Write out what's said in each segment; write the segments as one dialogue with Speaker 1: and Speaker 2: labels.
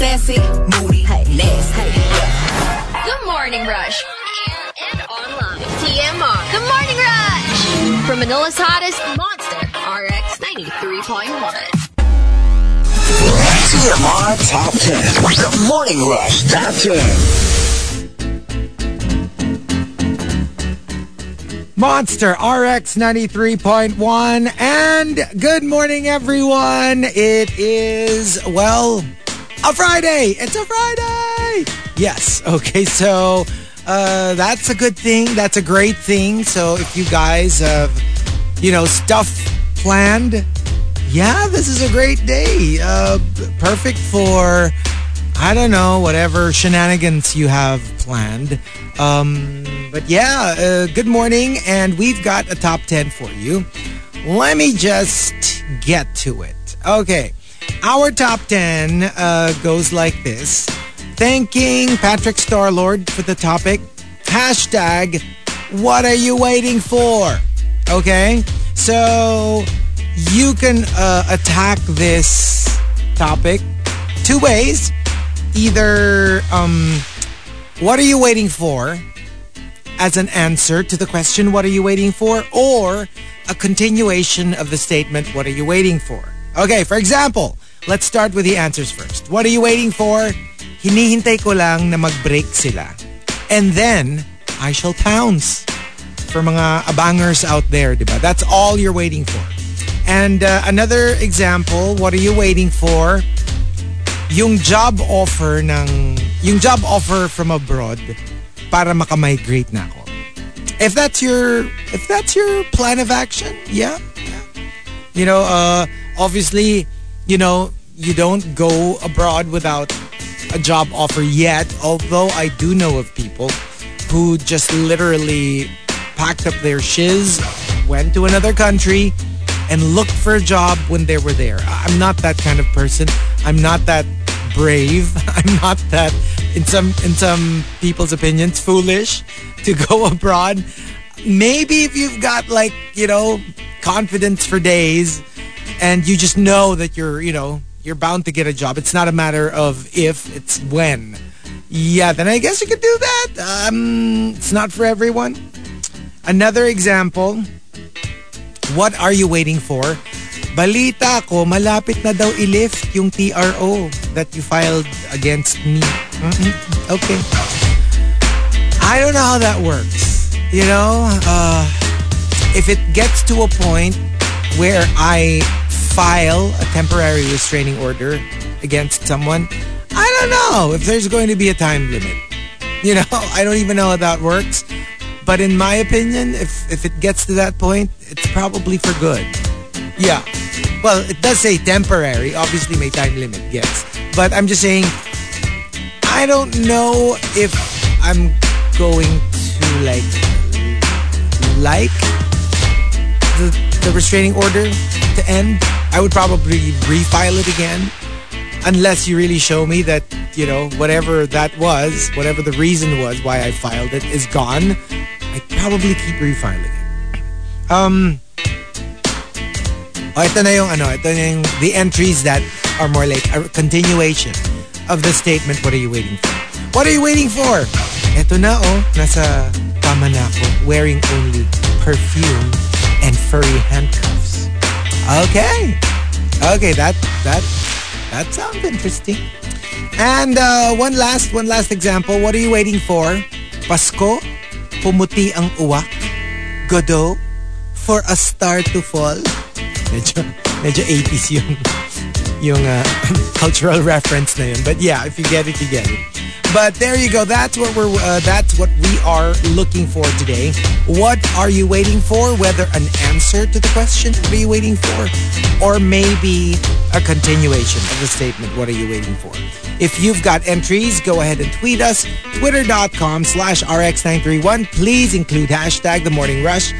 Speaker 1: Yeah. Sassy, moody, hey, nasty. Yeah.
Speaker 2: The Morning Rush. Air and online. TMR. The Morning Rush. From Manila's hottest, Monster RX 93.1.
Speaker 3: TMR Top 10. The Morning Rush Top 10.
Speaker 4: Monster RX 93.1 and good morning everyone. It is well a Friday. It's a Friday. Yes. Okay. So uh, that's a good thing. That's a great thing. So if you guys have you know stuff planned, yeah, this is a great day. Uh, perfect for I don't know whatever shenanigans you have planned. Um, but yeah, uh, good morning, and we've got a top 10 for you. Let me just get to it. Okay, our top 10 uh, goes like this Thanking Patrick Starlord for the topic. Hashtag, what are you waiting for? Okay, so you can uh, attack this topic two ways. Either, um, what are you waiting for? as an answer to the question, What are you waiting for? or a continuation of the statement, What are you waiting for? Okay, for example, let's start with the answers first. What are you waiting for? Hinihintay ko lang na mag-break sila. And then, I shall pounce. For mga abangers out there, diba? That's all you're waiting for. And uh, another example, what are you waiting for? Yung job offer ng yung job offer from abroad para makamigrate na ako. If that's your if that's your plan of action, yeah. yeah. You know, uh obviously, you know, you don't go abroad without a job offer yet, although I do know of people who just literally packed up their shiz, went to another country and looked for a job when they were there. I'm not that kind of person. I'm not that brave. I'm not that in some in some people's opinions foolish to go abroad. Maybe if you've got like, you know, confidence for days and you just know that you're, you know, you're bound to get a job. It's not a matter of if, it's when. Yeah, then I guess you could do that. Um, it's not for everyone. Another example, what are you waiting for? Balita ko, malapit na daw i-lift yung TRO that you filed against me. Mm-mm. Okay. I don't know how that works. You know, uh, if it gets to a point where I file a temporary restraining order against someone, I don't know if there's going to be a time limit. You know, I don't even know how that works. But in my opinion, if, if it gets to that point, it's probably for good. Yeah. Well, it does say temporary. Obviously, may time limit, gets. But I'm just saying, I don't know if I'm going like like the, the restraining order to end. I would probably refile it again unless you really show me that, you know, whatever that was, whatever the reason was why I filed it is gone. I'd probably keep refiling it. Um, oh, ito na yung ano, ito na yung the entries that are more like a continuation of the statement, what are you waiting for? What are you waiting for? Ito na oh, nasa kama na ako, wearing only perfume and furry handcuffs. Okay. Okay, that that that sounds interesting. And uh, one last one last example. What are you waiting for? Pasko, pumuti ang uwak. Godot, for a star to fall. Medyo, medyo 80s yung, yung uh, cultural reference na yun. But yeah, if you get it, you get it. But there you go. That's what we're. Uh, that's what we are looking for today. What are you waiting for? Whether an answer to the question, what are you waiting for, or maybe a continuation of the statement, what are you waiting for? If you've got entries, go ahead and tweet us. Twitter.com slash RX931. Please include hashtag The Morning Rush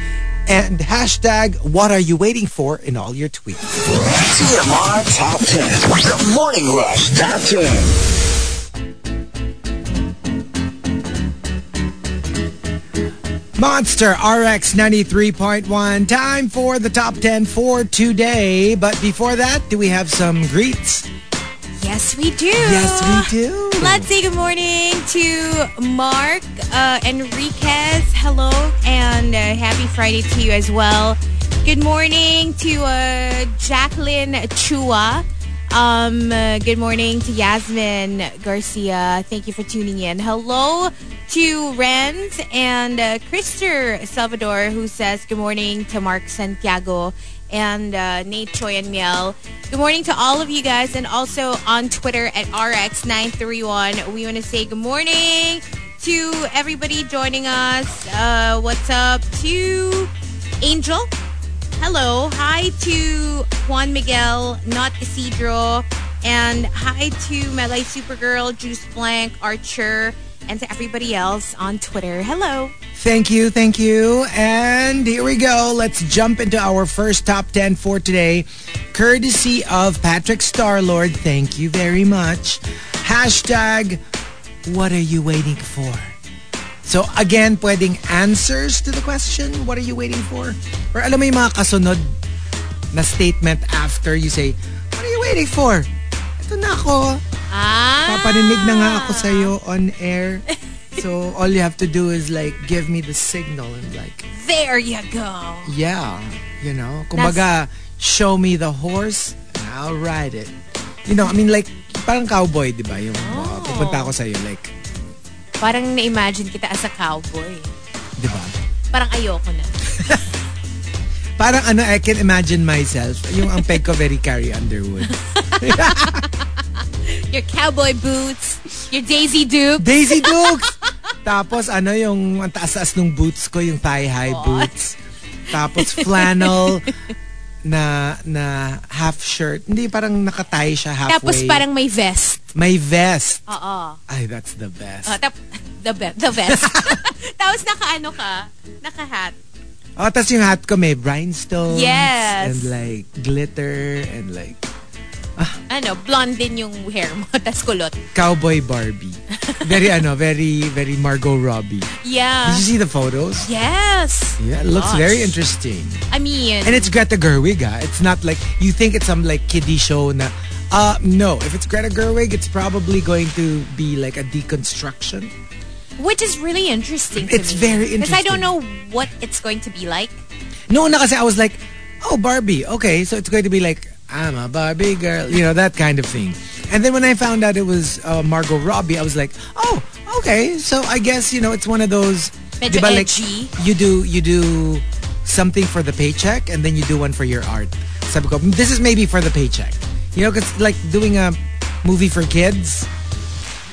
Speaker 4: and hashtag What Are You Waiting For in all your tweets.
Speaker 3: TMR Top 10. The Morning Rush Top 10.
Speaker 4: Monster RX 93.1. Time for the top 10 for today. But before that, do we have some greets?
Speaker 5: Yes, we do.
Speaker 4: Yes, we do.
Speaker 5: Let's say good morning to Mark uh, Enriquez. Hello, and uh, happy Friday to you as well. Good morning to uh, Jacqueline Chua. Um, uh, good morning to Yasmin Garcia. Thank you for tuning in. Hello to Renz and uh, Salvador, who says good morning to Mark Santiago and uh, Nate Choi and Miel. Good morning to all of you guys, and also on Twitter at RX931. We want to say good morning to everybody joining us. Uh, what's up to Angel? Hello. Hi to Juan Miguel, not Isidro. And hi to Melay Supergirl, Juice Blank, Archer, and to everybody else on Twitter. Hello.
Speaker 4: Thank you, thank you. And here we go. Let's jump into our first top 10 for today. Courtesy of Patrick Starlord. Thank you very much. Hashtag, what are you waiting for? So again, pwedeng answers to the question, what are you waiting for? Or alam mo yung mga kasunod na statement after you say, what are you waiting for? Ito na ako.
Speaker 5: Ah.
Speaker 4: Papaninig na nga ako sa'yo on air. So all you have to do is like give me the signal and like,
Speaker 5: There you go.
Speaker 4: yeah, you know. Kumbaga, show me the horse and I'll ride it. You know, I mean like, parang cowboy, di ba? Yung uh, pupunta ako sa'yo, like,
Speaker 5: Parang na-imagine kita as a cowboy.
Speaker 4: di ba?
Speaker 5: Parang ayoko na.
Speaker 4: Parang ano, I can imagine myself. Yung ang peg ko very Carrie Underwood.
Speaker 5: Your cowboy boots, your Daisy Duke.
Speaker 4: Daisy Dukes! Tapos ano yung ang taas-taas ng boots ko, yung thigh-high boots. Tapos flannel na na half shirt. Hindi, parang nakatie siya halfway.
Speaker 5: Tapos parang may vest.
Speaker 4: May vest.
Speaker 5: Oo.
Speaker 4: Ay, that's the best.
Speaker 5: Oh, tap, the, be- the vest. Tapos naka-ano ka? Naka-hat.
Speaker 4: Oh, tapos yung hat ko may rhinestones.
Speaker 5: Yes.
Speaker 4: And like glitter and like
Speaker 5: Ano, blonde din yung hair mo. Tapos kulot.
Speaker 4: cowboy Barbie. Very ano, very, very Margot Robbie.
Speaker 5: Yeah.
Speaker 4: Did you see the photos?
Speaker 5: Yes.
Speaker 4: Yeah, it looks very interesting.
Speaker 5: I mean,
Speaker 4: And it's Greta Gerwig, ah. It's not like, you think it's some like kiddie show na, uh, no. If it's Greta Gerwig, it's probably going to be like a deconstruction.
Speaker 5: which is really interesting
Speaker 4: It's
Speaker 5: me.
Speaker 4: very interesting.
Speaker 5: Because I don't know what it's going to be like.
Speaker 4: No, na kasi I was like, oh, Barbie. Okay, so it's going to be like, I'm a Barbie girl. You know, that kind of thing. And then when I found out it was uh, Margot Robbie, I was like, oh, okay. So I guess, you know, it's one of those...
Speaker 5: Medyo
Speaker 4: diba, like, you do, you do something for the paycheck and then you do one for your art. Sabi ko, this is maybe for the paycheck. You know, because like doing a movie for kids,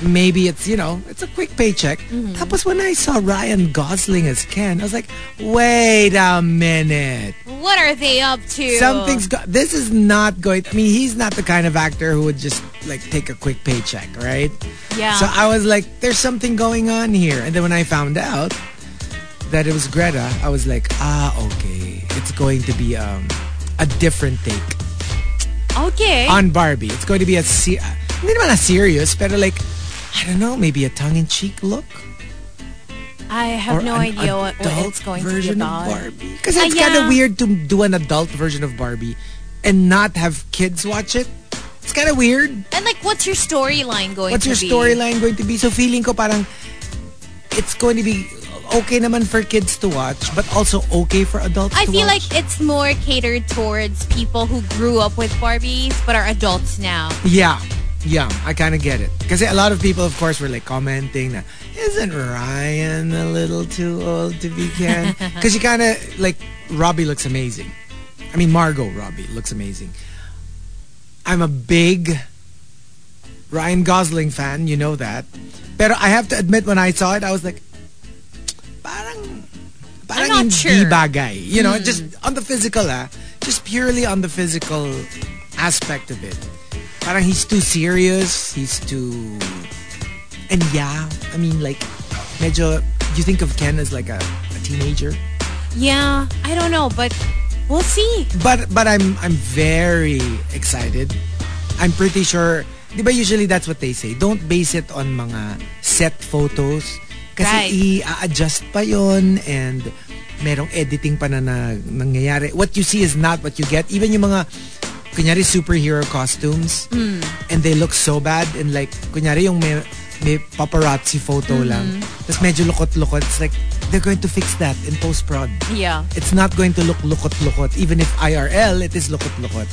Speaker 4: maybe it's, you know, it's a quick paycheck.
Speaker 5: Mm-hmm.
Speaker 4: Tapos when I saw Ryan Gosling as Ken, I was like, wait a minute.
Speaker 5: What are they up to?
Speaker 4: Something's got, this is not going, I mean, he's not the kind of actor who would just like take a quick paycheck, right?
Speaker 5: Yeah.
Speaker 4: So I was like, there's something going on here. And then when I found out that it was Greta, I was like, ah, okay. It's going to be um, a different take
Speaker 5: okay.
Speaker 4: on Barbie. It's going to be a, se- hindi naman a serious, pero like, I don't know, maybe a tongue-in-cheek look?
Speaker 5: I have
Speaker 4: or
Speaker 5: no idea what, what it's going to be
Speaker 4: version
Speaker 5: about.
Speaker 4: of Barbie. Because it's uh, kind
Speaker 5: yeah.
Speaker 4: of weird to do an adult version of Barbie and not have kids watch it. It's kind of weird.
Speaker 5: And like, what's your storyline going
Speaker 4: What's
Speaker 5: to
Speaker 4: your
Speaker 5: be?
Speaker 4: storyline going to be? So feeling ko parang it's going to be okay naman for kids to watch, but also okay for adults
Speaker 5: I feel
Speaker 4: watch.
Speaker 5: like it's more catered towards people who grew up with Barbies but are adults now.
Speaker 4: Yeah. Yeah, I kind of get it. Because a lot of people, of course, were like commenting that, isn't Ryan a little too old to be Ken? Because you kind of, like, Robbie looks amazing. I mean, Margot Robbie looks amazing. I'm a big Ryan Gosling fan, you know that. Pero I have to admit, when I saw it, I was like, parang, parang
Speaker 5: not
Speaker 4: hindi
Speaker 5: sure.
Speaker 4: bagay. You know, just on the physical, ah. Just purely on the physical aspect of it. Parang he's too serious. He's too... And yeah, I mean, like, medyo, you think of Ken as like a, a teenager.
Speaker 5: Yeah, I don't know, but we'll see.
Speaker 4: But but I'm I'm very excited. I'm pretty sure, di ba usually that's what they say. Don't base it on mga set photos. Kasi
Speaker 5: Right.
Speaker 4: i-adjust pa yon and merong editing pa na, na nangyayari. What you see is not what you get. Even yung mga, kunyari superhero costumes and they look so bad and like, kunyari yung may, may paparazzi photo lang. Tapos medyo lukot-lukot. It's like, they're going to fix that in post-prod
Speaker 5: Yeah.
Speaker 4: it's not going to look lukot-lukot. Even if IRL, it is lukot-lukot.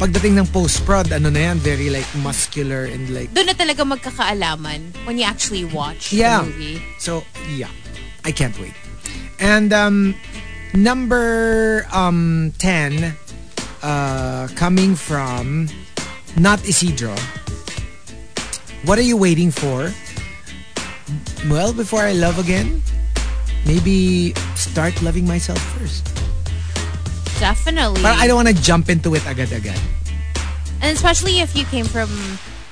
Speaker 4: Pagdating ng post-prod, ano na yan, very like muscular and like,
Speaker 5: Doon na talaga magkakaalaman when you actually watch
Speaker 4: Yeah.
Speaker 5: the movie.
Speaker 4: so yeah, I can't wait. And um, number um, 10, uh, coming from not Isidro. What are you waiting for? Well, before I love again, maybe start loving myself first.
Speaker 5: Definitely.
Speaker 4: But I don't want to jump into it agad-agad.
Speaker 5: and especially if you came from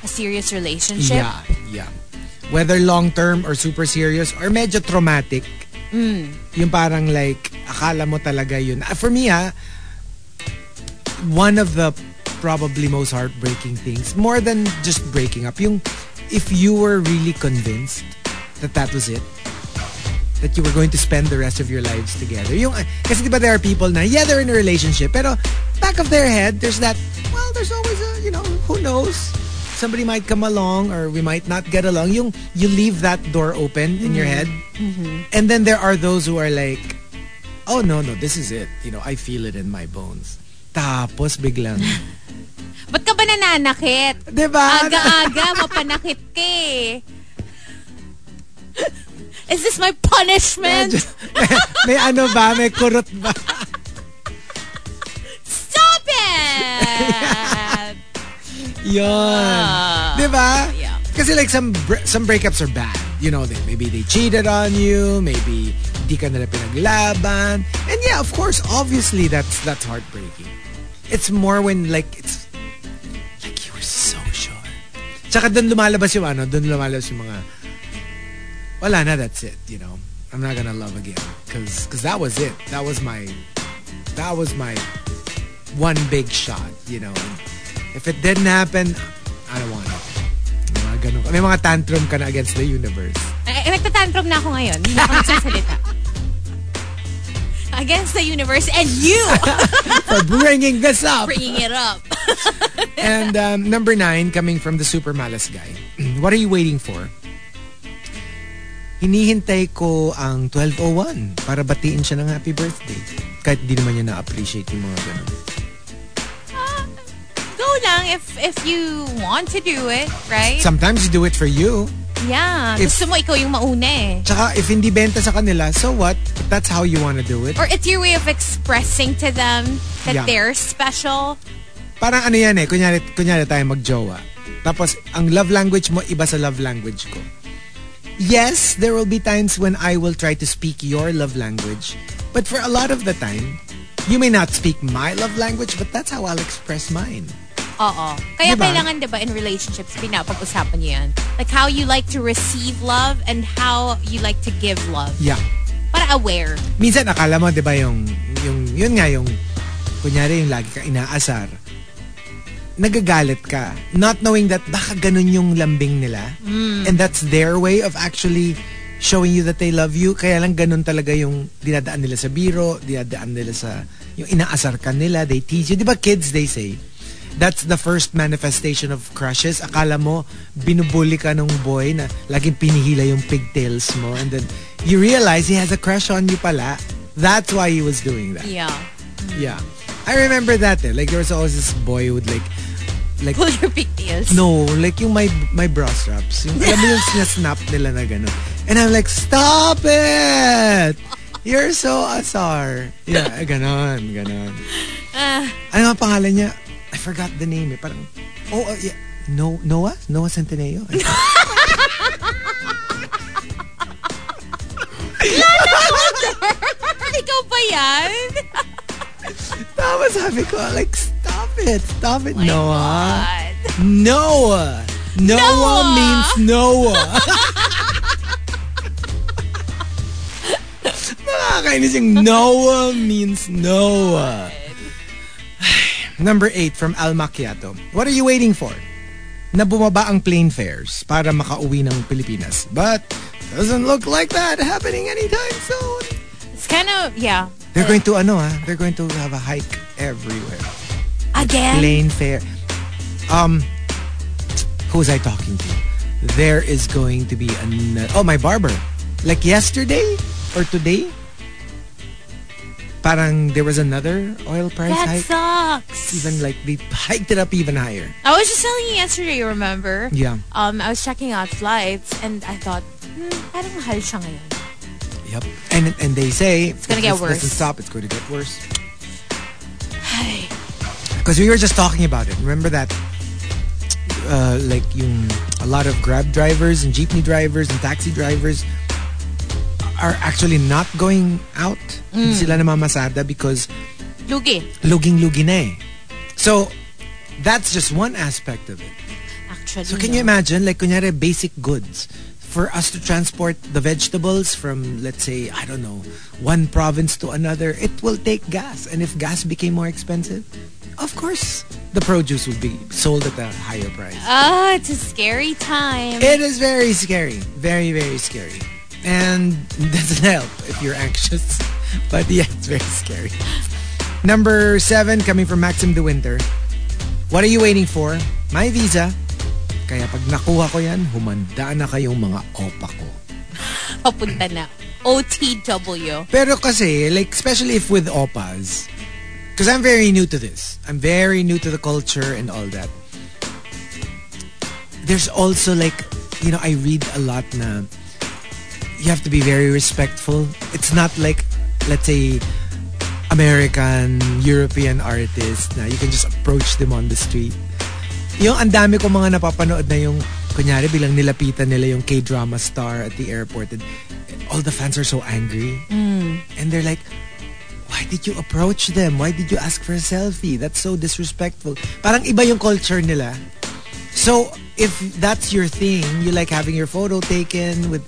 Speaker 5: a serious relationship.
Speaker 4: Yeah, yeah. Whether long-term or super serious or medyo traumatic, yung parang like, akala mo talaga yun. Ah, For me ha, one of the probably most heartbreaking things, more than just breaking up, yung if you were really convinced that that was it, that you were going to spend the rest of your lives together. Yung, ah, kasi di ba there are people na, yeah, they're in a relationship, pero back of their head, there's that, well, there's always a, you know, who knows? Somebody might come along or we might not get along. Yung, you leave that door open in your mm-hmm. head. Mm-hmm. And then there are those who are like, oh, no, no, this is it. You know, I feel it in my bones. Tapos biglang,
Speaker 5: Ba't ka ba nananakit?
Speaker 4: di ba?
Speaker 5: Aga-aga, mapanakit ka eh. Is this my punishment?
Speaker 4: Medyo- may, may ano ba? May kurot ba?
Speaker 5: Stop it!
Speaker 4: Yun. Di ba?
Speaker 5: yeah.
Speaker 4: Kasi like some some breakups are bad. You know, they, maybe they cheated on you, maybe di ka nila pinaglaban. And yeah, of course, obviously that's that's heartbreaking. It's more when like it's like you were so sure. Tsaka doon lumalabas yung ano, doon lumalabas yung mga wala na, that's it, you know. I'm not gonna love again. Cause, cause that was it. That was my that was my one big shot, you know. If it didn't happen, I don't want it. Mga ganun. May mga tantrum ka na against the universe.
Speaker 5: Eh, nagtatantrum na ako ngayon. Hindi ako nagsasalita. Against the universe and you
Speaker 4: For bringing this up.
Speaker 5: bringing it up.
Speaker 4: And um, number nine, coming from the super malas guy. What are you waiting for? Hinihintay ko ang 12.01 para batiin siya ng happy birthday. Kahit di naman niya na-appreciate yung mga ganun.
Speaker 5: Go lang if if you want to do it, right?
Speaker 4: Sometimes you do it for you.
Speaker 5: Yeah.
Speaker 4: if-
Speaker 5: Gusto mo ikaw yung mauna eh.
Speaker 4: Tsaka if hindi benta sa kanila, so what? That's how you want to do it.
Speaker 5: Or it's your way of expressing to them that
Speaker 4: Yeah.
Speaker 5: they're special.
Speaker 4: Parang ano yan eh, kunyari, kunyari tayo magjowa. Tapos, ang love language mo, iba sa love language ko. Yes, there will be times when I will try to speak your love language. But for a lot of the time, you may not speak my love language, but that's how I'll express mine.
Speaker 5: Oo. Kaya
Speaker 4: Diba?
Speaker 5: kailangan 'di ba in relationships pinapag-usapan niyo yan. Like how you like to receive love and how you like to give love.
Speaker 4: Yeah.
Speaker 5: Para aware.
Speaker 4: Minsan, akala mo, di ba, yung, yung, yun nga, yung, kunyari, yung lagi ka inaasar, nagagalit ka, not knowing that baka ganun yung lambing nila. And that's their way of actually showing you that they love you. Kaya lang ganun talaga yung dinadaan nila sa biro, dinadaan nila sa, yung inaasar ka nila, they tease you. Di ba kids, they say, that's the first manifestation of crushes. Akala mo, binubuli ka nung boy na laging pinihila yung pigtails mo. And then, you realize he has a crush on you pala. That's why he was doing that.
Speaker 5: Yeah.
Speaker 4: Yeah. I remember that eh. Like, there was always this boy who would like, like,
Speaker 5: Pull your pigtails.
Speaker 4: no, like yung my, my bra straps. Yung, alam mo yung sinasnap nila na gano'n. And I'm like, stop it! You're so asar. Yeah, ganon, ganon.
Speaker 5: Ah.
Speaker 4: ano nga pangalan niya? I forgot the name eh. Parang, oh, uh, yeah. No, Noah? Noah Centineo?
Speaker 5: Ikaw ba yan?
Speaker 4: Tapos sabi ko, like, stop it. Stop it,
Speaker 5: My
Speaker 4: Noah.
Speaker 5: God.
Speaker 4: Noah. Noah
Speaker 5: Noah.
Speaker 4: means Noah. Nakakainis yung Noah means Noah. Number eight from Al Macchiato. What are you waiting for? Na bumaba ang plane fares para makauwi ng Pilipinas. But doesn't look like that happening anytime soon.
Speaker 5: It's kind of, yeah.
Speaker 4: They're going to ano ah, they're going to have a hike everywhere.
Speaker 5: Again?
Speaker 4: Plane fare. Um, who was I talking to? There is going to be an oh my barber. Like yesterday or today, parang there was another oil price
Speaker 5: That
Speaker 4: hike.
Speaker 5: sucks.
Speaker 4: Even like they hiked it up even higher.
Speaker 5: I was just telling you yesterday, you remember?
Speaker 4: Yeah.
Speaker 5: Um, I was checking out flights and I thought, hmm, parang mahal siya ngayon.
Speaker 4: Yep. And and they say it's
Speaker 5: gonna get
Speaker 4: this
Speaker 5: worse.
Speaker 4: Doesn't stop. It's going to get worse. Because we were just talking about it. Remember that, uh, like yung a lot of Grab drivers and jeepney drivers and taxi drivers are actually not going out. Hindi
Speaker 5: Mm.
Speaker 4: sila namamasada because
Speaker 5: Lugi.
Speaker 4: luging-lugi na eh. So, that's just one aspect of it.
Speaker 5: Actually.
Speaker 4: So can you imagine, like, kunyari, basic goods, for us to transport the vegetables from, let's say, I don't know, one province to another, it will take gas. And if gas became more expensive, of course, the produce would be sold at a higher price.
Speaker 5: Ah, it's a scary time.
Speaker 4: It is very scary. Very, very scary. And doesn't help if you're anxious. But yeah, it's very scary. Number seven, coming from Maxim De Winter. What are you waiting for? My visa. Kaya pag nakuha ko yan, humanda na kayong mga opa ko.
Speaker 5: Papunta na. OTW.
Speaker 4: Pero kasi, like, especially if with opas, because I'm very new to this. I'm very new to the culture and all that. There's also like, you know, I read a lot na you have to be very respectful. It's not like, let's say, American, European artists na you can just approach them on the street. Yung ang dami ko mga napapanood na yung, kunyari, bilang nilapitan nila yung K-drama star at the airport and all the fans are so angry. And they're like, why did you approach them? Why did you ask for a selfie? That's so disrespectful. Parang iba yung culture nila. So, if that's your thing, you like having your photo taken with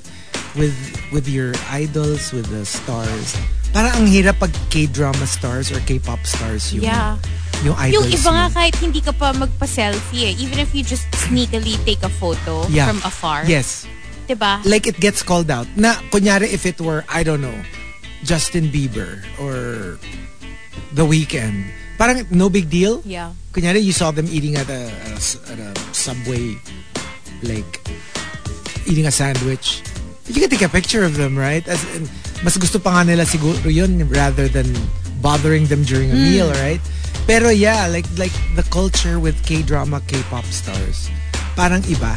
Speaker 4: with with your idols, with the stars. Parang ang hirap pag K-drama stars or K-pop stars yung
Speaker 5: Yeah.
Speaker 4: yung idols
Speaker 5: Yung iba nga kahit hindi ka pa magpa-selfie eh. Even if you just sneakily take a photo
Speaker 4: Yeah.
Speaker 5: from afar.
Speaker 4: Yes.
Speaker 5: Diba?
Speaker 4: like it gets called out. Na kunyari if it were I don't know Justin Bieber or The Weeknd, parang no big deal.
Speaker 5: Yeah.
Speaker 4: Kunyari you saw them eating at a, at a s- at a subway, like eating a sandwich. You can take a picture of them, right? As in, mas gusto pa nga nila siguro yun rather than bothering them during a meal, right? Pero yeah, like like the culture with K-drama, K-pop stars, parang iba.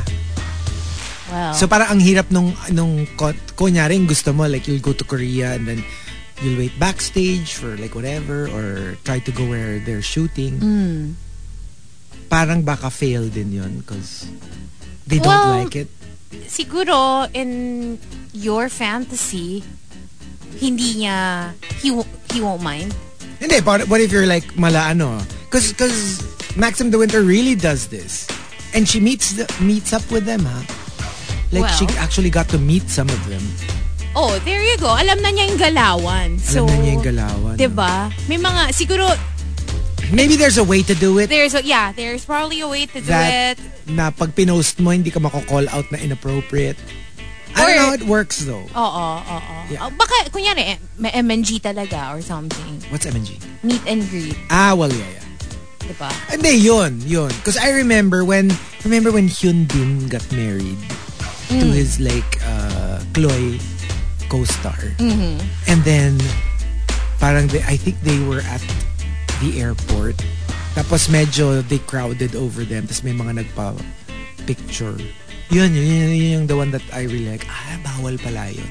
Speaker 5: Well.
Speaker 4: So parang ang hirap nung nung ko- kunyari gusto mo like you'll go to Korea and then you'll wait backstage for like whatever or try to go where they're shooting. Parang baka fail din yun because they don't
Speaker 5: Well,
Speaker 4: like it.
Speaker 5: Siguro in your fantasy, hindi niya, he, he won't mind.
Speaker 4: Hindi, but what if you're like mala ano? Because because Maxim the Winter really does this. And she meets the, meets up with them, ha? Like she
Speaker 5: Well.
Speaker 4: actually got to meet some of them.
Speaker 5: Oh, there you go. Alam na niya yung galawan. So,
Speaker 4: Alam na niya yung galawan.
Speaker 5: Diba? May mga, siguro,
Speaker 4: Maybe there's a way to do it.
Speaker 5: there's, a, yeah, there's probably a way to do
Speaker 4: that
Speaker 5: it.
Speaker 4: na pag pinost mo, hindi ka mako-call out na inappropriate. I don't know how it works though.
Speaker 5: Oo, oo.
Speaker 4: Yeah.
Speaker 5: Oh, Baka, kunyari, eh, may MNG talaga or something.
Speaker 4: What's MNG?
Speaker 5: Meet and greet.
Speaker 4: Ah, well, yeah, yeah.
Speaker 5: Diba?
Speaker 4: Hindi, yun, yun. Because I remember when, remember when Hyun Bin got married to his like, uh, Chloe co-star. And then, parang they, I think they were at the airport. Tapos medyo they crowded over them. Tapos may mga nagpa-picture. Yun, yun, yun, yun yung the one that I really like. Ah, bawal pala yun.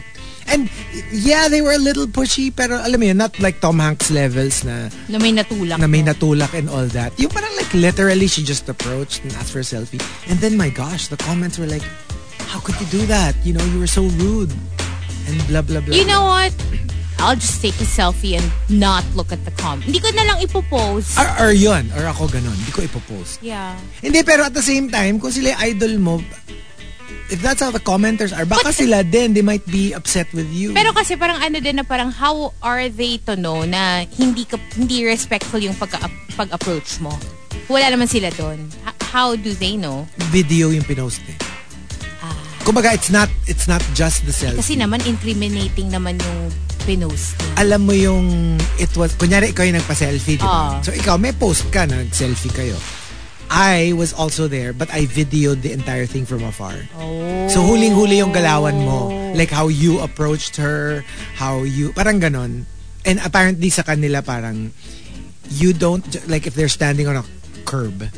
Speaker 4: And yeah, they were a little pushy, pero alam mo yun, not like Tom Hanks levels na
Speaker 5: Na may natulak.
Speaker 4: na may natulak and all that. Yung parang like literally she just approached and asked for a selfie. And then my gosh, the comments were like, how could you do that? You know, you were so rude. And blah, blah, blah.
Speaker 5: You know what? I'll just take a selfie and not look at the comment. Hindi ko na lang ipopost.
Speaker 4: Or, or yun. Or ako ganon. Hindi ko ipopost.
Speaker 5: Yeah.
Speaker 4: Hindi, pero at the same time, kung sila idol mo, if that's how the commenters are, baka
Speaker 5: But-
Speaker 4: sila din, they might be upset with you.
Speaker 5: Pero kasi parang ano din na parang how are they to know na hindi ka hindi respectful yung pag pag-approach mo? Wala naman sila doon. How do they know?
Speaker 4: video yung pinost eh. Kumbaga, it's not, it's not just the selfie.
Speaker 5: Kasi naman incriminating naman yung pinost
Speaker 4: alam mo yung it was kunyari ikaw yung nagpa-selfie di ba?
Speaker 5: Ah.
Speaker 4: so ikaw may post ka na nag-selfie kayo I was also there but I videoed the entire thing from afar
Speaker 5: Oh.
Speaker 4: so huling-huli yung galawan mo like how you approached her how you parang ganon and apparently sa kanila parang you don't like if they're standing on a curb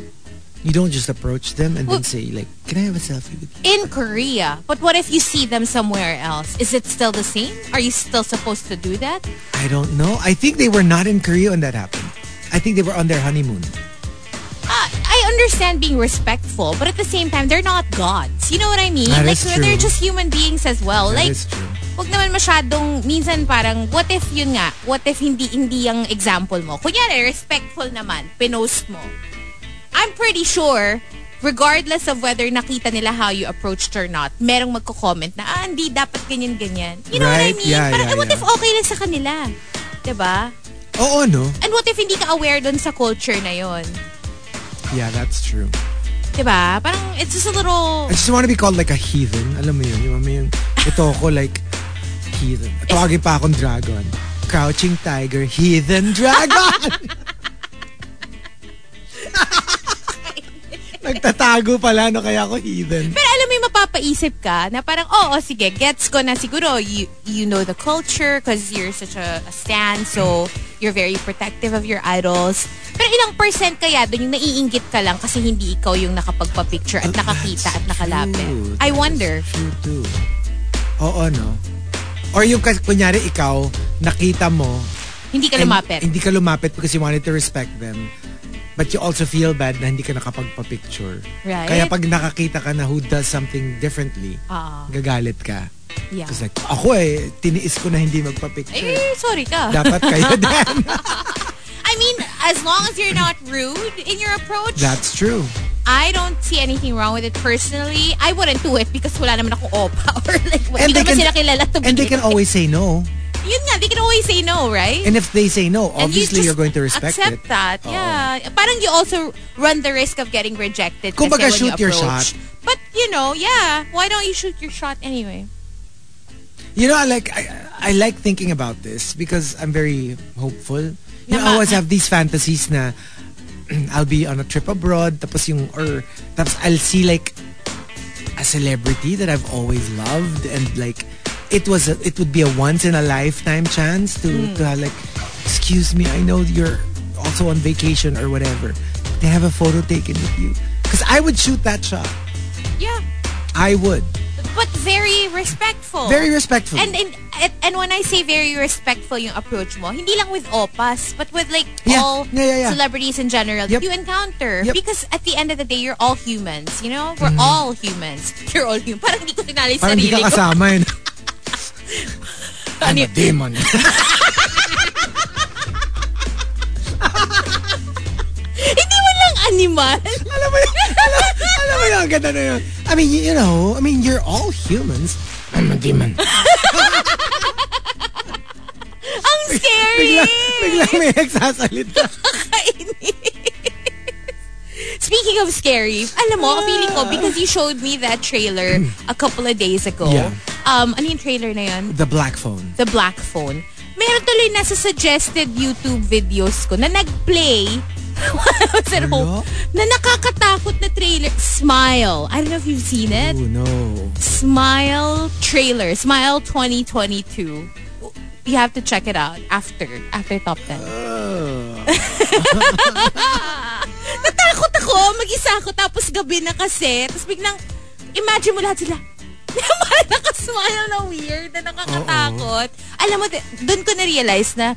Speaker 4: you don't just approach them and then say like can I have a selfie with you
Speaker 5: in Korea. But what if you see them somewhere else? Is it still the same? Are you still supposed to do that?
Speaker 4: I don't know I think they were not in Korea when that happened I think they were on their honeymoon
Speaker 5: Uh, I understand being respectful, but at the same time, they're not gods. You know what I mean?
Speaker 4: That
Speaker 5: like, they're just human beings as well.
Speaker 4: That
Speaker 5: like,
Speaker 4: is true.
Speaker 5: wag naman masyadong, minsan parang, what if yun nga, what if hindi, hindi yung example mo? Kunyari, respectful naman, pinost mo. I'm pretty sure, regardless of whether nakita nila how you approached or not, merong magko-comment na, ah, hindi dapat ganyan-ganyan. You know what I
Speaker 4: Right?
Speaker 5: mean?
Speaker 4: Yeah,
Speaker 5: parang,
Speaker 4: yeah,
Speaker 5: what
Speaker 4: yeah.
Speaker 5: if okay lang sa kanila? ba?
Speaker 4: oo no
Speaker 5: And what if hindi ka aware dun sa culture na yon?
Speaker 4: Yeah, that's true.
Speaker 5: 'Di ba? Parang it's just a little
Speaker 4: I just want to be called like a heathen. Alam mo yun? Yung, yung, ito ko like heathen. Tawagin pa akong dragon. Crouching tiger, heathen dragon! Nagtatago pala, no? Kaya ako heathen.
Speaker 5: Pero alam mo yung mapapaisip ka na parang, oo, sige, gets ko na siguro you, you know the culture because you're such a, a stan, so you're very protective of your idols. Pero ilang percent kaya doon yung naiinggit ka lang kasi hindi ikaw yung nakapagpa-picture at nakakita at nakalapit?
Speaker 4: True.
Speaker 5: I wonder.
Speaker 4: True too. Oo, no? Or yung kunyari ikaw, nakita mo,
Speaker 5: Hindi ka lumapit.
Speaker 4: Hindi ka lumapit because you wanted to respect them. But you also feel bad na hindi ka nakapagpa-picture.
Speaker 5: Right.
Speaker 4: Kaya pag nakakita ka na who does something differently,
Speaker 5: Ah.
Speaker 4: gagalit ka.
Speaker 5: Yeah.
Speaker 4: Because like, ako eh, tiniis ko na hindi magpa-picture.
Speaker 5: Eh, sorry ka.
Speaker 4: Dapat kayo din.
Speaker 5: I mean, as long as you're not rude in your approach,
Speaker 4: That's true.
Speaker 5: I don't see anything wrong with it personally. I wouldn't do it because wala naman akong opa or like,
Speaker 4: And
Speaker 5: hindi naman
Speaker 4: can-
Speaker 5: sila kilala to
Speaker 4: And they can always say no.
Speaker 5: Yun nga, they can always say no, right?
Speaker 4: And if they say no, obviously
Speaker 5: you
Speaker 4: you're going to respect
Speaker 5: accept
Speaker 4: it.
Speaker 5: that.
Speaker 4: Oo.
Speaker 5: Yeah. Parang you also run the risk of getting rejected kasi when
Speaker 4: shoot
Speaker 5: you
Speaker 4: your shot.
Speaker 5: But, you know, yeah. Why don't you shoot your shot anyway?
Speaker 4: You know, I like I, I like thinking about this because I'm very hopeful. You know, I always have these fantasies na I'll be on a trip abroad tapos yung or tapos I'll see like a celebrity that I've always loved and like it was a, it would be a once in a lifetime chance to
Speaker 5: Hmm.
Speaker 4: to have like excuse me I know you're also on vacation or whatever they have a photo taken with you because I would shoot that shot
Speaker 5: Yeah.
Speaker 4: I would
Speaker 5: But very respectful.
Speaker 4: very respectful
Speaker 5: And, and and when I say very respectful yung approach mo, hindi lang with opas, but with like
Speaker 4: Yeah.
Speaker 5: all
Speaker 4: Yeah, yeah,
Speaker 5: celebrities in general
Speaker 4: Yep.
Speaker 5: that you encounter.
Speaker 4: Yep.
Speaker 5: Because at the end of the day, you're all humans, you know? We're all humans. You're all human. Parang hindi ko tinali
Speaker 4: parang
Speaker 5: sarili
Speaker 4: ka
Speaker 5: ko.
Speaker 4: kasama yun I'm a demon
Speaker 5: hindi mo lang animal.
Speaker 4: alam mo yun, alam, alam mo yun, ang ganda na yun. I mean, you, you know, I mean, you're all humans. I'm a demon.
Speaker 5: Ang scary.
Speaker 4: bigla, bigla may nagsasalita.
Speaker 5: Speaking of scary, alam mo, feeling ko, ah. because you showed me that trailer a couple of days ago.
Speaker 4: Yeah.
Speaker 5: Um, ano yung trailer na yun?
Speaker 4: The black phone.
Speaker 5: The Black Phone. Meron tuloy na sa suggested YouTube videos ko na nag-play when I was at home, na nakakatakot na trailer. Smile. I don't know if you've seen it.
Speaker 4: Oh, no.
Speaker 5: Smile trailer. Smile 2022. You have to check it out after after Top 10. Natakot ako. Mag-isa ako. Tapos gabi na kasi. Tapos biglang, imagine mo lahat sila. Mahal nakasmile na weird, na nakakatakot. Alam mo, doon ko na-realize na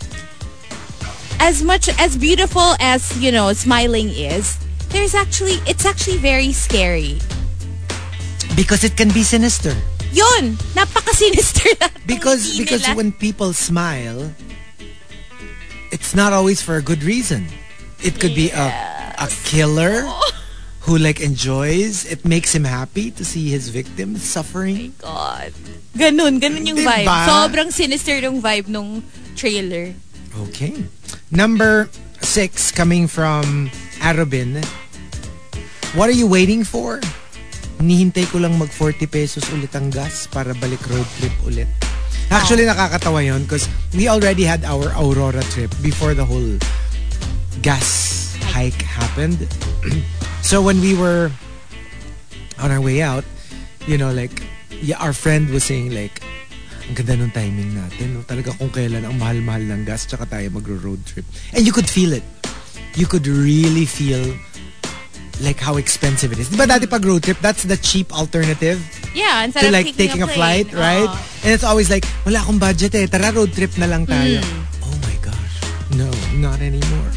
Speaker 5: as much, as beautiful as, you know, smiling is, there's actually, it's actually very scary.
Speaker 4: Because it can be sinister.
Speaker 5: Yun, napaka-sinister na.
Speaker 4: Because because
Speaker 5: nila.
Speaker 4: when people smile, it's not always for a good reason. It could be a a killer oh. Who like enjoys. It makes him happy to see his victims suffering.
Speaker 5: God. Ganun, ganun yung
Speaker 4: Diba?
Speaker 5: vibe. Sobrang sinister yung vibe nung trailer.
Speaker 4: Okay. Number six coming from Arabin. What are you waiting for? Nihintay ko lang mag 40 pesos ulit ang gas para balik road trip ulit. Actually, nakakatawa yun because we already had our Aurora trip before the whole gas hike happened. so when we were on our way out, you know, like, yeah, our friend was saying like, ang ganda ng timing natin. No? Talaga kung kailan ang mahal-mahal ng gas tsaka tayo magro-road trip. And you could feel it. You could really feel like how expensive it is. Di ba dati pag road trip, that's the cheap alternative
Speaker 5: Yeah, instead
Speaker 4: to
Speaker 5: of
Speaker 4: like taking, a,
Speaker 5: plane.
Speaker 4: flight, right?
Speaker 5: Oo.
Speaker 4: And it's always like, wala akong budget eh. Tara road trip na lang tayo.
Speaker 5: Hmm.
Speaker 4: Oh my gosh. No, not anymore.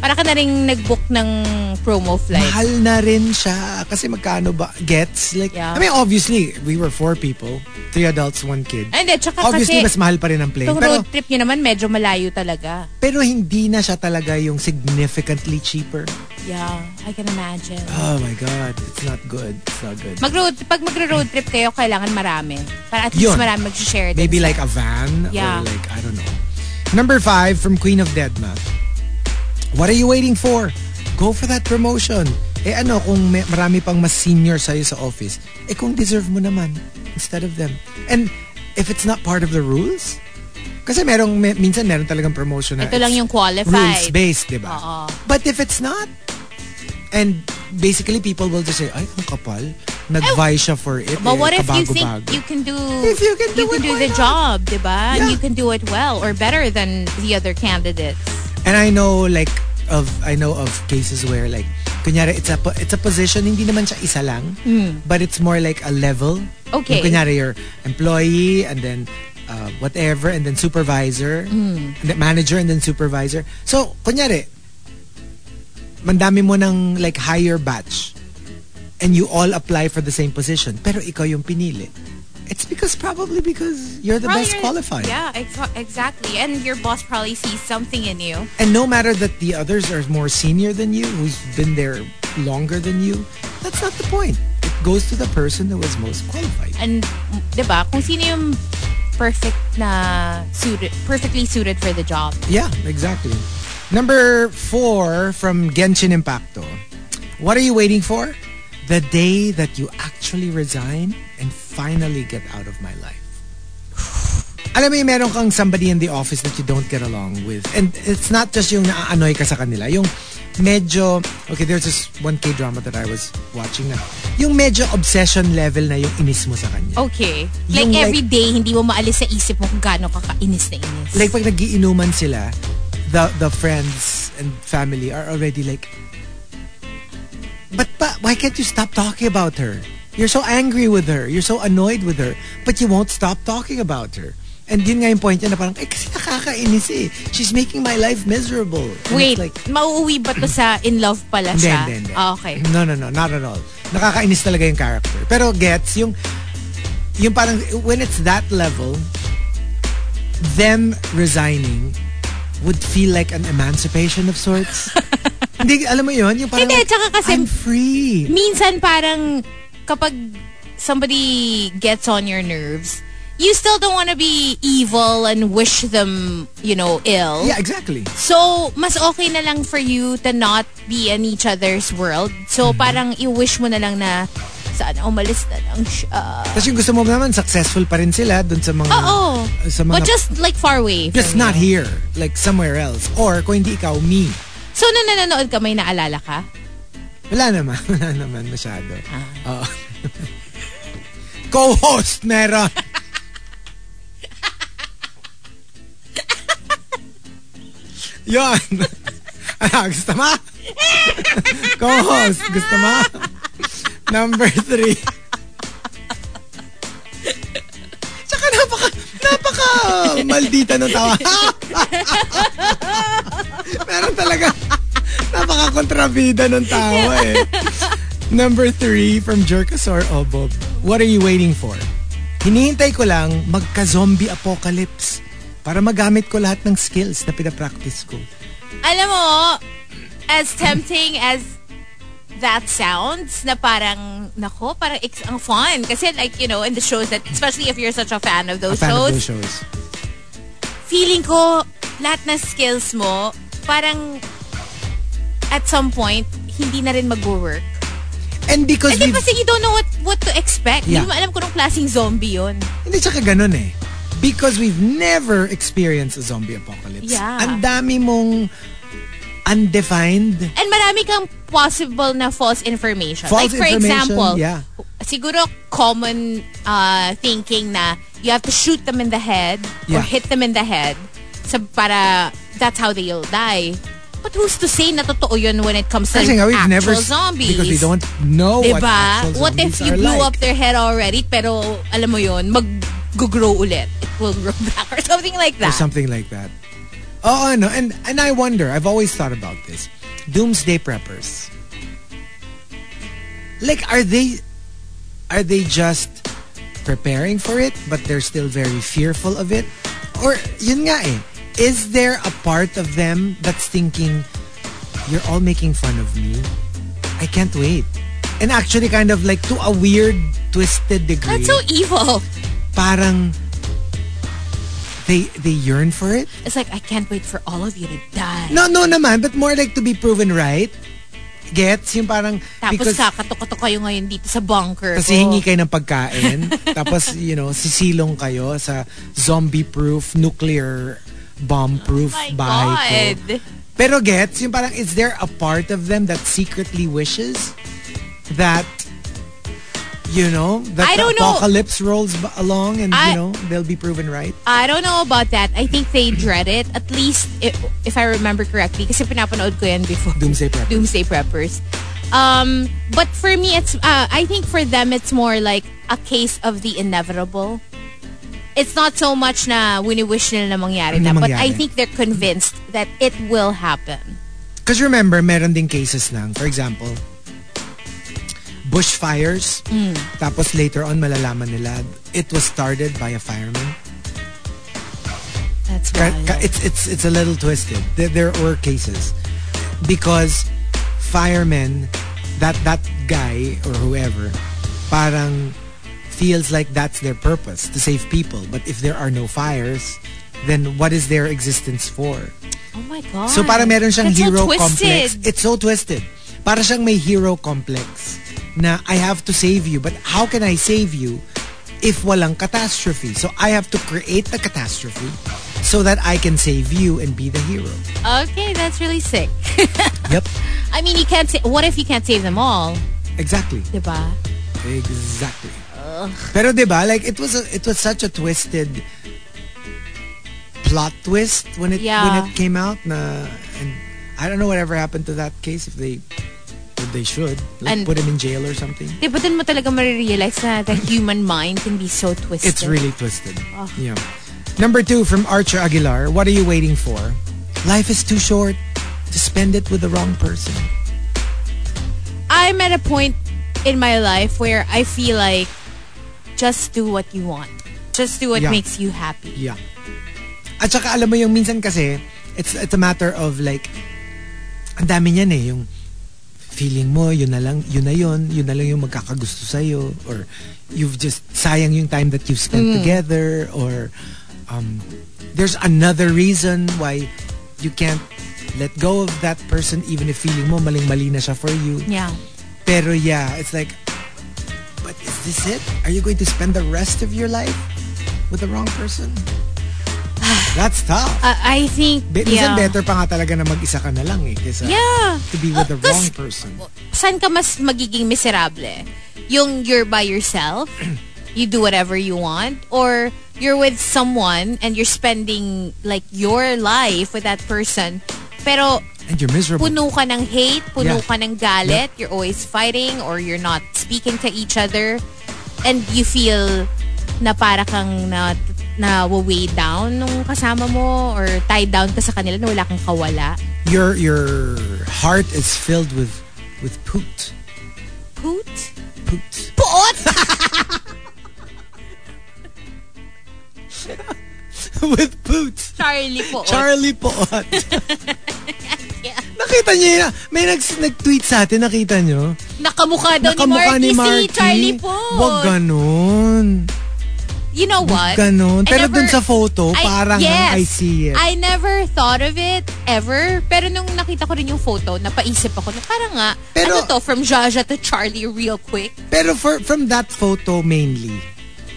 Speaker 5: Para ka na rin nag-book ng promo flight.
Speaker 4: Mahal na rin siya. Kasi magkano ba? Gets? Like,
Speaker 5: Yeah.
Speaker 4: I mean, obviously, we were four people. Three adults, one kid.
Speaker 5: Hindi, tsaka
Speaker 4: Obviously,
Speaker 5: kasi
Speaker 4: mas mahal pa rin ang plane.
Speaker 5: itong
Speaker 4: Pero,
Speaker 5: road trip nyo naman medyo malayo talaga.
Speaker 4: pero hindi na siya talaga yung significantly cheaper.
Speaker 5: Yeah, I can imagine.
Speaker 4: Oh my God. It's not good. It's not good.
Speaker 5: Mag-road, pag magro-road trip kayo, kailangan marami. Para at least
Speaker 4: Yun.
Speaker 5: marami mag-share.
Speaker 4: Maybe like a van
Speaker 5: Yeah.
Speaker 4: or like, I don't know. Number five from Queen of Deadma. What are you waiting for? Go for that promotion. Eh ano, kung may, marami pang mas senior sa'yo sa office, eh kung deserve mo naman instead of them. And if it's not part of the rules, kasi merong, may, minsan meron talagang promotion na
Speaker 5: Ito lang yung qualified.
Speaker 4: rules-based, di ba? But if it's not, and basically people will just say, ay, ang kapal, nag-vie siya for it.
Speaker 5: But
Speaker 4: eh,
Speaker 5: what if you think
Speaker 4: kabago-bago."
Speaker 5: you can do
Speaker 4: If you can do it, why
Speaker 5: the
Speaker 4: not?
Speaker 5: job, diba? And
Speaker 4: Yeah.
Speaker 5: you can do it well or better than the other candidates.
Speaker 4: And I know like of I know of cases where like kunyari it's a it's a position hindi naman siya isa lang but it's more like a level.
Speaker 5: Okay.
Speaker 4: Yung kunyari your employee and then uh, whatever and then supervisor and then manager and then supervisor. So kunyari mandami mo ng like higher batch and you all apply for the same position pero ikaw yung pinili. It's because probably because you're the
Speaker 5: Probably
Speaker 4: best
Speaker 5: you're-
Speaker 4: qualified.
Speaker 5: Yeah, ex- exactly. And your boss probably sees something in you.
Speaker 4: And no matter that the others are more senior than you, who's been there longer than you, that's not the point. It goes to the person that was most qualified.
Speaker 5: And, diba, kung sino yung perfect na suited, perfectly suited for the job.
Speaker 4: Yeah, exactly. Number four from Genshin Impacto. What are you waiting for? The day that you actually resign and finally get out of my life. Alam mo yung meron kang somebody in the office that you don't get along with. And it's not just yung naa-annoy ka sa kanila. Yung medyo, okay, there's this one K-drama that I was watching na, yung medyo obsession level na yung inis mo sa kanya.
Speaker 5: Okay. Like
Speaker 4: Yung like-
Speaker 5: every day, hindi mo maalis sa isip mo kung gaano ka kainis na inis.
Speaker 4: like pag nagiinuman sila, the the friends and family are already like, but pa, why can't you stop talking about her? You're so angry with her. You're so annoyed with her. But you won't stop talking about her. And yun nga yung point niya na parang, eh kasi nakakainis eh. She's making my life miserable. And
Speaker 5: Wait,
Speaker 4: like,
Speaker 5: mauuwi ba to sa in love pala siya?
Speaker 4: hindi, hindi.
Speaker 5: Ah, okay.
Speaker 4: No, no, no. Not at all. Nakakainis talaga yung character. Pero gets, yung, yung parang, when it's that level, them resigning would feel like an emancipation of sorts. Hindi, alam mo yun? Yung parang,
Speaker 5: Hindi,
Speaker 4: like,
Speaker 5: tsaka kasi-
Speaker 4: I'm free.
Speaker 5: Minsan parang kapag somebody gets on your nerves, you still don't want to be evil and wish them, you know, ill.
Speaker 4: Yeah, exactly.
Speaker 5: So, mas okay na lang for you to not be in each other's world. So,
Speaker 4: Mm-hmm.
Speaker 5: parang i-wish mo na lang na sana umalis na lang siya.
Speaker 4: Tapos yung gusto mo naman, successful pa rin sila dun sa mga...
Speaker 5: Oo.
Speaker 4: Sa mga
Speaker 5: But just like far away.
Speaker 4: just not
Speaker 5: you.
Speaker 4: here. Like somewhere else. Or kung hindi ikaw, me.
Speaker 5: So, na nanonood ka, may naalala ka?
Speaker 4: Wala naman. Wala naman masyado.
Speaker 5: Ah.
Speaker 4: Oo. Co-host meron. Yon. Ano, ah, gusto mo? Co-host, gusto mo? Number three. Tsaka napaka, napaka maldita ng tawa. Meron talaga, napaka kontrabida ng tawa eh. Number three from Jerkasaur Obob. What are you waiting for? Hinihintay ko lang magka-zombie apocalypse para magamit ko lahat ng skills na pinapractice ko.
Speaker 5: Alam mo, as tempting as that sounds, na parang, nako, parang it's ang fun. Kasi like, you know, in the shows that, especially if you're such a fan of
Speaker 4: A
Speaker 5: those
Speaker 4: fan
Speaker 5: shows,
Speaker 4: of those shows.
Speaker 5: feeling ko, lahat na skills mo, parang, at some point, hindi na rin mag-work.
Speaker 4: And because we've...
Speaker 5: kasi you don't know what what to expect.
Speaker 4: Yeah.
Speaker 5: Hindi mo alam kung anong klaseng zombie yun.
Speaker 4: Hindi tsaka ganun eh. Because we've never experienced a zombie apocalypse.
Speaker 5: Yeah.
Speaker 4: Ang dami mong undefined.
Speaker 5: And marami kang possible na false information.
Speaker 4: False
Speaker 5: like for
Speaker 4: information,
Speaker 5: example,
Speaker 4: yeah.
Speaker 5: siguro common uh, thinking na you have to shoot them in the head or
Speaker 4: Yeah.
Speaker 5: hit them in the head sa para that's how they'll die. But who's to say na totoo yun when it comes to
Speaker 4: Kasi nga,
Speaker 5: actual
Speaker 4: never...
Speaker 5: zombies?
Speaker 4: Because we don't know what
Speaker 5: Diba?
Speaker 4: actual
Speaker 5: What if you blew
Speaker 4: like.
Speaker 5: up their head already pero alam mo yun, mag-grow ulit. It will grow back or something like that.
Speaker 4: Or something like that. Oh, no. And, and I wonder, I've always thought about this. Doomsday preppers. Like, are they... Are they just preparing for it, but they're still very fearful of it? Or, yun nga eh, is there a part of them that's thinking, you're all making fun of me? I can't wait. And actually kind of like to a weird, twisted degree.
Speaker 5: That's so evil.
Speaker 4: Parang they they yearn for it.
Speaker 5: It's like, I can't wait for all of you to die.
Speaker 4: No, no naman, but more like to be proven right. Gets? Yung parang,
Speaker 5: Tapos
Speaker 4: because,
Speaker 5: kakatok-katok kayo ngayon dito sa bunker
Speaker 4: kasi hingi kayo ng pagkain. tapos, you know, sisilong kayo sa zombie-proof, nuclear bomb-proof
Speaker 5: Oh
Speaker 4: bahay ko.
Speaker 5: God.
Speaker 4: Pero gets, yung parang, is there a part of them that secretly wishes that, you know, that
Speaker 5: I
Speaker 4: the
Speaker 5: don't know.
Speaker 4: apocalypse rolls along and,
Speaker 5: I-
Speaker 4: you know, they'll be proven right?
Speaker 5: I don't know about that. I think they dread it. At least, if, if I remember correctly, kasi pinapanood ko yan before.
Speaker 4: Doomsday Preppers.
Speaker 5: Doomsday Preppers. Um, but for me, it's, uh, I think for them, it's more like a case of the inevitable. It's not so much na wini-wish nila na mangyari na, but. I think they're convinced that it will happen.
Speaker 4: Because remember, meron ding cases ng, for example, bushfires. Mm. Tapos later on, malalaman nila, it was started by a fireman.
Speaker 5: That's wild.
Speaker 4: It's, it's, it's a little twisted. There, there were cases. Because firemen, that, that guy or whoever, parang feels like that's their purpose, to save people. But if there are no fires, then what is their existence for?
Speaker 5: oh my God.
Speaker 4: So para meron siyang
Speaker 5: That's
Speaker 4: hero
Speaker 5: twisted.
Speaker 4: complex. It's so twisted. Para siyang may hero complex na I have to save you. But how can I save you if walang catastrophe? So I have to create the catastrophe so that I can save you and be the hero.
Speaker 5: Okay, that's really sick.
Speaker 4: Yep.
Speaker 5: I mean, you can't say, what if you can't save them all?
Speaker 4: Exactly.
Speaker 5: Diba?
Speaker 4: Exactly. Pero 'di ba like it was a, it was such a twisted plot twist when it
Speaker 5: Yeah.
Speaker 4: when it came out na and I don't know whatever happened to that case if they they should like
Speaker 5: And-
Speaker 4: put him in jail or something.
Speaker 5: Diba dun mo talaga marirealize na the human mind can be so twisted.
Speaker 4: It's really twisted. Yeah. Number two from Archer Aguilar. What are you waiting for? Life is too short to spend it with the wrong person.
Speaker 5: I'm at a point in my life where I feel like just do what you want. Just do what
Speaker 4: Yeah.
Speaker 5: makes you happy.
Speaker 4: Yeah. At saka alam mo yung minsan kasi, it's, it's a matter of like, ang dami niyan eh, yung feeling mo, yun na lang, yun na yun, yun na lang yung magkakagusto sa'yo, or you've just, sayang yung time that you've spent together, or um, there's another reason why you can't let go of that person even if feeling mo maling-mali na siya for you.
Speaker 5: Yeah.
Speaker 4: Pero yeah, it's like, but is this it? Are you going to spend the rest of your life with the wrong person? That's tough.
Speaker 5: Uh, I think,
Speaker 4: Be-
Speaker 5: yeah.
Speaker 4: Minsan better pa nga talaga na mag-isa ka na lang eh. Kesa
Speaker 5: Yeah.
Speaker 4: to be with the
Speaker 5: Uh, 'cause
Speaker 4: wrong person.
Speaker 5: Saan ka mas magiging miserable? Yung you're by yourself, you do whatever you want, or you're with someone and you're spending like your life with that person, pero
Speaker 4: And you're miserable.
Speaker 5: puno ka ng hate, puno
Speaker 4: Yeah.
Speaker 5: ka ng galit, you're always fighting or you're not speaking to each other and you feel na para kang na, na weigh down nung kasama mo or tied down ka sa kanila na wala kang kawala?
Speaker 4: Your your heart is filled with with poot.
Speaker 5: Poot?
Speaker 4: Poot.
Speaker 5: Poot!
Speaker 4: with poot.
Speaker 5: Charlie Poot.
Speaker 4: Charlie Poot. Nakita niyo yun? May nag, nag-tweet sa atin, nakita niyo?
Speaker 5: Nakamukha daw
Speaker 4: Nakamukha
Speaker 5: ni
Speaker 4: ni
Speaker 5: Marky,
Speaker 4: Marky.
Speaker 5: si Charlie Poot.
Speaker 4: Wag ganun.
Speaker 5: You know what?
Speaker 4: Ganon.
Speaker 5: I
Speaker 4: Pero
Speaker 5: never-
Speaker 4: dun sa photo,
Speaker 5: I-
Speaker 4: parang
Speaker 5: yes,
Speaker 4: I see it.
Speaker 5: I never thought of it ever. Pero nung nakita ko rin yung photo, napaisip ako na parang nga,
Speaker 4: Pero-
Speaker 5: ano to, from Jaja to Charlie real quick.
Speaker 4: Pero for, from that photo mainly.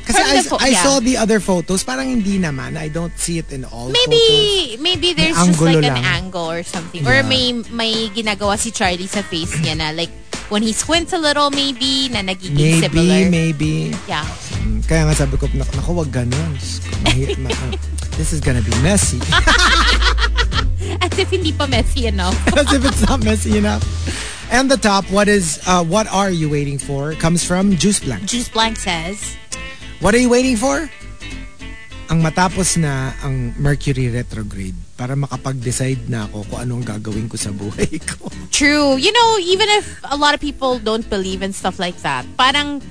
Speaker 4: Kasi I, I
Speaker 5: yeah.
Speaker 4: saw the other photos, parang hindi naman. I don't see it in all
Speaker 5: Maybe,
Speaker 4: photos.
Speaker 5: maybe there's
Speaker 4: May
Speaker 5: just like
Speaker 4: angulo
Speaker 5: an angle or something.
Speaker 4: Yeah.
Speaker 5: Or may, may ginagawa si Charlie sa face niya na like, when he squints a little maybe, na nagiging
Speaker 4: Maybe,
Speaker 5: similar.
Speaker 4: maybe.
Speaker 5: Yeah.
Speaker 4: Mm, Kaya nga sabi ko, naku, wag ganun. Diyos ko, mahi- ma- uh, this is gonna be messy.
Speaker 5: As if hindi pa messy enough.
Speaker 4: As if it's not messy enough. And the top, what is, uh, what are you waiting for? Comes from Juice Blank.
Speaker 5: Juice Blank says,
Speaker 4: What are you waiting for? Ang matapos na ang Mercury retrograde para makapag-decide na ako kung anong gagawin ko sa buhay ko.
Speaker 5: True. You know, even if a lot of people don't believe in stuff like that, parang,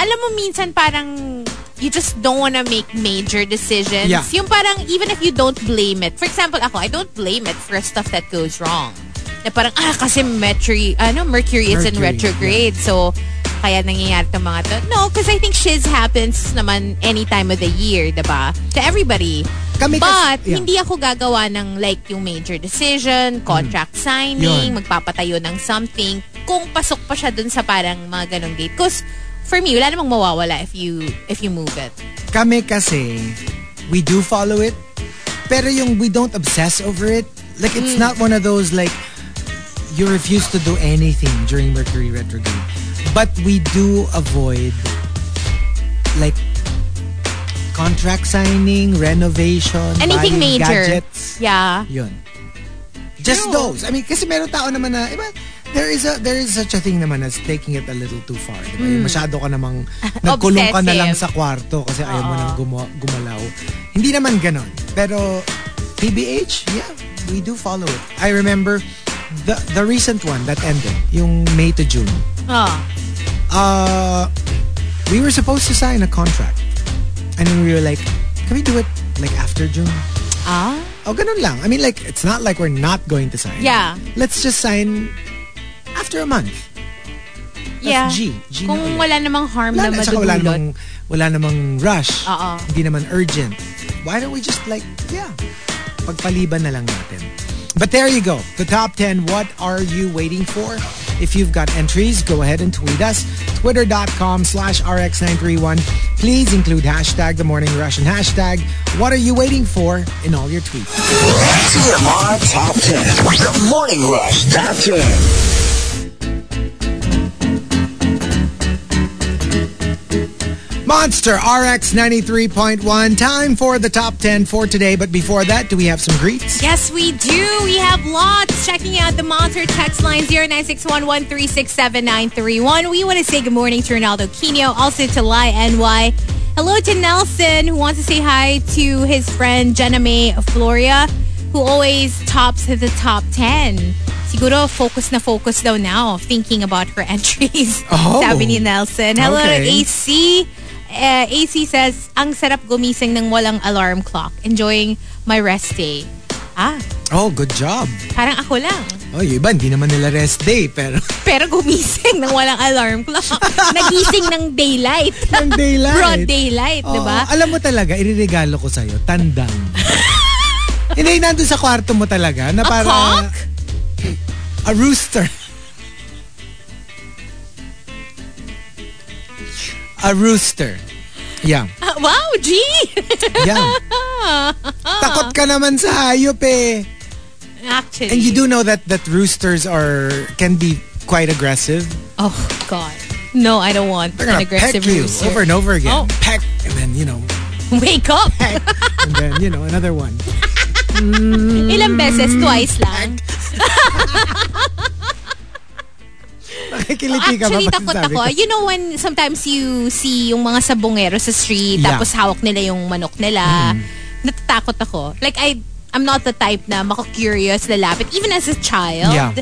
Speaker 5: alam mo minsan parang, you just don't want to make major decisions.
Speaker 4: Yeah.
Speaker 5: Yung parang, even if you don't blame it. For example, ako, I don't blame it for stuff that goes wrong. Na parang, ah, kasi Mercury, ano, Mercury is in
Speaker 4: Mercury,
Speaker 5: retrograde. So, kaya nangyayari itong mga to. No, because I think shiz happens naman any time of the year, diba? To everybody.
Speaker 4: Kami
Speaker 5: But,
Speaker 4: yeah.
Speaker 5: hindi ako gagawa ng like yung major decision, contract signing,
Speaker 4: Yun.
Speaker 5: magpapatayo ng something, kung pasok pa siya dun sa parang mga ganong date. Because, for me, wala namang mawawala if you if you move it.
Speaker 4: Kami kasi, we do follow it, pero yung we don't obsess over it, like it's not one of those like, you refuse to do anything during Mercury retrograde. But we do avoid like contract signing, renovation,
Speaker 5: Anything
Speaker 4: buying
Speaker 5: major.
Speaker 4: gadgets.
Speaker 5: Yeah.
Speaker 4: Yun. Just
Speaker 5: True.
Speaker 4: those. I mean, kasi meron tao naman na, iba, there is a there is such a thing naman as taking it a little too far. Diba? Yung Masyado ka namang nagkulong ka na lang sa kwarto kasi ayaw mo nang gumo- gumalaw. Hindi naman ganon. Pero PBH, yeah, we do follow it. I remember the the recent one that ended, yung May to June.
Speaker 5: Oh.
Speaker 4: Uh, we were supposed to sign a contract. And then we were like, can we do it like after June?
Speaker 5: Ah?
Speaker 4: Oh, ganun lang. I mean, like, it's not like we're not going to sign.
Speaker 5: Yeah.
Speaker 4: Let's just sign after a month.
Speaker 5: Yeah.
Speaker 4: G. G
Speaker 5: Kung
Speaker 4: na
Speaker 5: wala namang harm
Speaker 4: Wala,
Speaker 5: na
Speaker 4: saka wala
Speaker 5: madudulot.
Speaker 4: namang, wala namang rush.
Speaker 5: Oo.
Speaker 4: Hindi naman urgent. Why don't we just like, yeah, pagpaliban na lang natin. But there you go. The top 10. What are you waiting for? If you've got entries, go ahead and tweet us. Twitter.com slash RX931. Please include hashtag The Morning Rush and hashtag What are you waiting for in all your tweets.
Speaker 3: TMR Top 10. The Morning Rush Top 10.
Speaker 4: Monster RX 93.1. Time for the top 10 for today. But before that, do we have some greets?
Speaker 5: Yes, we do. We have lots. Checking out the Monster text line 0961-1367931. We want to say good morning to Ronaldo Quino, also to Lai NY. Hello to Nelson, who wants to say hi to his friend Jenna May Floria, who always tops the top 10. Siguro focus na focus daw now, thinking about her entries.
Speaker 4: Oh.
Speaker 5: Sabi ni Nelson. Hello
Speaker 4: Okay.
Speaker 5: AC. Uh, AC says, ang sarap gumising ng walang alarm clock. Enjoying my rest day. Ah,
Speaker 4: Oh, good job.
Speaker 5: parang ako lang.
Speaker 4: Oh, yung iba, hindi naman nila rest day, pero
Speaker 5: Pero gumising ng walang alarm clock. Nagising ng daylight.
Speaker 4: ng daylight.
Speaker 5: Broad daylight, di ba?
Speaker 4: Alam mo talaga, iririgalo ko sa'yo, tandang. Hindi, nandun sa kwarto mo talaga, na para...
Speaker 5: cock?
Speaker 4: A rooster. A rooster. Yeah.
Speaker 5: Ah, wow, G!
Speaker 4: Yeah. Takot ka naman sa hayop eh.
Speaker 5: Actually.
Speaker 4: And you do know that that roosters are can be quite aggressive.
Speaker 5: Oh, God. No, I don't want
Speaker 4: They're
Speaker 5: an aggressive
Speaker 4: peck you
Speaker 5: rooster.
Speaker 4: over and over again.
Speaker 5: Oh.
Speaker 4: Peck, and then you know,
Speaker 5: Wake up!
Speaker 4: peck, and then you know another one.
Speaker 5: Ilang beses? Twice lang.
Speaker 4: Nakikiliti ka
Speaker 5: Actually, takot ako.
Speaker 4: ko?
Speaker 5: You know when sometimes you see yung mga sabongero sa street,
Speaker 4: Yeah.
Speaker 5: tapos hawak nila yung manok nila, natatakot ako. Like, I, I'm not the type na mako-curious, lalapit. Even as a child.
Speaker 4: Yeah.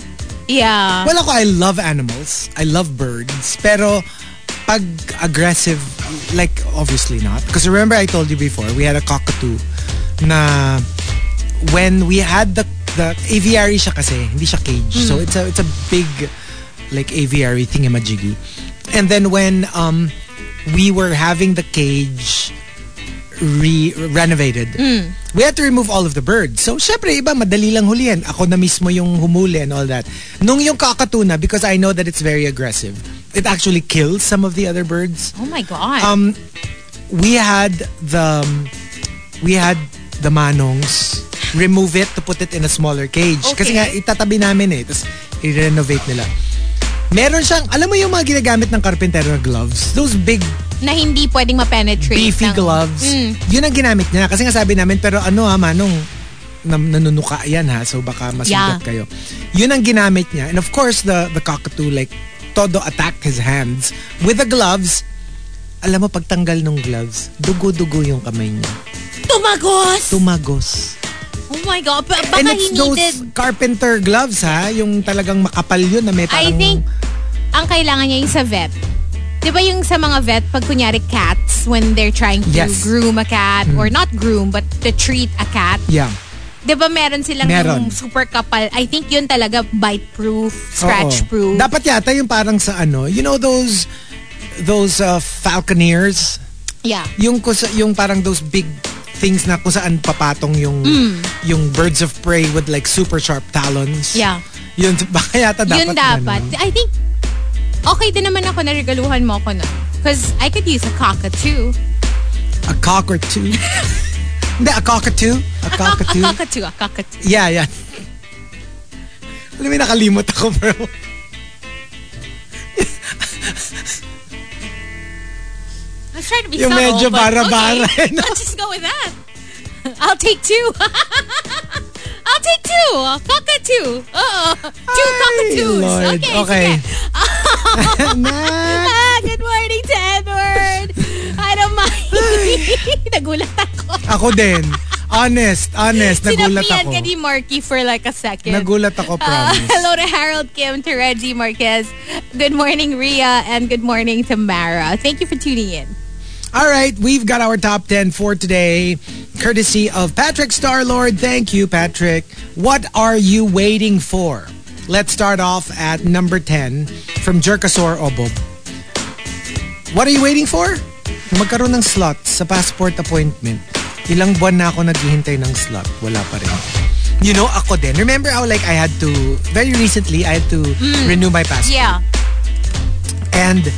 Speaker 5: Yeah.
Speaker 4: Well, ako, I love animals. I love birds. Pero, pag aggressive, like, obviously not. Because remember I told you before, we had a cockatoo na when we had the, the aviary siya kasi, hindi siya cage. So, it's a, it's a big, like, aviary thingamajiggy. And then when um, we were having the cage re renovated. We had to remove all of the birds. So, syempre, iba, madali lang hulihan. Ako na mismo yung humuli and all that. Nung yung kakatuna, because I know that it's very aggressive, it actually kills some of the other birds.
Speaker 5: oh my God.
Speaker 4: Um, we had the, we had the manongs remove it to put it in a smaller cage. Kasi
Speaker 5: Okay.
Speaker 4: nga, itatabi namin eh. Tapos, i-renovate nila. Meron siyang, alam mo yung mga ginagamit ng karpentero na gloves? Those big
Speaker 5: na hindi pwedeng ma-penetrate.
Speaker 4: beefy
Speaker 5: ng-
Speaker 4: gloves.
Speaker 5: Mm.
Speaker 4: Yun ang ginamit niya. Kasi nga sabi namin, pero ano ha, manong, nam- nanunuka yan ha. So baka masugat
Speaker 5: Yeah.
Speaker 4: kayo. Yun ang ginamit niya. And of course, the, the cockatoo, like, todo attacked his hands. With the gloves, alam mo, pagtanggal ng gloves, dugo-dugo yung kamay niya.
Speaker 5: Tumagos!
Speaker 4: Tumagos.
Speaker 5: Oh my God. Ba- baka
Speaker 4: And
Speaker 5: he
Speaker 4: it's those
Speaker 5: needed...
Speaker 4: carpenter gloves ha. Yung talagang makapal yun na may
Speaker 5: I
Speaker 4: parang...
Speaker 5: think ang kailangan niya yung sa vet. Di ba yung sa mga vet, pag kunyari cats, when they're trying to
Speaker 4: Yes. Mm.
Speaker 5: groom a cat, or not groom, but to treat a cat,
Speaker 4: Yeah.
Speaker 5: di ba meron silang
Speaker 4: Meron.
Speaker 5: yung super kapal? I think yun talaga bite-proof, scratch-proof.
Speaker 4: Oo. Dapat yata yung parang sa ano, you know those those uh, falconeers?
Speaker 5: yeah.
Speaker 4: Yung yung parang those big things na kung saan papatong yung yung birds of prey with like super sharp talons.
Speaker 5: Mm. Yeah.
Speaker 4: Yun baka yata dapat.
Speaker 5: yun dapat.
Speaker 4: ganun.
Speaker 5: I think, okay din naman ako na regaluhan mo ako na. Because I could use a cockatoo.
Speaker 4: A cock or two. Hindi, a cockatoo. A cockatoo.
Speaker 5: A cockatoo, a cockatoo.
Speaker 4: yeah, yeah. Alam mo, nakalimot ako bro.
Speaker 5: I was trying to be
Speaker 4: Yung
Speaker 5: subtle,
Speaker 4: medyo bara-bara,
Speaker 5: okay.
Speaker 4: eh, no?
Speaker 5: Let's just go with that. I'll take two. I'll take two. Cockatoo. Oo. Two cockatoos.
Speaker 4: Lord.
Speaker 5: Okay,
Speaker 4: Okay.
Speaker 5: sige. Ah, good morning to Edward. I don't mind. Nagulat ako.
Speaker 4: Ako din. Honest, honest. Nagulat ako.
Speaker 5: ka ni Marky for like a second.
Speaker 4: Nagulat ako,
Speaker 5: Uh, hello to Harold Kim, to Reggie Marquez. Good morning, Ria, and good morning to Mara. Thank you for tuning in.
Speaker 4: All right, we've got our top 10 for today, courtesy of Patrick Starlord. Thank you, Patrick. What are you waiting for? Let's start off at number 10 from Jerkasor Obob. What are you waiting for? Magkaroon ng slot sa passport appointment. Ilang buwan na ako naghihintay ng slot. Wala pa rin. You know, ako din. Remember how like I had to, very recently, I had to hmm. renew my passport.
Speaker 5: Yeah.
Speaker 4: And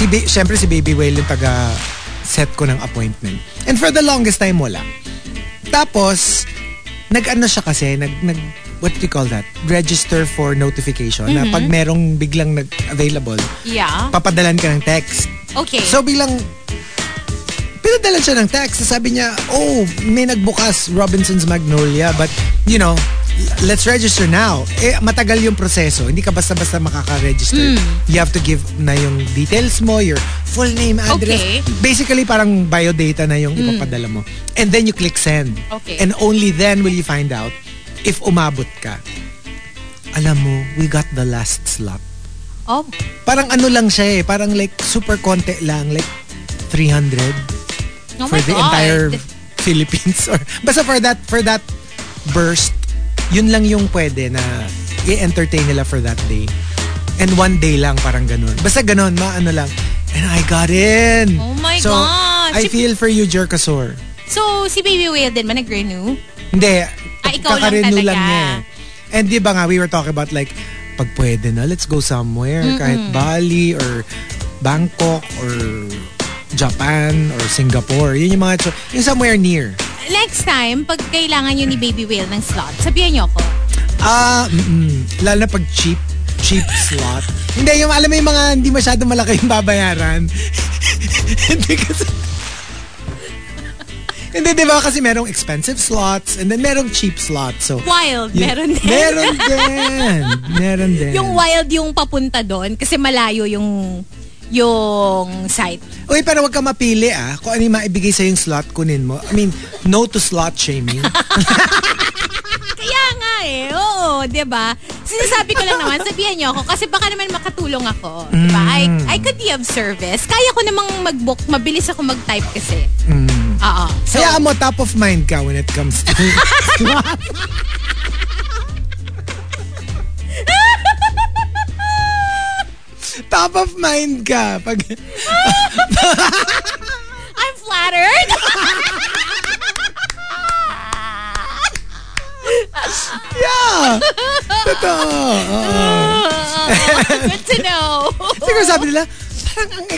Speaker 4: si ba- syempre si Baby Whale yung taga set ko ng appointment. And for the longest time wala. Tapos nag-ano siya kasi nag nag what do you call that? Register for notification na pag merong biglang nag-available,
Speaker 5: Yeah.
Speaker 4: papadalan ka ng text.
Speaker 5: Okay.
Speaker 4: So biglang pinadalan siya ng text. Sabi niya, oh, may nagbukas Robinson's Magnolia but you know, let's register now. Eh, matagal yung proseso. Hindi ka basta-basta makaka-register.
Speaker 5: Hmm.
Speaker 4: You have to give na yung details mo, your full name, address.
Speaker 5: Okay.
Speaker 4: Basically, parang biodata na yung ipapadala mo. And then you click send.
Speaker 5: Okay.
Speaker 4: And only then will you find out if umabot ka. Alam mo, we got the last slot
Speaker 5: oh,
Speaker 4: parang ano lang siya eh. Parang like super konti lang. Like 300
Speaker 5: oh
Speaker 4: for the
Speaker 5: God.
Speaker 4: entire Philippines. Or basta for that, for that burst, yun lang yung pwede na i-entertain nila for that day. And one day lang, parang ganun. Basta ganun, maano lang. And I got in.
Speaker 5: Oh my
Speaker 4: so,
Speaker 5: God.
Speaker 4: I
Speaker 5: Si-
Speaker 4: feel for you, Jerkasor.
Speaker 5: So, si Baby Whale din ba nag-renew?
Speaker 4: Hindi.
Speaker 5: Ah, ikaw lang talaga.
Speaker 4: niya eh. And di ba nga, we were talking about like, pag pwede na, let's go somewhere. Kahit Bali or Bangkok or Japan or Singapore. Yun yung mga, yung somewhere near.
Speaker 5: Next time, pag kailangan nyo ni Baby Whale ng slot, sabihan nyo ako.
Speaker 4: Ah, mm lalo na pag cheap, cheap slot. Hindi, yung alam mo yung mga hindi masyado malaki yung babayaran. hindi kasi, Hindi, di ba? Kasi merong expensive slots and then merong cheap slots. So,
Speaker 5: Wild,
Speaker 4: yun-
Speaker 5: meron din.
Speaker 4: Meron din. Meron din.
Speaker 5: yung wild yung papunta doon kasi malayo yung yung site.
Speaker 4: Uy, pero wag ka mapili ah. Kung ano yung maibigay sa yung slot, kunin mo. I mean, no to slot shaming.
Speaker 5: Kaya nga eh, oo, 'di ba? Sinasabi ko lang naman, sabihan niyo ako kasi baka naman makatulong ako, 'di ba? I,
Speaker 4: Mm.
Speaker 5: I could be of service. Kaya ko namang mag-book, mabilis ako mag-type kasi.
Speaker 4: Mm.
Speaker 5: Oo. So,
Speaker 4: Kaya mo top of mind ka when it comes to slot. Top of mind ka. Pag,
Speaker 5: I'm flattered.
Speaker 4: yeah. Totoo. Oo.
Speaker 5: Good to know.
Speaker 4: Siguro sabi nila, parang ang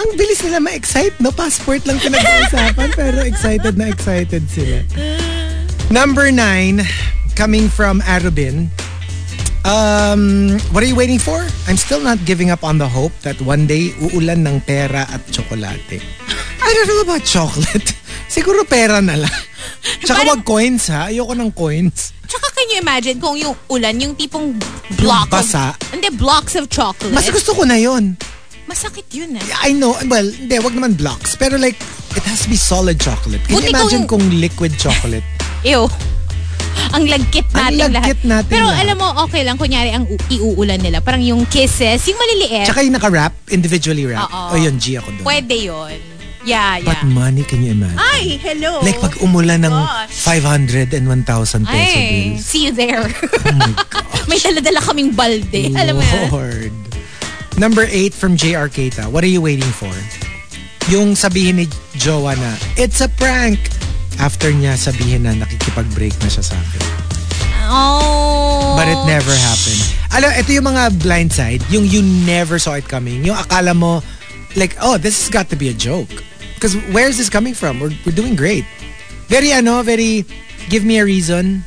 Speaker 4: ang bilis nila ma-excite, no? Passport lang pinag-uusapan, pero excited na excited sila. Number nine, coming from Arubin. Um, what are you waiting for? I'm still not giving up on the hope that one day uulan ng pera at tsokolate. I don't know about chocolate. Siguro pera na lang. Tsaka
Speaker 5: Parang-
Speaker 4: wag coins ha. Ayoko ng coins.
Speaker 5: Tsaka can you imagine kung yung ulan, yung tipong block
Speaker 4: basa.
Speaker 5: of... Hindi, blocks of chocolate.
Speaker 4: Mas gusto ko na yon.
Speaker 5: Masakit yun eh.
Speaker 4: I know, well, hindi, wag naman blocks. Pero like, it has to be solid chocolate. Can you
Speaker 5: Buti
Speaker 4: imagine
Speaker 5: kung-
Speaker 4: kung liquid chocolate?
Speaker 5: Ew. Ang lagkit
Speaker 4: Ang
Speaker 5: natin lahat.
Speaker 4: lagkit natin
Speaker 5: Pero
Speaker 4: lahat.
Speaker 5: alam mo, okay lang. Kunyari, ang iuulan nila. Parang yung kisses, yung maliliit.
Speaker 4: Tsaka yung naka-wrap, individually wrap.
Speaker 5: Oo.
Speaker 4: O yun, G ako doon.
Speaker 5: Pwede yun. Yeah,
Speaker 4: But
Speaker 5: yeah.
Speaker 4: money, can you imagine?
Speaker 5: Ay, hello.
Speaker 4: Like pag umulan ng
Speaker 5: Gosh.
Speaker 4: 500 and 1,000 peso
Speaker 5: Ay,
Speaker 4: bills.
Speaker 5: see you there.
Speaker 4: Oh my God.
Speaker 5: May dala-dala kaming balde. Alam mo yan?
Speaker 4: Lord. Number 8 from JR Keita. What are you waiting for? Yung sabihin ni Jowa na, it's a prank. After niya sabihin na nakikipag-break na siya sa akin.
Speaker 5: Oh.
Speaker 4: But it never happened. Alam, ito yung mga blind side. Yung you never saw it coming. Yung akala mo, like, oh, this has got to be a joke. Because where's this coming from? We're, we're doing great. Very, ano, very, give me a reason.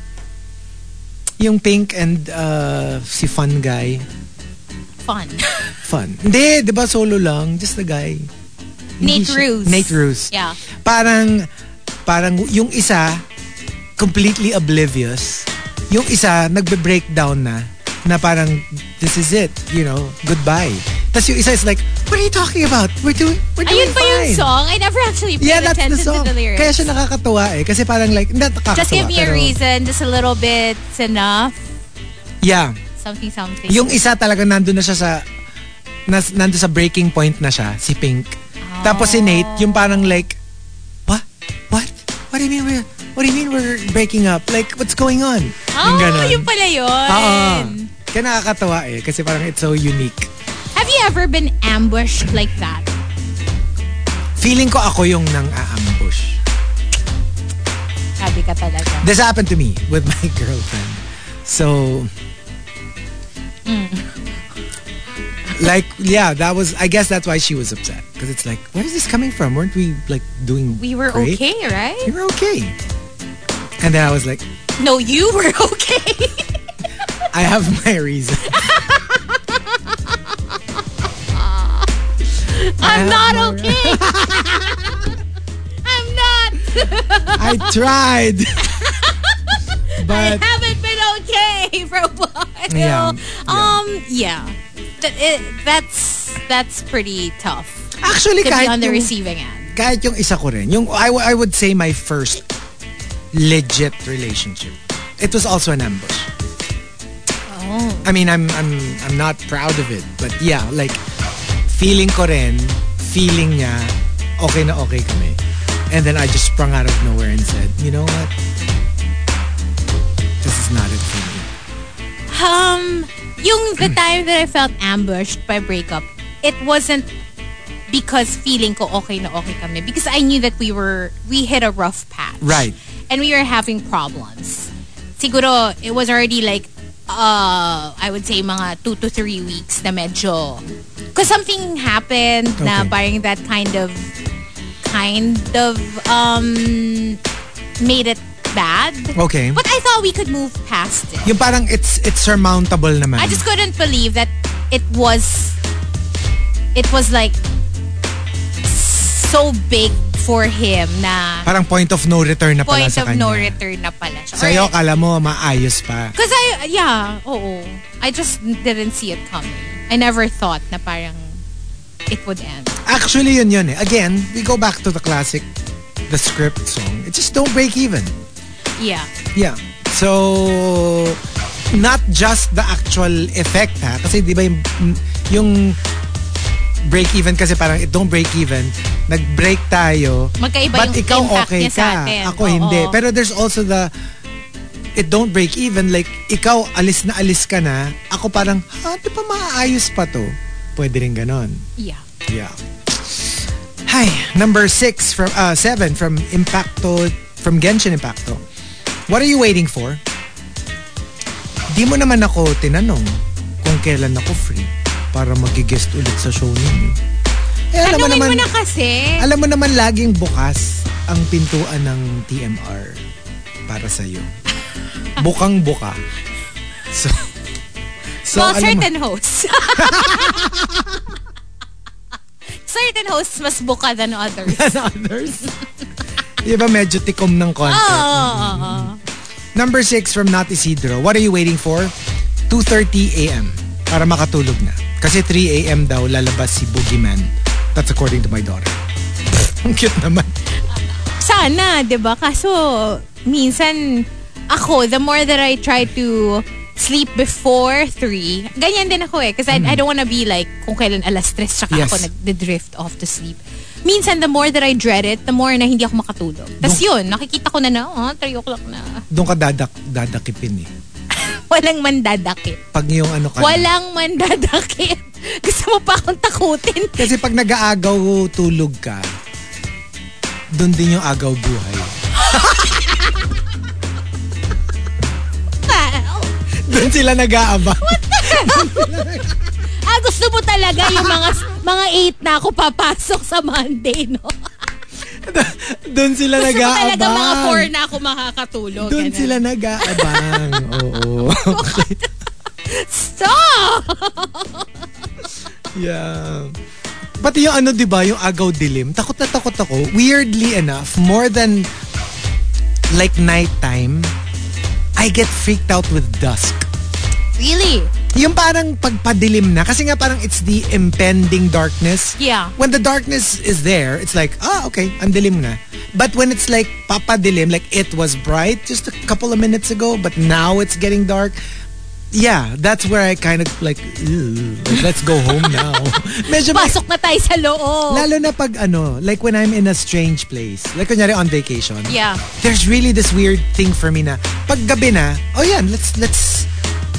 Speaker 4: Yung Pink and uh, si Fun Guy.
Speaker 5: Fun.
Speaker 4: Fun. Hindi, di ba solo lang? Just the guy.
Speaker 5: Nate Ruse.
Speaker 4: Nate Ruse.
Speaker 5: Yeah.
Speaker 4: Parang, parang yung isa, completely oblivious. Yung isa, nagbe-breakdown na, na parang, this is it, you know, goodbye. Tapos yung isa is like, what are you talking about? We're doing, we're doing
Speaker 5: Ayun pa yung
Speaker 4: fine.
Speaker 5: song? I never actually paid
Speaker 4: Yeah, that's the
Speaker 5: attention
Speaker 4: song.
Speaker 5: to the lyrics.
Speaker 4: Kaya siya nakakatuwa eh. Kasi parang like.
Speaker 5: Just give me a
Speaker 4: pero-
Speaker 5: reason. Just a little bit's enough.
Speaker 4: Yeah.
Speaker 5: Something, something.
Speaker 4: Yung isa talaga nandun na siya sa, nas, nandun sa breaking point na siya, si Pink. Tapos si Nate, yung parang like? What? Do you mean we're, what do you mean we're breaking up? Like, what's going on?
Speaker 5: oh,
Speaker 4: yung
Speaker 5: yung pala yun.
Speaker 4: Oo. Kaya nakakatawa eh. Kasi parang it's so unique.
Speaker 5: Have you ever been ambushed like that?
Speaker 4: Feeling ko ako yung nang aambush.
Speaker 5: Sabi ka talaga.
Speaker 4: This happened to me with my girlfriend. So, like, yeah, that was, I guess that's why she was upset. Because it's like, where is this coming from? Weren't we like doing
Speaker 5: We were
Speaker 4: great?
Speaker 5: okay, right?
Speaker 4: We were okay. And then I was like,
Speaker 5: No, you were okay.
Speaker 4: I have my reason.
Speaker 5: I'm not okay. I'm not.
Speaker 4: I tried.
Speaker 5: I
Speaker 4: but
Speaker 5: haven't been okay for a while.
Speaker 4: Yeah,
Speaker 5: Um, yeah. Th- it, that's that's pretty tough
Speaker 4: actually,
Speaker 5: to be on the
Speaker 4: yung,
Speaker 5: receiving end.
Speaker 4: kahit yung isa ko rin, yung, I, I would say my first legit relationship, it was also an ambush.
Speaker 5: Oh.
Speaker 4: I mean, I'm, I'm, I'm not proud of it. But yeah, like, feeling ko rin, feeling niya, okay na okay kami. And then I just sprung out of nowhere and said, you know what? This is not it for me.
Speaker 5: Um, yung the time that I felt ambushed by breakup, it wasn't because feeling ko okay na okay kami. Because I knew that we were, we hit a rough patch.
Speaker 4: Right.
Speaker 5: And we were having problems. Siguro, it was already like, uh, I would say mga two to three weeks na medyo, because something happened na
Speaker 4: Okay.
Speaker 5: parang that kind of, kind of, um, made it bad.
Speaker 4: Okay.
Speaker 5: But I thought we could move past it.
Speaker 4: Yung parang it's it's surmountable naman.
Speaker 5: I just couldn't believe that it was it was like so big for him na
Speaker 4: Parang point of no return na pala
Speaker 5: point
Speaker 4: sa
Speaker 5: of
Speaker 4: kanya.
Speaker 5: no return na pala siya.
Speaker 4: Sa'yo,
Speaker 5: Or-
Speaker 4: kala mo maayos pa.
Speaker 5: Cause I, yeah, oo. I just didn't see it coming. I never thought na parang it would end.
Speaker 4: Actually, yun yun eh. Again, we go back to the classic, the script song. It just don't break even.
Speaker 5: Yeah.
Speaker 4: Yeah. So, not just the actual effect ha. Kasi di ba yung, yung break even kasi parang it don't break even. Nag-break tayo.
Speaker 5: Magkaiba
Speaker 4: but
Speaker 5: yung
Speaker 4: ikaw okay ka. Ako
Speaker 5: Oo.
Speaker 4: hindi. Pero there's also the it don't break even. Like, ikaw alis na alis ka na. Ako parang, ha, di pa maayos pa to? Pwede rin ganon.
Speaker 5: Yeah.
Speaker 4: Yeah. Hi, number six from uh seven from Impacto from Genshin Impacto. What are you waiting for? Di mo naman ako tinanong kung kailan ako free para mag-guest ulit sa show ninyo. Eh, alam mo naman,
Speaker 5: mo na kasi.
Speaker 4: alam mo naman laging bukas ang pintuan ng TMR para sa iyo. Bukang buka. So, so
Speaker 5: well,
Speaker 4: alam mo-
Speaker 5: certain hosts. certain hosts mas buka than others.
Speaker 4: than others. Di ba medyo tikom ng konti?
Speaker 5: Oo, oo, oo.
Speaker 4: Number six from Nat Isidro. What are you waiting for? 2.30 a.m. Para makatulog na. Kasi 3 a.m. daw lalabas si Boogeyman. That's according to my daughter. Ang cute naman.
Speaker 5: Sana, 'di ba? Kaso minsan ako, the more that I try to sleep before 3, ganyan din ako eh. Because I, I don't wanna be like, kung kailan alas 3, tsaka
Speaker 4: Yes.
Speaker 5: ako nag-drift off to sleep. Minsan, the more that I dread it, the more na hindi ako makatulog. Tapos yun, nakikita ko na na, oh, 3 o'clock na.
Speaker 4: Doon ka dadak, dadakipin eh.
Speaker 5: Walang mandadakip.
Speaker 4: Pag yung ano ka.
Speaker 5: Walang mandadakip. Gusto mo pa akong takutin.
Speaker 4: Kasi pag nag-aagaw tulog ka, doon din yung agaw buhay. Doon sila nag-aabang.
Speaker 5: Ah, gusto mo talaga yung mga mga 8 na ako papasok sa Monday, no?
Speaker 4: Doon sila
Speaker 5: Gusto
Speaker 4: nag-aabang.
Speaker 5: talaga mga 4 na ako makakatulog.
Speaker 4: Doon sila nag-aabang. Oo.
Speaker 5: Stop!
Speaker 4: Yeah. Pati yung ano, di ba, yung agaw dilim, takot na takot ako. Weirdly enough, more than like nighttime, I get freaked out with dusk.
Speaker 5: Really?
Speaker 4: Yung parang pagpadilim na, kasi nga parang it's the impending darkness.
Speaker 5: Yeah.
Speaker 4: When the darkness is there, it's like, ah, okay, ang dilim na. But when it's like papadilim, like it was bright just a couple of minutes ago, but now it's getting dark, yeah, that's where I kind of like, "Ew, like, let's go home now. Medyo
Speaker 5: Pasok na tayo sa loob.
Speaker 4: Lalo na pag ano, like when I'm in a strange place. Like kunyari on vacation.
Speaker 5: Yeah.
Speaker 4: There's really this weird thing for me na pag gabi na, oh yan, let's let's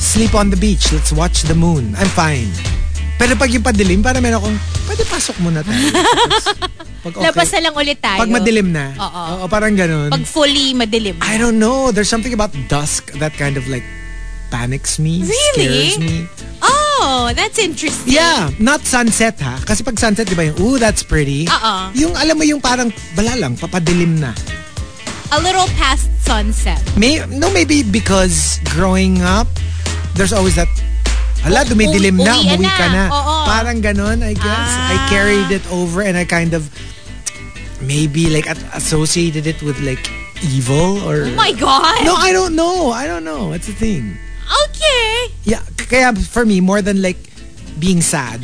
Speaker 4: sleep on the beach. Let's watch the moon. I'm fine. Pero pag yung padilim, para meron akong, pwede pasok muna tayo. Pag okay.
Speaker 5: Labas na lang ulit tayo.
Speaker 4: Pag madilim na.
Speaker 5: Oo.
Speaker 4: Oo, parang ganun.
Speaker 5: Pag fully madilim.
Speaker 4: I don't know. There's something about dusk that kind of like panics me,
Speaker 5: Really?
Speaker 4: scares me.
Speaker 5: Oh, that's interesting.
Speaker 4: Yeah, not sunset ha. Kasi pag sunset, di ba yung, ooh, that's pretty.
Speaker 5: Oo.
Speaker 4: Yung alam mo yung parang, bala lang, papadilim na.
Speaker 5: A little past sunset.
Speaker 4: May, no, maybe because growing up, there's always that, hala, dumidilim na,
Speaker 5: uwi
Speaker 4: umuwi ka
Speaker 5: na. Oo.
Speaker 4: Parang ganon, I guess. I
Speaker 5: Ah.
Speaker 4: carried it over and I kind of, maybe like at- associated it with like evil or...
Speaker 5: Oh my God.
Speaker 4: No, I don't know. I don't know. It's a thing.
Speaker 5: Okay.
Speaker 4: Yeah, kaya for me, more than like being sad,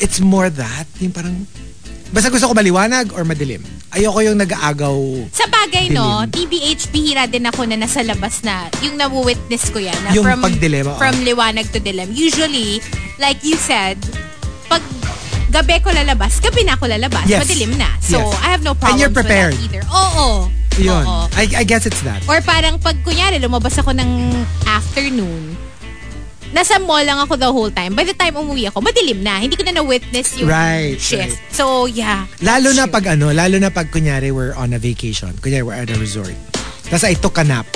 Speaker 4: it's more that, yung parang, basta gusto ko maliwanag or madilim. Ayoko yung nag-aagaw.
Speaker 5: Sa bagay, no,
Speaker 4: Dilim.
Speaker 5: TBH, bihira din ako na nasa labas na, yung nawu-witness ko yan. Na
Speaker 4: Yung
Speaker 5: from,
Speaker 4: pagdilim, oo.
Speaker 5: From liwanag to dilim. Usually, like you said, pag gabi ko lalabas, gabi na ako lalabas.
Speaker 4: Yes.
Speaker 5: Madilim na. So,
Speaker 4: Yes.
Speaker 5: I have no problem
Speaker 4: you're prepared.
Speaker 5: with that either. Oo.
Speaker 4: Yun.
Speaker 5: Oo.
Speaker 4: I, I guess it's that.
Speaker 5: Or parang pag kunyari, lumabas ako ng afternoon, nasa mall lang ako the whole time. By the time umuwi ako, madilim na. Hindi ko na na-witness yung
Speaker 4: Right,
Speaker 5: shift.
Speaker 4: right.
Speaker 5: So, yeah.
Speaker 4: Lalo na
Speaker 5: Sure.
Speaker 4: pag ano, lalo na pag kunyari we're on a vacation. Kunyari we're at a resort. Tapos I took a nap.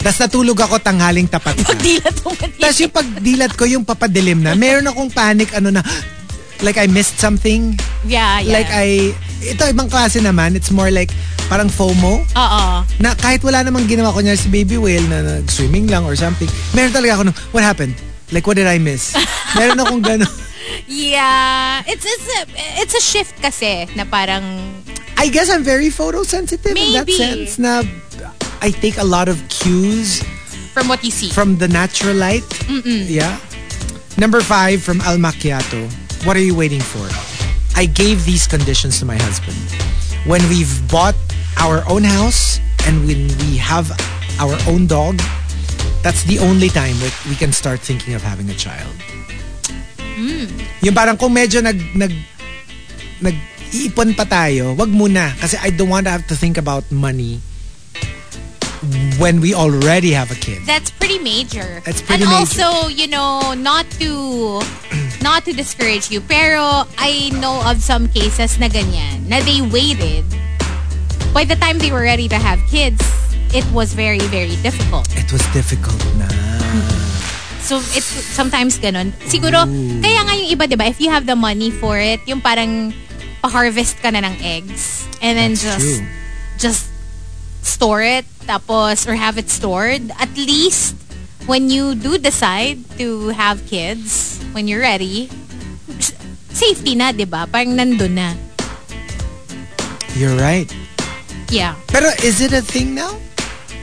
Speaker 4: Tapos natulog ako tanghaling tapat na.
Speaker 5: Dilat mo.
Speaker 4: Tapos yung pagdilat ko, yung papadilim na, meron akong panic, ano na, like I missed something.
Speaker 5: Yeah, yeah.
Speaker 4: Like I, ito ibang klase naman, it's more like, parang FOMO.
Speaker 5: Oo.
Speaker 4: Na kahit wala namang ginawa ko niya si Baby Whale na nag-swimming lang or something, meron talaga ako nung, what happened? Like, what did I miss? Meron akong gano'n.
Speaker 5: Yeah. It's, it's, a, it's a shift kasi na parang
Speaker 4: I guess I'm very photosensitive in that sense na I take a lot of cues
Speaker 5: from what you see.
Speaker 4: from the natural light. Yeah. Number five from Al Macchiato. What are you waiting for? I gave these conditions to my husband. When we've bought our own house and when we have our own dog, that's the only time that we can start thinking of having a child. Yung parang kung medyo nag, nag, nag iipon pa tayo, wag muna. Kasi I don't want to have to think about money when we already have a kid.
Speaker 5: That's pretty major.
Speaker 4: That's pretty
Speaker 5: and
Speaker 4: major.
Speaker 5: also, you know, not to not to discourage you, pero I know of some cases na ganyan, na they waited. By the time they were ready to have kids, it was very, very difficult.
Speaker 4: It was difficult na.
Speaker 5: So, it's sometimes ganun. Siguro, kaya nga yung iba, di ba, if you have the money for it, yung parang pa-harvest ka na ng eggs and then
Speaker 4: That's
Speaker 5: just
Speaker 4: true.
Speaker 5: just store it tapos or have it stored at least when you do decide to have kids when you're ready safety na 'di ba parang nandun na
Speaker 4: You're right.
Speaker 5: yeah
Speaker 4: Pero is it a thing now?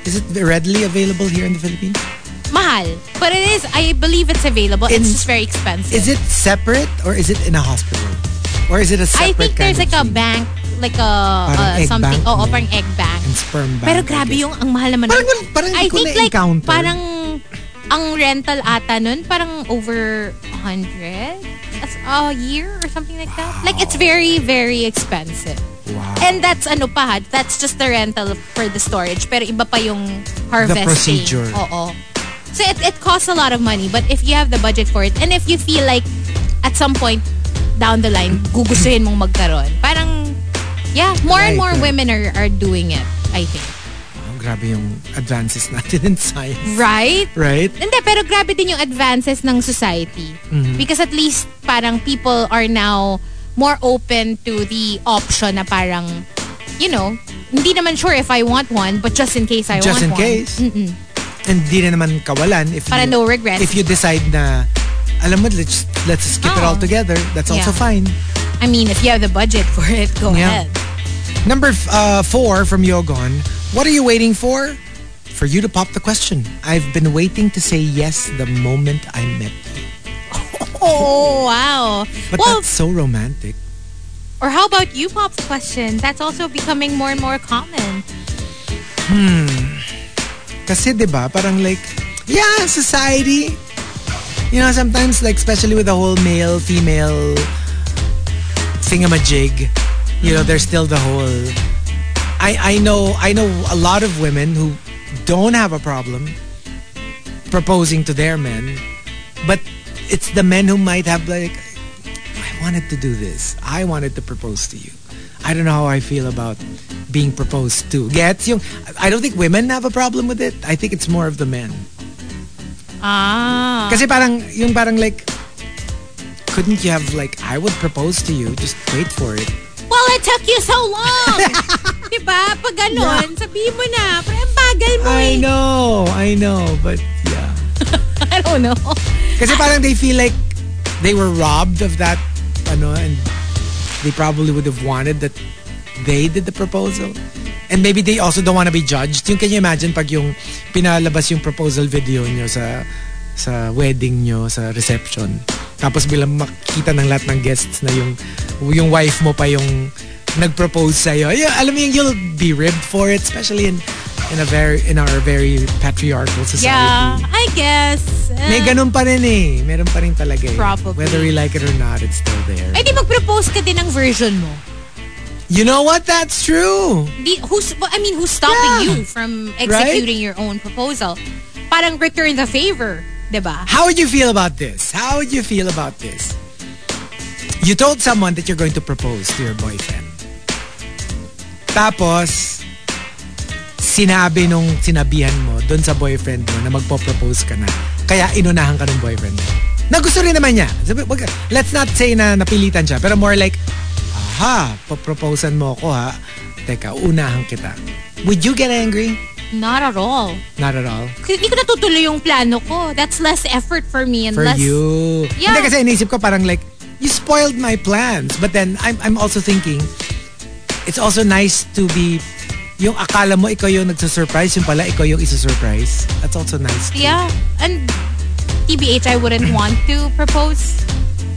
Speaker 4: Is it readily available here in the Philippines?
Speaker 5: mahal but it is I believe it's available it's
Speaker 4: In-
Speaker 5: just very expensive
Speaker 4: Is it separate or is it in a hospital? Or is it a
Speaker 5: I
Speaker 4: separate
Speaker 5: think there's like
Speaker 4: of
Speaker 5: a
Speaker 4: thing?
Speaker 5: bank like a
Speaker 4: Parang
Speaker 5: uh, something oo
Speaker 4: no?
Speaker 5: parang egg bank
Speaker 4: And sperm bank.
Speaker 5: Pero
Speaker 4: I
Speaker 5: grabe yung ang mahal naman.
Speaker 4: Parang wal- parang
Speaker 5: I think like
Speaker 4: na-encounter.
Speaker 5: parang ang rental ata nun parang over 100 as a year or something like that. Like it's very very expensive.
Speaker 4: Wow.
Speaker 5: And that's ano pa, ha, that's just the rental for the storage pero iba pa yung harvesting.
Speaker 4: procedure.
Speaker 5: Oo. So it, it costs a lot of money but if you have the budget for it and if you feel like at some point down the line gugustuhin mong magkaroon, parang yeah, more and
Speaker 4: Right,
Speaker 5: more women are are doing it, I think.
Speaker 4: Wow, grabe yung advances natin in science.
Speaker 5: Right?
Speaker 4: Right?
Speaker 5: Hindi, pero grabe din yung advances ng society. Because at least parang people are now more open to the option na parang, you know, hindi naman sure if I want one, but just in case I
Speaker 4: Just
Speaker 5: want one.
Speaker 4: Just in case. And di na naman kawalan if
Speaker 5: Para
Speaker 4: you,
Speaker 5: no regrets.
Speaker 4: If you decide na alam mo, let's, let's skip it all together. That's also fine.
Speaker 5: I mean, if you have the budget for it, go
Speaker 4: Yeah.
Speaker 5: ahead.
Speaker 4: Number uh, four from Yogon. What are you waiting for? For you to pop the question. I've been waiting to say yes the moment I met.
Speaker 5: Oh, wow.
Speaker 4: But
Speaker 5: well,
Speaker 4: that's so romantic.
Speaker 5: or how about you, Pop's question? That's also becoming more and more common. Hmm.
Speaker 4: Kasi 'di ba parang like, yeah, society. You know, sometimes like especially with the whole male female thingamajig, you know, there's still the whole I I know I know a lot of women who don't have a problem proposing to their men, but it's the men who might have like I wanted to do this. I wanted to propose to you. I don't know how I feel about being proposed to. Gets yung I don't think women have a problem with it. I think it's more of the men.
Speaker 5: Ah.
Speaker 4: Kasi parang yung parang like couldn't you have like I would propose to you just wait for it.
Speaker 5: Well, it took you so long. diba? Pag ganun, sabihin mo na. Pero ang bagal mo
Speaker 4: I
Speaker 5: eh.
Speaker 4: know, I know, but yeah.
Speaker 5: I don't know.
Speaker 4: Kasi parang they feel like they were robbed of that ano and they probably would have wanted that they did the proposal. And maybe they also don't want to be judged. Yung can you imagine pag yung pinalabas yung proposal video nyo sa sa wedding nyo, sa reception. Tapos bilang makita ng lahat ng guests na yung yung wife mo pa yung nag-propose sa'yo. Yeah, alam mo yung you'll be ribbed for it, especially in in a very in our very patriarchal society.
Speaker 5: Yeah, guess. Uh,
Speaker 4: May ganun pa rin eh. Meron pa rin talaga eh.
Speaker 5: Probably.
Speaker 4: Whether we like it or not, it's still there.
Speaker 5: Eh di mag-propose ka din ng version mo.
Speaker 4: You know what? That's true.
Speaker 5: Di, who's, I mean, who's stopping
Speaker 4: Yeah.
Speaker 5: you from executing your own proposal? Parang return the favor, diba?
Speaker 4: How would you feel about this? How would you feel about this? You told someone that you're going to propose to your boyfriend. Tapos, sinabi nung sinabihan mo doon sa boyfriend mo na magpo-propose ka na. Kaya inunahan ka ng boyfriend mo. Na gusto rin naman niya. Let's not say na napilitan siya. Pero more like, aha, poproposan mo ako ha. Teka, unahan kita. Would you get angry?
Speaker 5: Not at all.
Speaker 4: Not at all.
Speaker 5: Kasi hindi ko natutuloy yung plano ko. That's less effort for me and
Speaker 4: For
Speaker 5: less...
Speaker 4: you.
Speaker 5: Yeah.
Speaker 4: Hindi kasi inisip ko parang like, you spoiled my plans. But then I'm I'm also thinking it's also nice to be yung akala mo ikaw yung nagsusurprise, yung pala ikaw yung isusurprise. That's also nice.
Speaker 5: Yeah. And TBH, I wouldn't want to propose.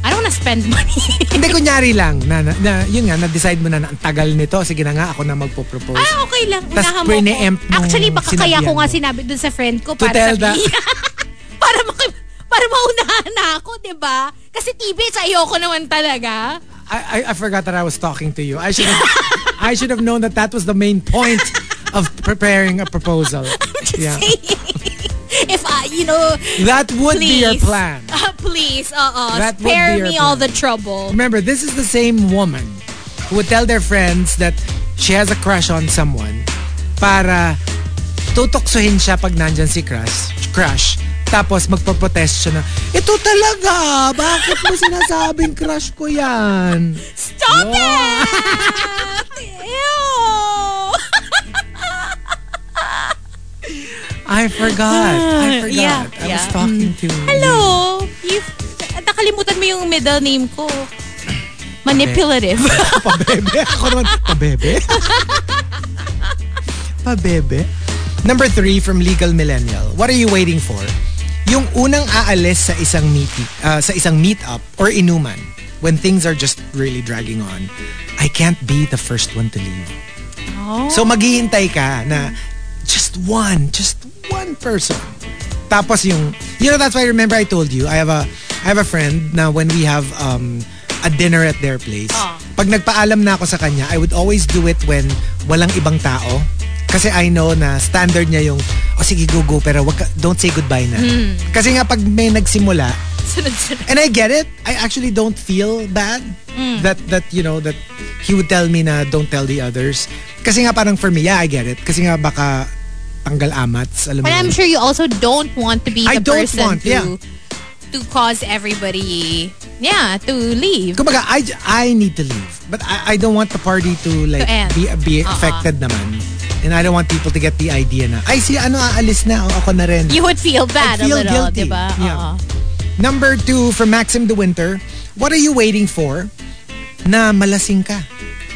Speaker 5: I don't wanna spend money.
Speaker 4: Hindi, kunyari lang, na, na, na yun nga, na-decide mo na, na ang tagal nito, sige na nga, ako na magpo-propose.
Speaker 5: ah, okay lang. Mo
Speaker 4: pre-empt nung
Speaker 5: Actually, baka kaya ko nga
Speaker 4: mo.
Speaker 5: sinabi dun sa friend ko
Speaker 4: To
Speaker 5: para
Speaker 4: tell the-
Speaker 5: sabihin. para maki- para maunahan na ako, di ba? Kasi TBH, ayoko naman talaga.
Speaker 4: I, I, I forgot that I was talking to you. I should have, I should have known that that was the main point of preparing a proposal. Yeah.
Speaker 5: saying. If I, you know,
Speaker 4: That would be your plan.
Speaker 5: Uh, please, uh-uh.
Speaker 4: That
Speaker 5: Spare me all the trouble.
Speaker 4: Remember, this is the same woman who would tell their friends that she has a crush on someone para tutoksohin siya pag nandyan si crush, crush tapos magpo-protest siya na, ito talaga, bakit mo sinasabing crush ko yan?
Speaker 5: Stop it! Ew!
Speaker 4: I forgot. I forgot.
Speaker 5: Yeah,
Speaker 4: I was
Speaker 5: yeah.
Speaker 4: talking to
Speaker 5: Hello! You, nakalimutan mo yung middle name ko. Manipulative.
Speaker 4: Pabebe. Ako naman, pabebe. pabebe. Number three from Legal Millennial. What are you waiting for? Yung unang aalis sa isang meet, uh, sa isang meet-up or inuman when things are just really dragging on. I can't be the first one to leave. So maghihintay ka na just one, just one person. Tapos yung, you know, that's why I remember I told you, I have a, I have a friend na when we have um, a dinner at their place, pag nagpaalam na ako sa kanya, I would always do it when walang ibang tao. Kasi I know na standard niya yung, oh sige, go, go, pero wag ka, don't say goodbye na. Kasi nga pag may nagsimula, and I get it. I actually don't feel bad that that you know that he would tell me na don't tell the others. Kasi nga parang for me, yeah, I get it. Kasi nga baka tanggal amats, alam mo.
Speaker 5: But I'm
Speaker 4: yun.
Speaker 5: sure you also don't want to be
Speaker 4: I
Speaker 5: the
Speaker 4: don't
Speaker 5: person
Speaker 4: want,
Speaker 5: to
Speaker 4: yeah.
Speaker 5: to cause everybody yeah, to leave.
Speaker 4: Kumbaga, I, I need to leave. But I, I don't want the party to like
Speaker 5: To end.
Speaker 4: be be
Speaker 5: Uh-uh.
Speaker 4: affected naman. And I don't want people to get the idea na, ay si ano aalis na, o ako na rin.
Speaker 5: You would feel bad
Speaker 4: feel
Speaker 5: a little,
Speaker 4: guilty.
Speaker 5: diba?
Speaker 4: Yeah.
Speaker 5: Oo.
Speaker 4: Number two, from Maxim de Winter, what are you waiting for na malasing ka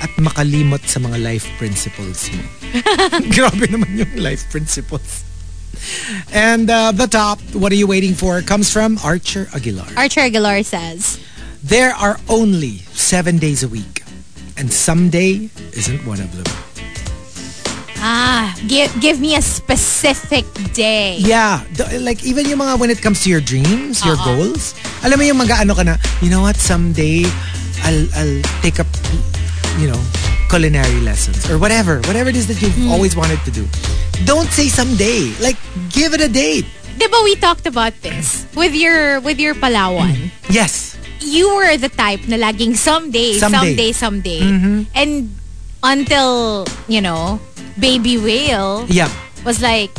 Speaker 4: at makalimot sa mga life principles mo? Grabe naman yung life principles. And uh, the top, what are you waiting for, comes from Archer Aguilar.
Speaker 5: Archer Aguilar says,
Speaker 4: There are only seven days a week, and someday isn't one of them.
Speaker 5: Ah, give, give me a specific day.
Speaker 4: Yeah, the- like even yung mga when it comes to your dreams, your goals, alam mo yung mag-ano ka na, you know what, someday I'll I'll take up you know, culinary lessons or whatever, whatever it is that you've always wanted to do. Don't say someday. Like give it a date.
Speaker 5: Diba we talked about this with your with your Palawan?
Speaker 4: Yes.
Speaker 5: you were the type na laging someday,
Speaker 4: Someday.
Speaker 5: someday, someday. And until, you know, Baby Whale
Speaker 4: Yeah.
Speaker 5: was like,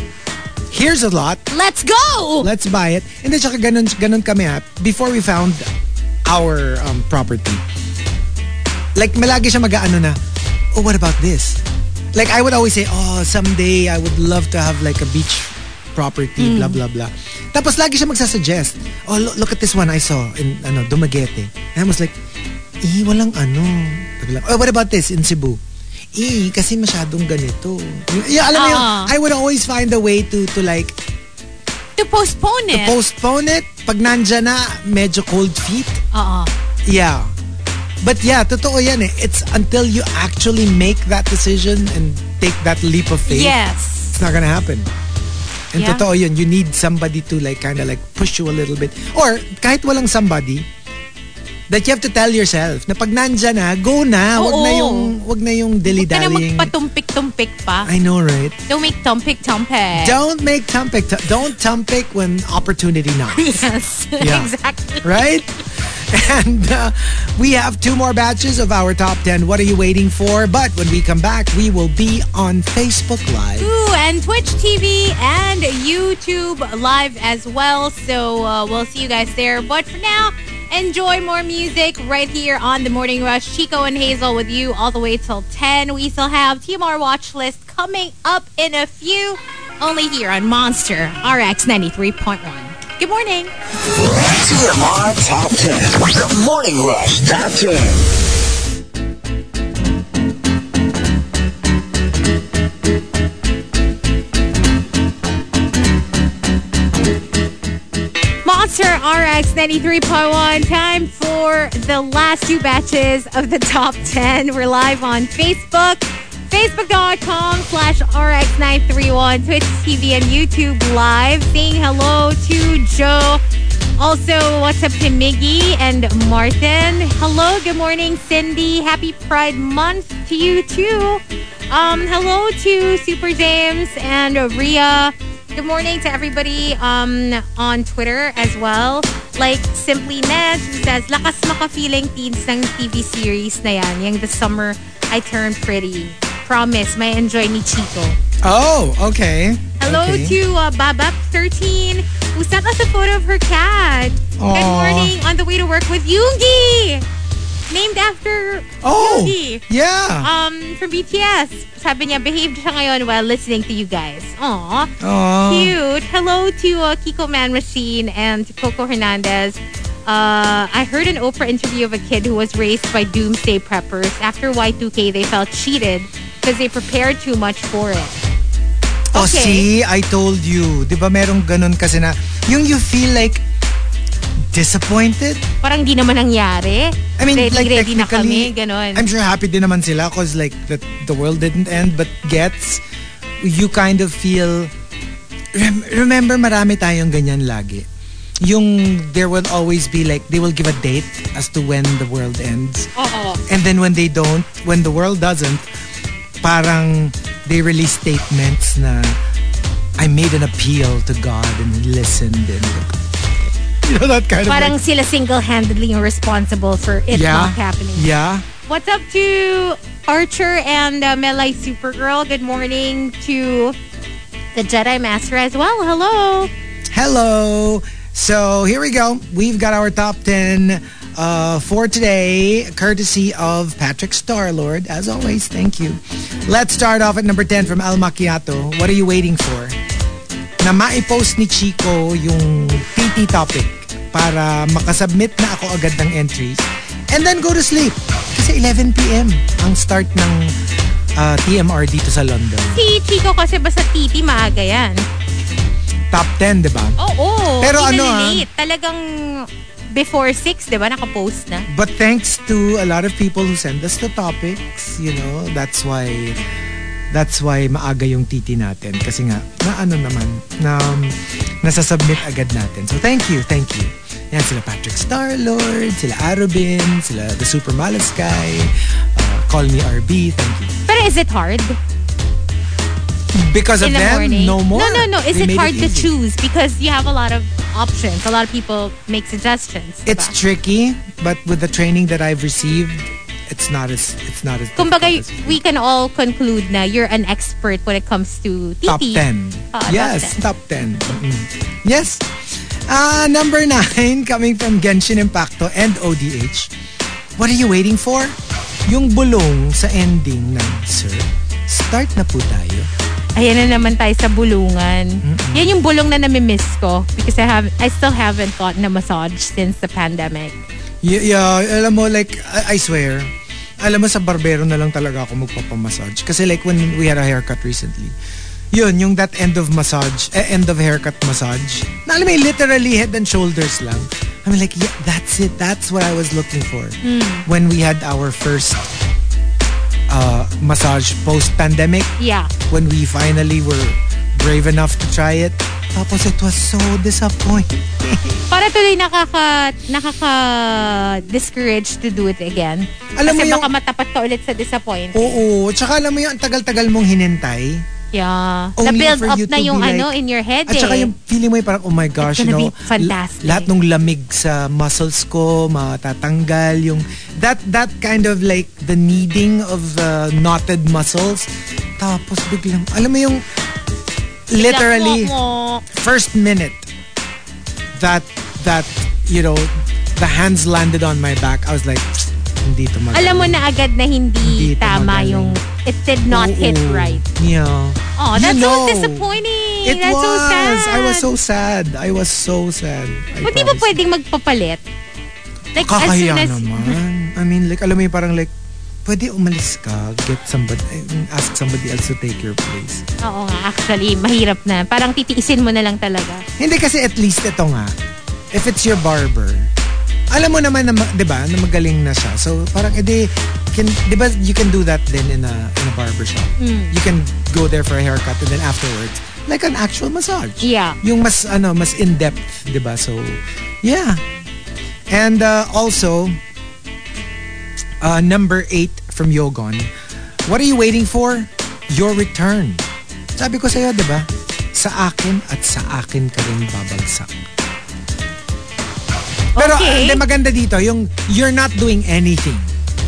Speaker 4: Here's a lot.
Speaker 5: let's go!
Speaker 4: Let's buy it. And then tsaka ganun, ganun kami ha. Before we found our um, property, like malagi siya mag-ano na, oh, what about this? Like I would always say, oh, someday I would love to have like a beach property, blah, blah, blah. Tapos lagi siya magsasuggest, oh, look, look at this one I saw in ano, Dumaguete. And I was like, eh, walang ano. Oh, what about this in Cebu? Eh, kasi masyadong ganito. Yeah, alam mo yung,
Speaker 5: Ah.
Speaker 4: I would always find a way to to like
Speaker 5: to postpone it.
Speaker 4: postpone it. Pag nandyan na, medyo cold feet.
Speaker 5: Oo.
Speaker 4: Yeah. But yeah, totoo yan eh. It's until you actually make that decision and take that leap of faith,
Speaker 5: Yes.
Speaker 4: it's not gonna happen. And
Speaker 5: Yeah.
Speaker 4: totoo yun, you need somebody to like kind of like push you a little bit. Or kahit walang somebody, that you have to tell yourself na pag nandyan na, go na. Wag na yung, wag na yung
Speaker 5: Huwag ka na
Speaker 4: dilly-dallying.
Speaker 5: magpatumpik-tumpik pa.
Speaker 4: I know, right?
Speaker 5: Don't make tumpik-tumpik.
Speaker 4: Don't make tumpik. Don't tumpik when opportunity knocks.
Speaker 5: Yes.
Speaker 4: Yeah.
Speaker 5: exactly.
Speaker 4: right? And uh, we have two more batches of our top 10. What are you waiting for? But when we come back, we will be on Facebook Live.
Speaker 5: Ooh, and Twitch TV and YouTube live as well. So uh, we'll see you guys there. But for now, enjoy more music right here on the Morning Rush. Chico and Hazel with you all the way till 10. We still have TMR Watch List coming up in a few. Only here on Monster RX 93.1. Good morning.
Speaker 3: TMR Top 10. The Morning Rush Top 10.
Speaker 5: Monster RX 93.1. Time for the last two batches of the top 10. We're live on Facebook, facebook.com slash RX931, Twitch TV, and YouTube Live. Saying hello to Joe. Also, what's up to Miggy and Martin? Hello, good morning, Cindy. Happy Pride Month to you, too. Um, hello to Super James and Ria. Good morning to everybody um, on Twitter as well. Like Simply Ned who says, lakas maka-feeling teens ng TV series na yan. Yung The Summer I Turned Pretty. Promise, may enjoy ni Chico.
Speaker 4: Oh, okay.
Speaker 5: Hello
Speaker 4: Okay.
Speaker 5: to uh, Babap13 who sent us a photo of her cat. Good morning on the way to work with Yoongi. Named after
Speaker 4: Oh, yeah.
Speaker 5: Um, from BTS. Sabi niya, behaved siya ngayon while listening to you guys. Aww.
Speaker 4: Oh.
Speaker 5: Cute. Hello to uh, Kiko Man Machine and to Coco Hernandez. Uh, I heard an Oprah interview of a kid who was raised by doomsday preppers. After Y2K, they felt cheated because they prepared too much for it.
Speaker 4: Oh, see, I told you. Di ba merong ganun kasi na, yung you feel like disappointed?
Speaker 5: Parang di naman nangyari.
Speaker 4: I mean,
Speaker 5: ready,
Speaker 4: like
Speaker 5: ready na kami, ganon.
Speaker 4: I'm sure happy din naman sila because like the, the world didn't end but gets, you kind of feel, rem- remember marami tayong ganyan lagi. Yung there will always be like, they will give a date as to when the world ends.
Speaker 5: Oo.
Speaker 4: And then when they don't, when the world doesn't, parang they release statements na I made an appeal to God and He listened and you know that kind of
Speaker 5: Parang
Speaker 4: like,
Speaker 5: sila single-handedly responsible for it
Speaker 4: yeah,
Speaker 5: not happening.
Speaker 4: yeah.
Speaker 5: What's up to Archer and uh, Melai Supergirl? Good morning to the Jedi Master as well. Hello.
Speaker 4: Hello. So here we go. We've got our top 10 uh, for today, courtesy of Patrick Starlord. As always, thank you. Let's start off at number 10 from Al Macchiato. What are you waiting for? Na maipost ni Chico yung PT topic para makasubmit na ako agad ng entries and then go to sleep. Kasi 11 p.m. ang start ng uh, TMR dito sa London.
Speaker 5: Si Chico kasi basta titi maaga yan.
Speaker 4: Top 10, di ba?
Speaker 5: Oo.
Speaker 4: Pero
Speaker 5: hindi
Speaker 4: ano, ah,
Speaker 5: late. Talagang before 6, di ba? Nakapost na.
Speaker 4: But thanks to a lot of people who send us the topics, you know, that's why that's why maaga yung titi natin kasi nga na ano naman na um, nasasubmit agad natin. So thank you, thank you. Yan sila Patrick Starlord, sila Arubin, sila The Super Malas Guy, uh, Call Me RB, thank you.
Speaker 5: Pero is it hard
Speaker 4: Because of
Speaker 5: in the
Speaker 4: them,
Speaker 5: morning?
Speaker 4: no more.
Speaker 5: No, no, no. Is
Speaker 4: They
Speaker 5: it hard to choose? Because you have a lot of options. A lot of people make suggestions.
Speaker 4: It's tricky, but with the training that I've received, it's not as it's not as
Speaker 5: Kumbaga,
Speaker 4: as-
Speaker 5: we can all conclude na you're an expert when it comes to TT.
Speaker 4: Top 10.
Speaker 5: Ah, top
Speaker 4: yes,
Speaker 5: 10.
Speaker 4: top 10. Mm. Yes. Uh, number 9, coming from Genshin Impacto and ODH. What are you waiting for? Yung bulong sa ending ng Sir, start na po tayo.
Speaker 5: Ayan na naman tayo sa bulungan. Yan yung bulong na namimiss ko because I have I still haven't gotten a massage since the pandemic.
Speaker 4: Y- yeah, alam mo, like, I, I swear, alam mo, sa barbero na lang talaga ako magpapamassage. Kasi like, when we had a haircut recently, yun, yung that end of massage, eh, end of haircut massage, na alam mo, literally head and shoulders lang. I mean, like, yeah, that's it. That's what I was looking for. When we had our first uh, massage post-pandemic,
Speaker 5: Yeah.
Speaker 4: when we finally were brave enough to try it, tapos it was so disappointing.
Speaker 5: Para tuloy nakaka nakaka-discourage to do it again.
Speaker 4: Alam mo
Speaker 5: Kasi
Speaker 4: yung-
Speaker 5: baka matapat ka ulit sa disappointment.
Speaker 4: Oo. Tsaka alam mo yung tagal-tagal mong hinintay.
Speaker 5: Yeah. Na-build up na yung ano
Speaker 4: like-
Speaker 5: in your head
Speaker 4: At saka
Speaker 5: eh.
Speaker 4: yung feeling mo yung parang, oh my gosh, you
Speaker 5: gonna
Speaker 4: know,
Speaker 5: be fantastic.
Speaker 4: lahat ng lamig sa muscles ko, matatanggal. Yung, that, that kind of like the kneading of uh, knotted muscles. Tapos biglang, alam mo yung, literally, first minute that, that, you know, the hands landed on my back, I was like, hindi to magaling.
Speaker 5: Alam mo na agad na hindi,
Speaker 4: Hindi
Speaker 5: tama
Speaker 4: magaling.
Speaker 5: yung it did not hit
Speaker 4: Oo.
Speaker 5: right.
Speaker 4: Yeah.
Speaker 5: Oh,
Speaker 4: You
Speaker 5: that's
Speaker 4: know.
Speaker 5: so disappointing.
Speaker 4: It
Speaker 5: That's
Speaker 4: was.
Speaker 5: so sad.
Speaker 4: I was so sad. I was so sad. I
Speaker 5: Hindi ba pwedeng magpapalit? Like, as
Speaker 4: Kakahiya
Speaker 5: soon as...
Speaker 4: naman. I mean, like, alam mo yung parang like, pwede umalis ka, get somebody, ask somebody else to take your place.
Speaker 5: Oo nga, actually, mahirap na. Parang titiisin mo na lang talaga.
Speaker 4: Hindi kasi at least ito nga, if it's your barber, alam mo naman na, di ba, na magaling na siya. So, parang, edi, can, di ba, you can do that then in a, in a barber shop.
Speaker 5: Hmm.
Speaker 4: You can go there for a haircut and then afterwards, like an actual massage.
Speaker 5: Yeah.
Speaker 4: Yung mas, ano, mas in-depth, di ba? So, yeah. And uh, also, uh, number eight from Yogon, what are you waiting for? Your return. Sabi ko sa'yo, di ba? Sa akin at sa akin ka rin babagsak. Pero
Speaker 5: Okay.
Speaker 4: hindi maganda dito, yung you're not doing anything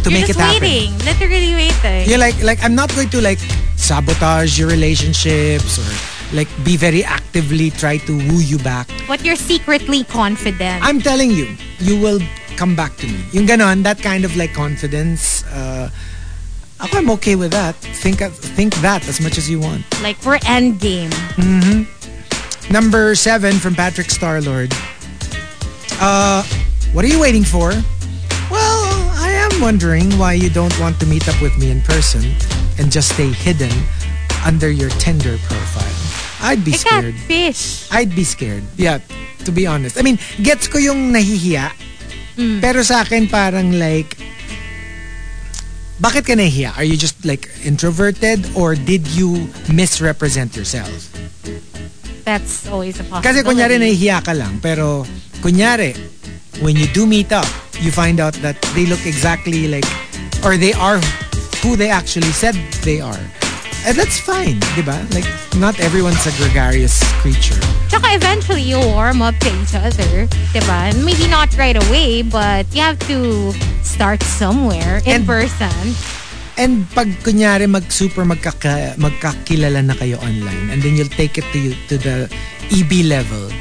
Speaker 4: to
Speaker 5: You're
Speaker 4: make
Speaker 5: just
Speaker 4: it happen.
Speaker 5: waiting. Literally waiting.
Speaker 4: You're like, like I'm not going to like sabotage your relationships or like be very actively try to woo you back.
Speaker 5: But you're secretly confident.
Speaker 4: I'm telling you, you will come back to me. Yung ganon, that kind of like confidence, uh, I'm okay with that. Think think that as much as you want.
Speaker 5: like, we're endgame.
Speaker 4: Number seven from Patrick Starlord. Uh, what are you waiting for? Well, I am wondering why you don't want to meet up with me in person and just stay hidden under your Tinder profile. I'd be
Speaker 5: I
Speaker 4: scared.
Speaker 5: catfish.
Speaker 4: I'd be scared. Yeah, to be honest. I mean, gets ko yung nahihiya. Mm. Pero sa akin parang like, bakit ka nahihiya? Are you just like introverted or did you misrepresent yourself?
Speaker 5: That's always a possibility.
Speaker 4: Kasi kunyari nahihiya ka lang, pero kunyari, when you do meet up, you find out that they look exactly like, or they are who they actually said they are. And that's fine, di ba? Like, not everyone's a gregarious creature.
Speaker 5: Tsaka eventually, you warm up to each other. Diba? Maybe not right away, but you have to start somewhere in
Speaker 4: And-
Speaker 5: person.
Speaker 4: And pag kunyari mag super magkaka, magkakilala na kayo online and then you'll take it to you to the EB level.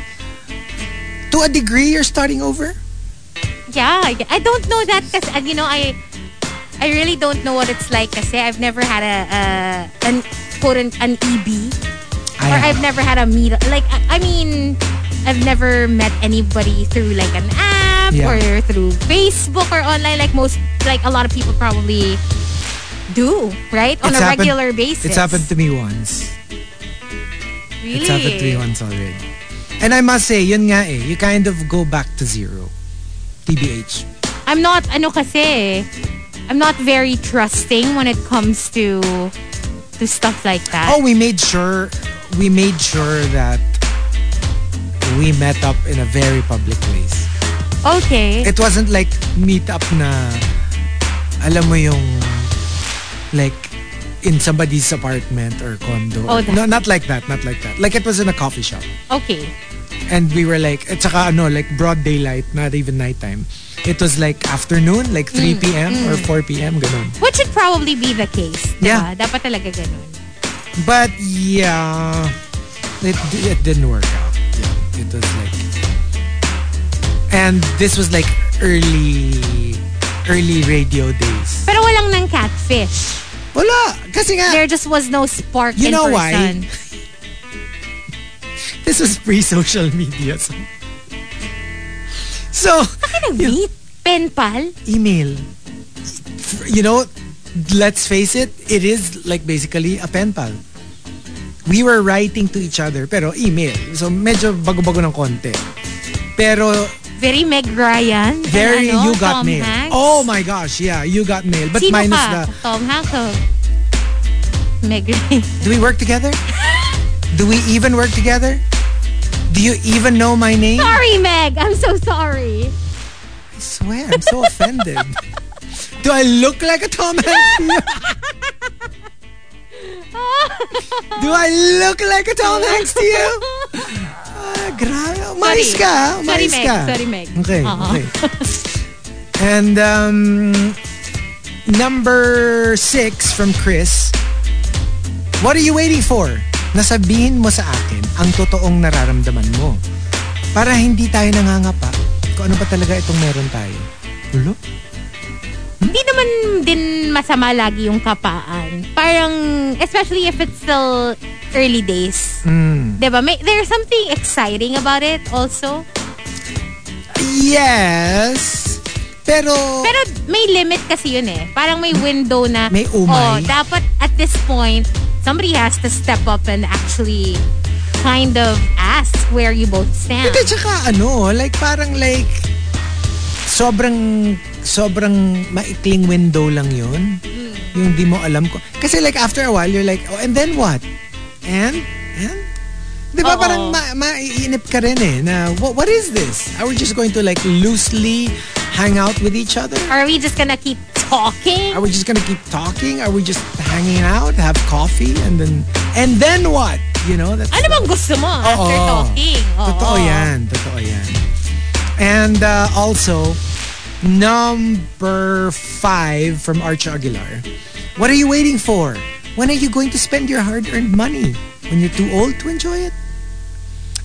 Speaker 4: To a degree, you're starting over?
Speaker 5: Yeah, I don't know that kasi, uh, you know, I I really don't know what it's like kasi I've never had a, a an quote an, an EB
Speaker 4: I
Speaker 5: or. I've never had a meet like I, I mean I've never met anybody through like an app
Speaker 4: Yeah.
Speaker 5: or through Facebook or online like most like a lot of people probably do right on
Speaker 4: It's
Speaker 5: a
Speaker 4: happened-
Speaker 5: regular basis.
Speaker 4: It's happened to me once.
Speaker 5: Really?
Speaker 4: It's happened to me once already. And I must say, yun nga eh, you kind of go back to zero. TBH.
Speaker 5: I'm not ano kasi I'm not very trusting when it comes to to stuff like that.
Speaker 4: Oh, we made sure, we made sure that we met up in a very public place.
Speaker 5: okay.
Speaker 4: It wasn't like meet up na, alam mo yung, like, in somebody's apartment or condo.
Speaker 5: Oh,
Speaker 4: no, not like that, not like that. Like it was in a coffee shop.
Speaker 5: okay.
Speaker 4: And we were like, it's saka ano, like broad daylight, not even nighttime. It was like afternoon, like 3
Speaker 5: Mm,
Speaker 4: p.m. or 4 p.m. ganun.
Speaker 5: Which should probably be the case.
Speaker 4: Yeah.
Speaker 5: Diba? Dapat talaga ganun.
Speaker 4: But yeah, it, it didn't work out. Yeah, it was like, and this was like early, early radio days.
Speaker 5: Pero walang nang catfish.
Speaker 4: Wala, kasi nga,
Speaker 5: There just was no spark
Speaker 4: You
Speaker 5: in
Speaker 4: know why? this was pre-social media. So, so
Speaker 5: Nag-meet? Pen pal?
Speaker 4: email. You know, let's face it, it is like basically a pen pal. We were writing to each other, pero email. So medyo bago-bago ng konti. Pero
Speaker 5: Very Meg Ryan?
Speaker 4: very
Speaker 5: ano,
Speaker 4: you got
Speaker 5: Tom
Speaker 4: mail.
Speaker 5: Hanks?
Speaker 4: Oh my gosh, yeah, you got mail. But
Speaker 5: Sino
Speaker 4: minus
Speaker 5: ka?
Speaker 4: the
Speaker 5: Tom Hanks o Meg Ryan?
Speaker 4: Do we work together? Do we even work together? Do you even know my name?
Speaker 5: sorry, Meg. I'm so sorry.
Speaker 4: I swear, I'm so offended. Do I look like a Tom Hanks? Do I look like a Tom Hanks to you? Ah, grabe. Umayos ka. ah.
Speaker 5: Sorry,
Speaker 4: Umayos
Speaker 5: Meg.
Speaker 4: ka.
Speaker 5: Sorry, Meg.
Speaker 4: Okay,
Speaker 5: Oo.
Speaker 4: okay. And um, number six from Chris. What are you waiting for? Nasabihin mo sa akin ang totoong nararamdaman mo. Para hindi tayo nangangapa kung ano ba talaga itong meron tayo. Ulo?
Speaker 5: Hindi naman din masama lagi yung kapaan. Parang, especially if it's still early days.
Speaker 4: Mm.
Speaker 5: Diba? May, there's something exciting about it also.
Speaker 4: Yes. Pero,
Speaker 5: Pero may limit kasi yun eh. Parang may window na,
Speaker 4: May umay.
Speaker 5: oh, dapat at this point, somebody has to step up and actually kind of ask where you both stand.
Speaker 4: Hindi, tsaka ano, like parang like sobrang sobrang maikling window lang yun. Yung di mo alam ko. Kasi like after a while, you're like, oh, and then what? And? And? Di ba
Speaker 5: Oo.
Speaker 4: parang ma maiinip ka rin eh na what, what is this? Are we just going to like loosely hang out with each other?
Speaker 5: Are we just gonna keep talking?
Speaker 4: Are we just gonna keep talking? Are we just hanging out, have coffee, and then and then what? You know, that's
Speaker 5: Ano bang gusto mo after
Speaker 4: Oo.
Speaker 5: talking? Oo.
Speaker 4: Totoo yan. Totoo yan. And uh, also, number five from Archer Aguilar. What are you waiting for? When are you going to spend your hard-earned money? When you're too old to enjoy it?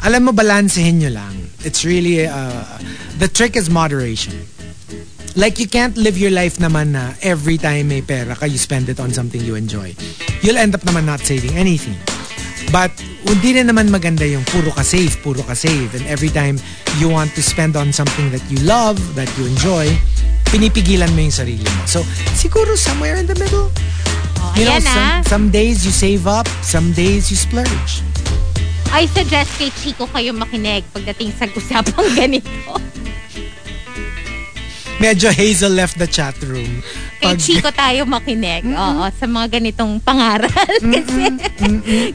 Speaker 4: Alam mo, balansehin nyo lang. It's really, uh, the trick is moderation. Like you can't live your life naman na every time may pera ka, you spend it on something you enjoy. You'll end up naman not saving anything. But hindi rin naman maganda yung puro ka save, puro ka save. And every time you want to spend on something that you love, that you enjoy, pinipigilan mo yung sarili mo. So, siguro somewhere in the middle.
Speaker 5: Oh,
Speaker 4: You know,
Speaker 5: ayan ah.
Speaker 4: some, some days you save up, some days you splurge.
Speaker 5: I suggest kay Chico kayo makinig pagdating sa usapang ganito.
Speaker 4: Medyo Hazel left the chat room.
Speaker 5: Kay Chico tayo makinig. Oo, sa mga ganitong pangaral. Kasi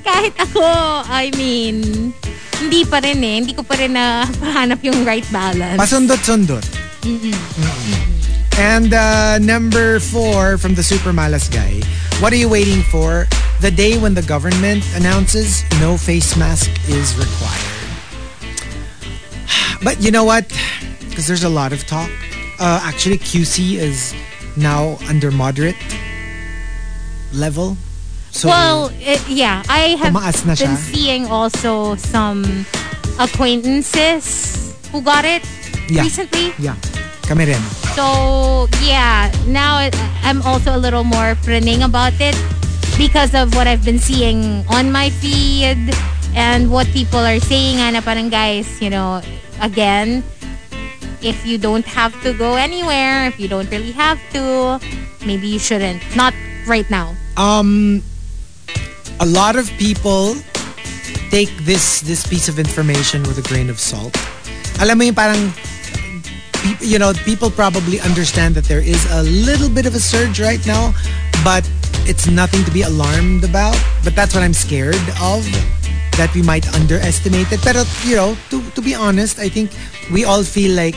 Speaker 5: kahit ako, I mean, hindi pa rin eh. Hindi ko pa rin nahanap yung right balance.
Speaker 4: Pasundot-sundot. And uh, number four from the Super Malas guy. What are you waiting for? The day when the government announces no face mask is required. But you know what? Because there's a lot of talk. Uh, actually, QC is now under moderate level. So,
Speaker 5: well, it, yeah, I have
Speaker 4: na siya.
Speaker 5: been seeing also some acquaintances who got it
Speaker 4: Yeah.
Speaker 5: recently.
Speaker 4: yeah, kami rin.
Speaker 5: So, yeah, now it- I'm also a little more frening about it because of what I've been seeing on my feed and what people are saying. Ana parang guys, you know, again, if you don't have to go anywhere, if you don't really have to, maybe you shouldn't. Not right now.
Speaker 4: um a lot of people take this this piece of information with a grain of salt. Alam mo yung parang you know, people probably understand that there is a little bit of a surge right now, but it's nothing to be alarmed about. But that's what I'm scared of that we might underestimate it. Pero, you know, to, to be honest, I think we all feel like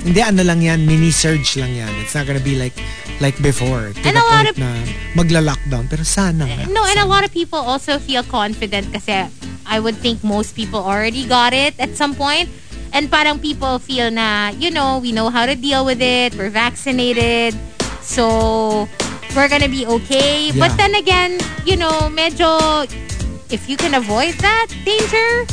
Speaker 4: hindi ano lang yan, mini surge lang yan. It's not gonna be like like before. To
Speaker 5: And
Speaker 4: the
Speaker 5: a lot of-
Speaker 4: na magla-lockdown. Pero sana nga.
Speaker 5: No, and a lot of people also feel confident kasi I would think most people already got it at some point. And parang people feel na, you know, we know how to deal with it. We're vaccinated. So, we're gonna be okay.
Speaker 4: Yeah.
Speaker 5: But then again, you know, medyo, if you can avoid that danger,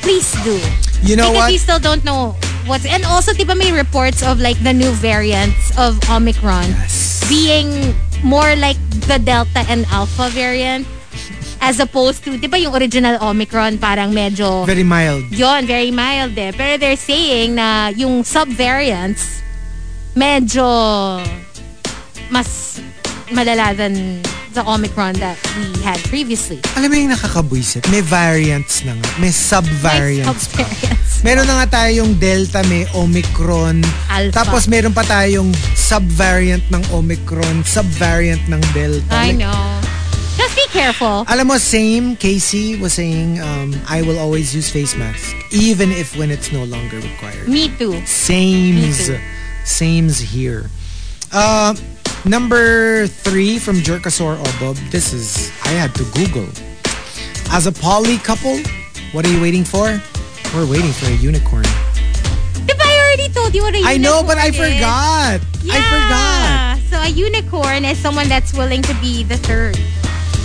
Speaker 5: please do.
Speaker 4: You know
Speaker 5: because
Speaker 4: what?
Speaker 5: we still don't know what's... And also, di ba may reports of like the new variants of Omicron
Speaker 4: Yes.
Speaker 5: being more like the Delta and Alpha variant as opposed to, di ba yung original Omicron parang medyo,
Speaker 4: Very mild.
Speaker 5: yon very mild eh. Pero they're saying na yung sub-variants, medyo mas malala than the Omicron that we had previously.
Speaker 4: Alam mo yung nakakabwisit? May variants na nga. May sub-variants.
Speaker 5: Like sub-variants.
Speaker 4: Meron na nga tayong Delta, may Omicron.
Speaker 5: Alpha.
Speaker 4: Tapos meron pa tayong sub-variant ng Omicron, sub-variant ng Delta.
Speaker 5: I
Speaker 4: Like,
Speaker 5: know. Just be careful.
Speaker 4: Alam mo, same, Casey was saying, um, I will always use face mask, even if when it's no longer required.
Speaker 5: Me too.
Speaker 4: Sames.
Speaker 5: Me too.
Speaker 4: Sames here. Uh, number three from Jerkasaur Obob. This is, I had to Google. As a poly couple, what are you waiting for? We're waiting for a unicorn.
Speaker 5: Ba I already told you what a unicorn
Speaker 4: I know, but I
Speaker 5: is?
Speaker 4: forgot. I forgot.
Speaker 5: So a unicorn is someone that's willing to be the third.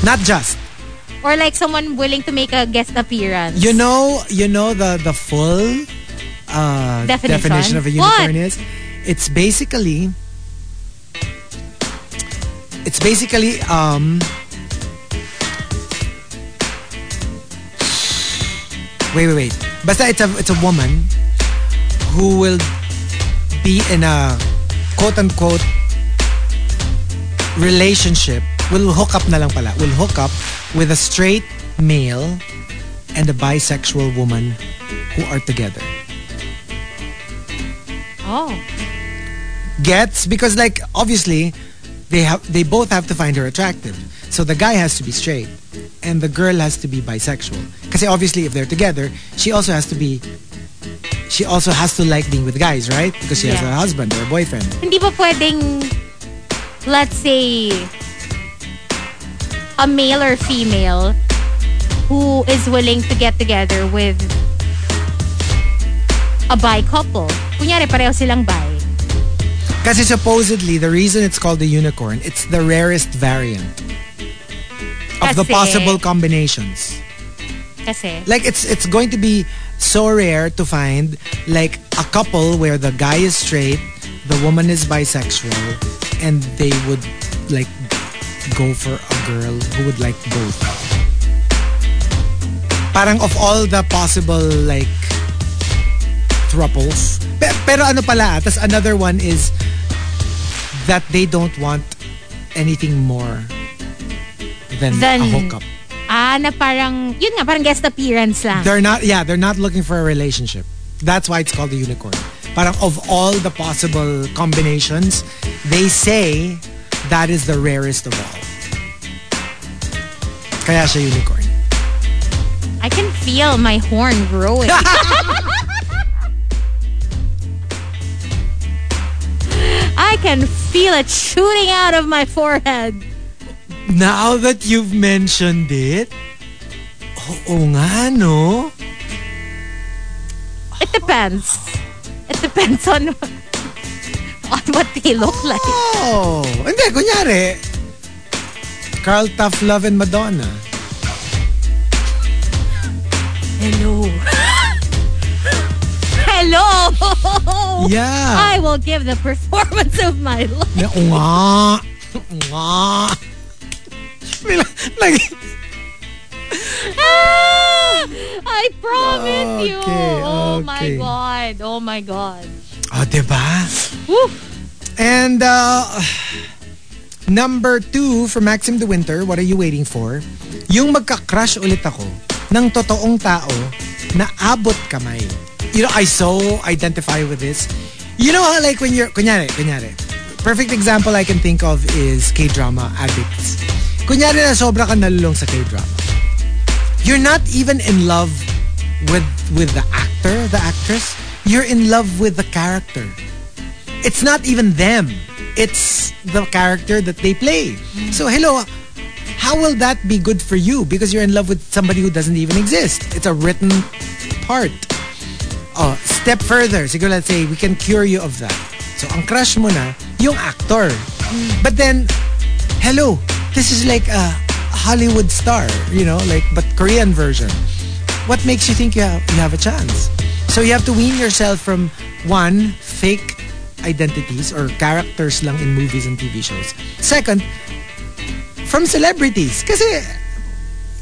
Speaker 4: Not just.
Speaker 5: Or like someone willing to make a guest appearance.
Speaker 4: You know, you know the the full uh,
Speaker 5: Definition?
Speaker 4: of a unicorn
Speaker 5: What?
Speaker 4: is. It's basically. It's basically um. Wait, wait, wait. Basta it's a, it's a woman who will be in a quote-unquote relationship, will hook up na lang pala, will hook up with a straight male and a bisexual woman who are together.
Speaker 5: Oh.
Speaker 4: Gets? Because like, obviously, they have they both have to find her attractive. So the guy has to be straight and the girl has to be bisexual. Because obviously if they're together, she also has to be she also has to like being with guys, right? Because she has a husband or a boyfriend.
Speaker 5: Hindi ba pwedeng, let's say, a male or female who is willing to get together with a bi couple. Kunyari, pareho silang bi.
Speaker 4: Kasi supposedly the reason it's called the unicorn, it's the rarest variant of the possible combinations.
Speaker 5: Kasi,
Speaker 4: Like it's it's going to be so rare to find like a couple where the guy is straight, the woman is bisexual, and they would like go for a girl who would like both. Parang of all the possible like thruples. Pe- Pero ano pala, tas another one is that they don't want anything more than,
Speaker 5: Than-
Speaker 4: a hookup.
Speaker 5: ah, na parang, yun nga, parang guest appearance lang.
Speaker 4: They're not, yeah, they're not looking for a relationship. That's why it's called a unicorn. Parang of all the possible combinations, they say that is the rarest of all. Kaya siya unicorn.
Speaker 5: I can feel my horn growing. can feel it shooting out of my forehead.
Speaker 4: Now that you've mentioned it, oo nga, no?
Speaker 5: It depends. It depends on on what they look like.
Speaker 4: Oh, hindi, kunyari, Carl Tough Love and Madonna.
Speaker 5: Hello. Hello.
Speaker 4: Yeah.
Speaker 5: I will give the performance of my life.
Speaker 4: Oo nga. Nga. Like,
Speaker 5: I promise you.
Speaker 4: Okay,
Speaker 5: Oh my god. Oh my god.
Speaker 4: oh, diba?
Speaker 5: Woo.
Speaker 4: And uh, number two for Maxim the Winter, what are you waiting for? Yung magka-crush ulit ako ng totoong tao na abot kamay. You know, I so identify with this. You know how like when you're, kunyari, kunyari, perfect example I can think of is K-drama addicts. Kunyari na sobra ka nalulong sa K-drama. You're not even in love with with the actor, the actress. You're in love with the character it's not even them. It's the character that they play. Mm. So hello, how will that be good for you? Because you're in love with somebody who doesn't even exist. It's a written part. Oh, step further. Siguro let's say we can cure you of that. So ang crush mo na, yung actor. But then, hello, this is like a Hollywood star, you know, like but Korean version. What makes you think you have, you have a chance? So you have to wean yourself from one, fake identities or characters lang in movies and TV shows. Second, from celebrities. Kasi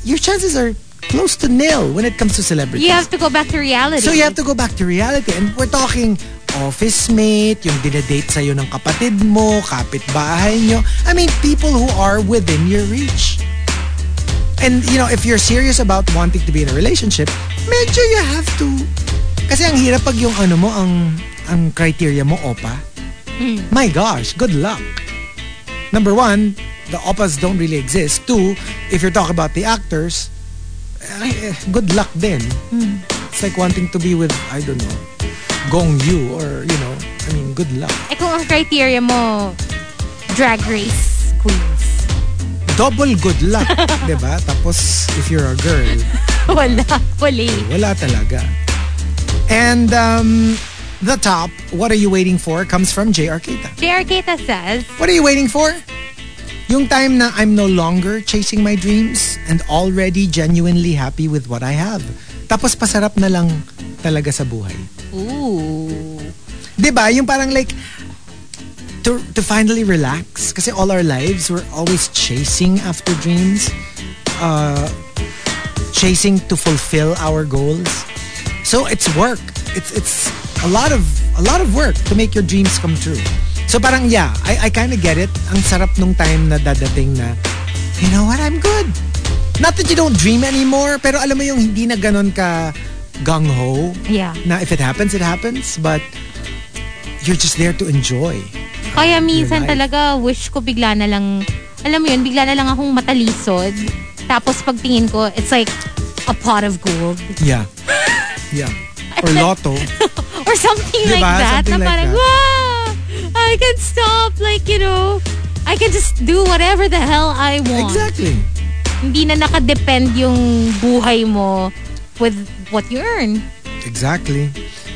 Speaker 4: your chances are close to nil when it comes to celebrities.
Speaker 5: You have to go back to reality.
Speaker 4: So you have to go back to reality. And we're talking office mate, yung dinedate sa'yo ng kapatid mo, kapitbahay nyo. I mean, people who are within your reach. And, you know, if you're serious about wanting to be in a relationship, medyo you have to... Kasi ang hirap pag yung ano mo, ang, ang criteria mo, opa. My gosh, good luck. Number one, the opas don't really exist. Two, if you're talking about the actors, good luck then. It's like wanting to be with, I don't know, Gong Yu or, you know, I mean, good luck.
Speaker 5: Eh kung ang criteria mo, drag race queens.
Speaker 4: Double good luck, di ba? Tapos, if you're a girl,
Speaker 5: Wala. Wala.
Speaker 4: wala talaga. And um, the top, what are you waiting for, comes from J. Arcata.
Speaker 5: JR Keita says,
Speaker 4: What are you waiting for? Yung time na I'm no longer chasing my dreams and already genuinely happy with what I have. Tapos pasarap na lang talaga sa buhay.
Speaker 5: Ooh.
Speaker 4: 'Di ba? Yung parang like to to finally relax kasi all our lives we're always chasing after dreams. Uh chasing to fulfill our goals. So it's work. It's it's a lot of a lot of work to make your dreams come true. So parang yeah, I, I kind of get it. Ang sarap nung time na dadating na, you know what, I'm good. Not that you don't dream anymore, pero alam mo yung hindi na ganon ka gung-ho.
Speaker 5: Yeah.
Speaker 4: Na if it happens, it happens. But you're just there to enjoy.
Speaker 5: Kaya minsan talaga wish ko bigla na lang, alam mo yun, bigla na lang akong matalisod. Tapos pagtingin ko, it's like a pot of gold.
Speaker 4: Yeah. Yeah. Or lotto.
Speaker 5: Or something
Speaker 4: Diba?
Speaker 5: like that.
Speaker 4: Something
Speaker 5: na
Speaker 4: like
Speaker 5: parang,
Speaker 4: that.
Speaker 5: wow, I can stop. Like, you know, I can just do whatever the hell I want.
Speaker 4: Exactly.
Speaker 5: Hindi na nakadepend yung buhay mo with what you earn.
Speaker 4: Exactly.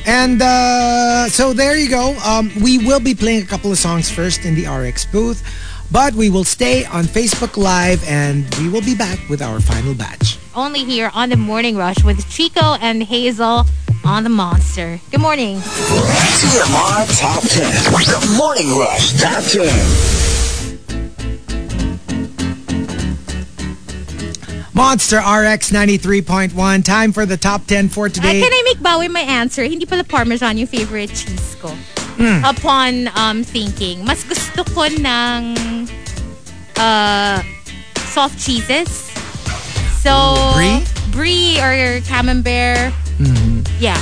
Speaker 4: And uh, so there you go. Um, we will be playing a couple of songs first in the RX booth, but we will stay on Facebook Live and we will be back with our final batch.
Speaker 5: Only here on the Morning Rush with Chico and Hazel on the Monster. Good morning.
Speaker 3: TMR Top 10. The Morning Rush Top 10.
Speaker 4: Monster RX 93.1. Time for the top 10 for
Speaker 5: Uh,
Speaker 4: today.
Speaker 5: can I make bawi my answer? Hindi pala Parmesan yung favorite cheese ko.
Speaker 4: Hmm.
Speaker 5: Upon um, thinking, mas gusto ko ng uh, soft cheeses. So,
Speaker 4: Brie?
Speaker 5: Brie or Camembert.
Speaker 4: Mm-hmm.
Speaker 5: Yeah.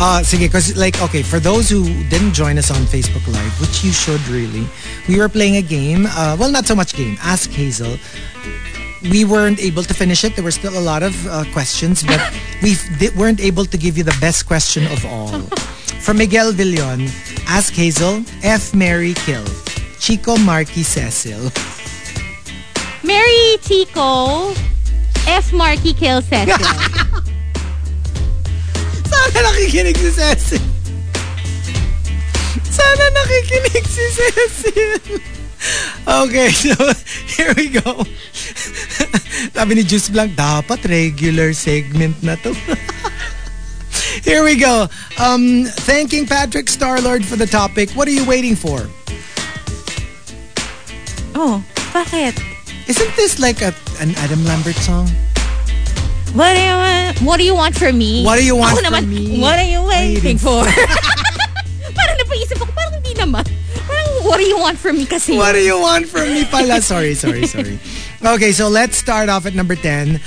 Speaker 4: Uh, sige, because like, okay, for those who didn't join us on Facebook Live, which you should really, we were playing a game. Uh, well, not so much game. Ask Hazel. We weren't able to finish it. There were still a lot of uh, questions, but we weren't able to give you the best question of all. From Miguel Villon, Ask Hazel, F. Mary Kill, Chico Marky Cecil.
Speaker 5: Mary Chico, F. Marky Kill Cecil.
Speaker 4: Sana nakikinig si Cecil. Sana nakikinig si Cecil. Okay, so here we go. Sabi ni Juice Blanc, dapat regular segment na to. here we go. Um, thanking Patrick Starlord for the topic. What are you waiting for?
Speaker 5: oh, bakit?
Speaker 4: Isn't this like a, an Adam Lambert song?
Speaker 5: What do you want? What do you want from me?
Speaker 4: What do you want
Speaker 5: Ako
Speaker 4: from
Speaker 5: naman,
Speaker 4: me?
Speaker 5: What are you
Speaker 4: Waiting
Speaker 5: waiting for? parang napaisip ako, parang hindi naman. Parang, what do you want from me kasi?
Speaker 4: What do you want from me pala? Sorry, sorry, sorry. Okay, so let's start off at number 10.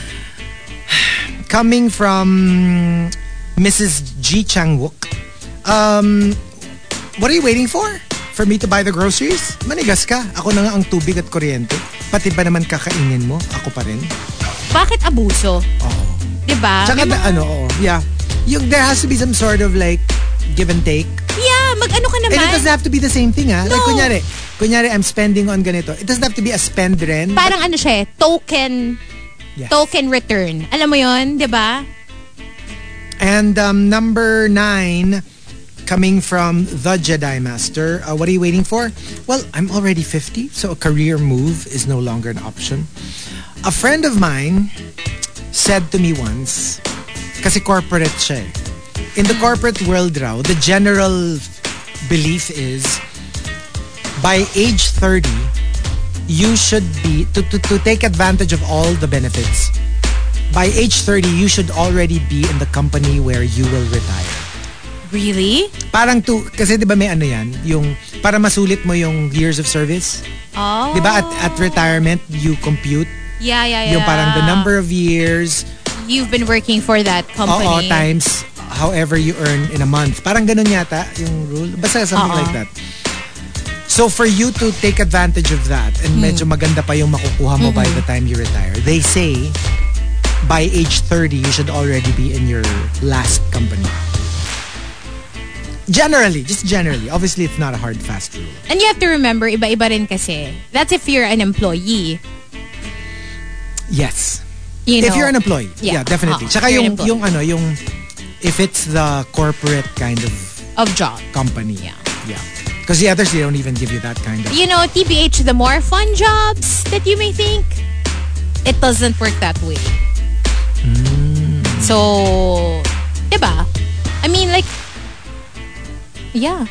Speaker 4: Coming from Mrs. G. Changwook. Um, what are you waiting for? For me to buy the groceries? Manigas ka. Ako na nga ang tubig at kuryente. Pati ba naman kakainin mo? Ako pa rin.
Speaker 5: Bakit abuso?
Speaker 4: Oo.
Speaker 5: Diba?
Speaker 4: Tsaka
Speaker 5: mga-
Speaker 4: ano, oo, yeah. Yung, there has to be some sort of like give and take.
Speaker 5: Yeah, mag-ano ka naman.
Speaker 4: And it doesn't have to be the same thing, ha? Like,
Speaker 5: No.
Speaker 4: kunyari, kunyari, I'm spending on ganito. It doesn't have to be a spend rin.
Speaker 5: Parang ano siya, eh, token,
Speaker 4: Yes.
Speaker 5: token return. Alam mo yon, di ba?
Speaker 4: And um, number nine, coming from the Jedi Master. Uh, what are you waiting for? Well, I'm already 50, so a career move is no longer an option. A friend of mine said to me once, kasi corporate siya eh. In the corporate world raw, the general belief is by age 30, you should be, to, to, to take advantage of all the benefits, by age 30, you should already be in the company where you will retire.
Speaker 5: Really?
Speaker 4: Parang to, kasi di ba may ano yan, yung, para masulit mo yung years of service.
Speaker 5: Oh.
Speaker 4: Di ba at, at retirement, you compute
Speaker 5: Yeah, yeah, yeah.
Speaker 4: yung parang the number of years,
Speaker 5: You've been working for that company.
Speaker 4: oo, times however you earn in a month. Parang ganun yata yung rule. Basta something
Speaker 5: Oo.
Speaker 4: like that. So for you to take advantage of that and
Speaker 5: Hmm.
Speaker 4: medyo maganda pa yung makukuha mo by the time you retire, they say by age 30, you should already be in your last company. Generally, just generally. Obviously, it's not a hard, fast rule.
Speaker 5: And you have to remember, iba-iba rin kasi. That's if you're an employee.
Speaker 4: Yes.
Speaker 5: You know,
Speaker 4: if you're an employee. Yeah,
Speaker 5: Yeah.
Speaker 4: definitely.
Speaker 5: Oo,
Speaker 4: Tsaka
Speaker 5: if
Speaker 4: yung, yung ano, yung if it's the corporate kind of
Speaker 5: of job.
Speaker 4: company.
Speaker 5: Yeah.
Speaker 4: Yeah. Because the others, they don't even give you that kind of.
Speaker 5: You know, TBH, the more fun jobs that you may think, it doesn't work that way.
Speaker 4: Hmm.
Speaker 5: So, diba? I mean, like, yeah.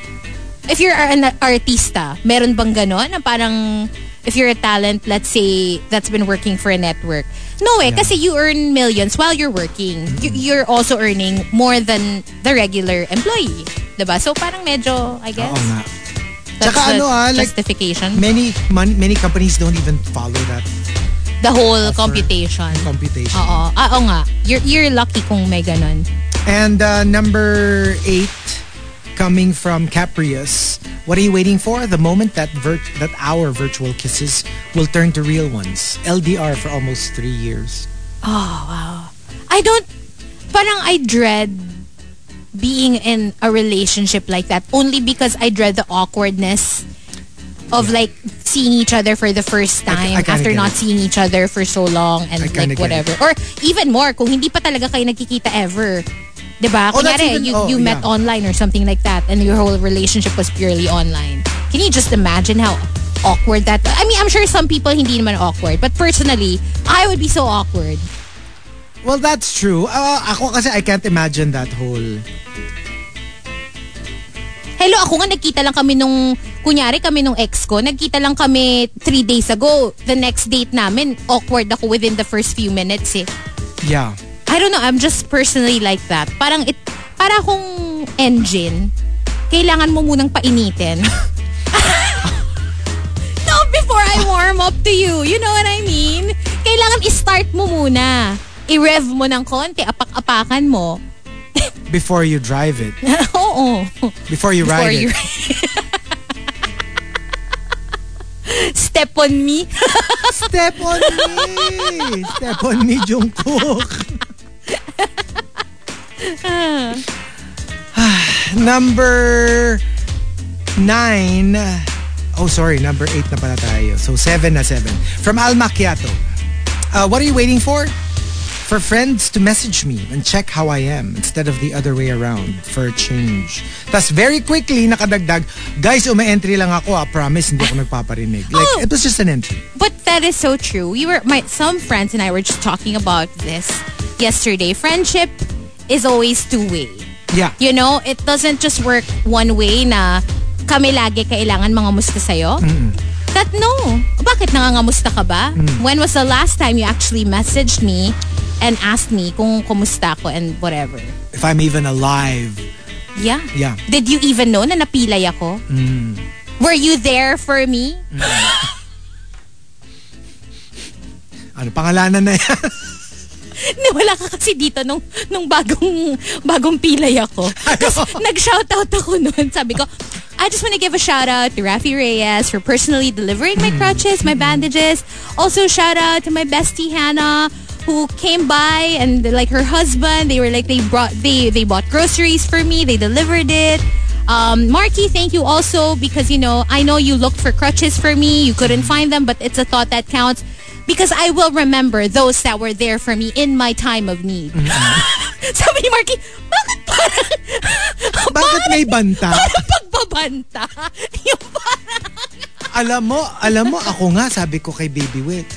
Speaker 5: If you're an artista, meron bang ganon na parang if you're a talent, let's say, that's been working for a network. No eh, kasi you earn millions while you're working. You- You're also earning more than the regular employee. 'Di ba? So parang medyo, I guess,
Speaker 4: Oo nga.
Speaker 5: that's
Speaker 4: Tsaka ano ah, like,
Speaker 5: justification.
Speaker 4: many, mon- many companies don't even follow that
Speaker 5: the whole
Speaker 4: offer.
Speaker 5: computation.
Speaker 4: computation.
Speaker 5: Oo. Ah, oo nga. You're, you're lucky kung may ganun.
Speaker 4: And uh, number eight, coming from Caprius. What are you waiting for? The moment that that our virtual kisses will turn to real ones. LDR for almost three years.
Speaker 5: I don't, parang I dread being in a relationship like that only because I dread the awkwardness of like seeing each other for the first
Speaker 4: I-
Speaker 5: time
Speaker 4: I kinda
Speaker 5: after not
Speaker 4: it.
Speaker 5: seeing each other for so long and
Speaker 4: I
Speaker 5: like whatever. Or even more, kung hindi pa talaga kayo nagkikita ever. Diba?
Speaker 4: Oh,
Speaker 5: Kunyari,
Speaker 4: even-
Speaker 5: you,
Speaker 4: oh,
Speaker 5: you met
Speaker 4: yeah.
Speaker 5: online or something like that and your whole relationship was purely online. Can you just imagine how awkward that I mean, I'm sure some people hindi naman awkward. But personally, I would be so awkward.
Speaker 4: Well, that's true. Uh, ako kasi I can't imagine that whole...
Speaker 5: Hello, ako nga nagkita lang kami nung, kunyari kami nung ex ko, nagkita lang kami three days ago. The next date namin, awkward ako within the first few minutes eh.
Speaker 4: Yeah.
Speaker 5: I don't know, I'm just personally like that. Parang it, para akong engine, kailangan mo munang painitin. no, before I warm up to you. You know what I mean? Kailangan i-start mo muna. I-rev mo ng konti, apak-apakan mo.
Speaker 4: Before you drive it.
Speaker 5: Oo.
Speaker 4: Before you
Speaker 5: Before
Speaker 4: ride
Speaker 5: you...
Speaker 4: it.
Speaker 5: Step on me.
Speaker 4: Step on me! Step on me, Jungkook. number nine. Oh, sorry. Number eight na pala tayo. So, seven na seven. From Al Macchiato. Uh, what are you waiting for? For friends to message me and check how I am instead of the other way around for a change. Tas very quickly, nakadagdag, guys, umi-entry lang ako ah. Promise, hindi ako nagpaparinig. Like,
Speaker 5: Oh.
Speaker 4: it was just an entry.
Speaker 5: But that is so true. We were my some friends and I were just talking about this yesterday. Friendship is always two way.
Speaker 4: Yeah.
Speaker 5: You know, it doesn't just work one way na kami lagi kailangan mga musta sa'yo. That no. Bakit nangangamusta ka ba? When was the last time you actually messaged me and asked me kung kumusta ako and whatever?
Speaker 4: If I'm even alive.
Speaker 5: Yeah.
Speaker 4: Yeah.
Speaker 5: Did you even know na napilay ako? Were you there for me?
Speaker 4: Ano, pangalanan na yan?
Speaker 5: Nawala ka kasi dito nung, nung bagong, bagong pilay ako. Tapos nag-shoutout ako noon. Sabi ko, I just want to give a shout out to Rafi Reyes for personally delivering my crutches, my bandages. Also shout out to my bestie Hannah who came by and like her husband, they were like they brought they they bought groceries for me, they delivered it. Um, Marky, thank you also because you know I know you looked for crutches for me, you couldn't find them, but it's a thought that counts because I will remember those that were there for me in my time of need. Sabi ni Marky, bakit parang
Speaker 4: Bakit may banta?
Speaker 5: parang pagbabanta? Yung parang
Speaker 4: Alam mo, alam mo, ako nga, sabi ko kay Baby Wit,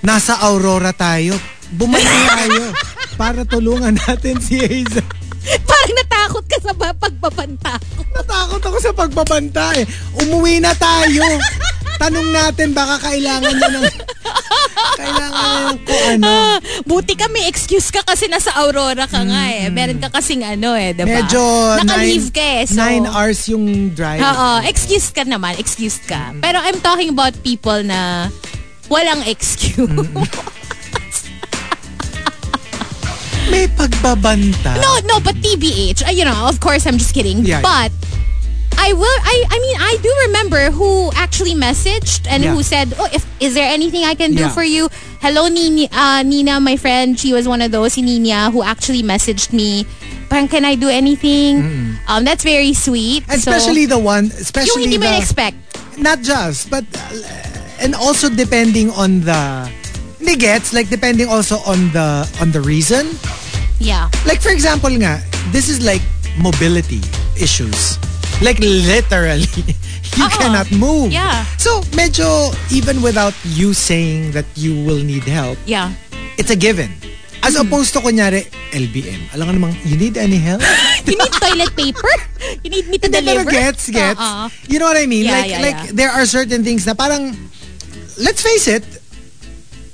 Speaker 4: nasa Aurora tayo. Bumalik tayo para tulungan natin si Hazel.
Speaker 5: parang natakot ka sa ba- pagbabanta ko.
Speaker 4: Natakot ako sa pagbabanta eh. Umuwi na tayo. Tanong natin, baka kailangan niya ng... Kailangan niya ng kung ano.
Speaker 5: Ah, buti ka may excuse ka kasi nasa Aurora ka nga eh. Meron ka kasing ano eh, diba?
Speaker 4: Medyo
Speaker 5: Naka-leave ka eh. So,
Speaker 4: nine hours yung drive.
Speaker 5: Oo, excuse ka naman, excuse ka. Pero I'm talking about people na walang excuse.
Speaker 4: May pagbabanta.
Speaker 5: No, no, but TBH, uh, you know, of course, I'm just kidding.
Speaker 4: Yeah.
Speaker 5: But I will. I. I mean, I do remember who actually messaged and
Speaker 4: Yeah.
Speaker 5: who said, "Oh, if is there anything I can do
Speaker 4: Yeah.
Speaker 5: for you?" Hello, Nina. Uh, Nina, my friend. She was one of those. Si Nina, who actually messaged me. Parang, can I do anything? Um, that's very sweet. So,
Speaker 4: Especially the one, especially
Speaker 5: hindi mo
Speaker 4: the...
Speaker 5: expect.
Speaker 4: not just, but uh, and also depending on the hindi gets like depending also on the on the reason.
Speaker 5: Yeah.
Speaker 4: Like for example nga, this is like mobility issues. Like literally, you
Speaker 5: Oo.
Speaker 4: cannot move.
Speaker 5: Yeah.
Speaker 4: So medyo even without you saying that you will need help,
Speaker 5: Yeah.
Speaker 4: it's a given. As
Speaker 5: Hmm.
Speaker 4: opposed to kunyari, LBM. Alam nga namang, you need any help?
Speaker 5: You need toilet paper? You need me to
Speaker 4: Hindi, pero
Speaker 5: deliver?
Speaker 4: gets, gets.
Speaker 5: Uh-uh.
Speaker 4: You know what I mean?
Speaker 5: Yeah,
Speaker 4: like,
Speaker 5: yeah,
Speaker 4: like
Speaker 5: yeah.
Speaker 4: there are certain things na parang, let's face it,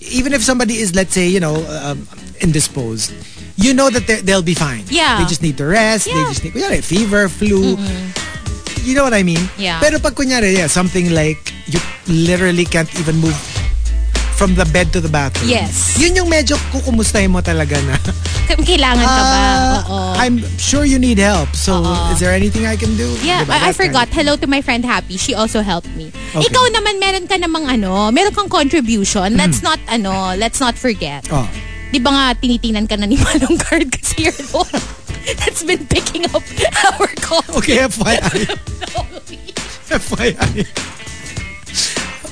Speaker 4: even if somebody is, let's say, you know, um, indisposed, you know that they'll be fine.
Speaker 5: Yeah.
Speaker 4: They just need to rest.
Speaker 5: Yeah.
Speaker 4: They just need, kunyari, fever, flu. You know what I mean?
Speaker 5: Yeah.
Speaker 4: Pero pag kunyari, yeah, something like you literally can't even move from the bed to the bathroom.
Speaker 5: Yes.
Speaker 4: Yun yung medyo kukumustahin mo talaga na.
Speaker 5: Kailangan ka ba?
Speaker 4: "Ah,
Speaker 5: Oo.
Speaker 4: I'm sure you need help. So, is there anything I can do?
Speaker 5: Yeah,
Speaker 4: Diba?
Speaker 5: I, I
Speaker 4: That
Speaker 5: forgot. Hello to my friend Happy. She also helped me.
Speaker 4: Okay.
Speaker 5: Ikaw naman, meron ka namang ano, meron kang contribution. Let's not, ano, let's not forget.
Speaker 4: Oh.
Speaker 5: Di ba nga, tinitingnan ka na ni Manong Card kasi you're the one that's been picking up our calls.
Speaker 4: Okay, FYI. FYI.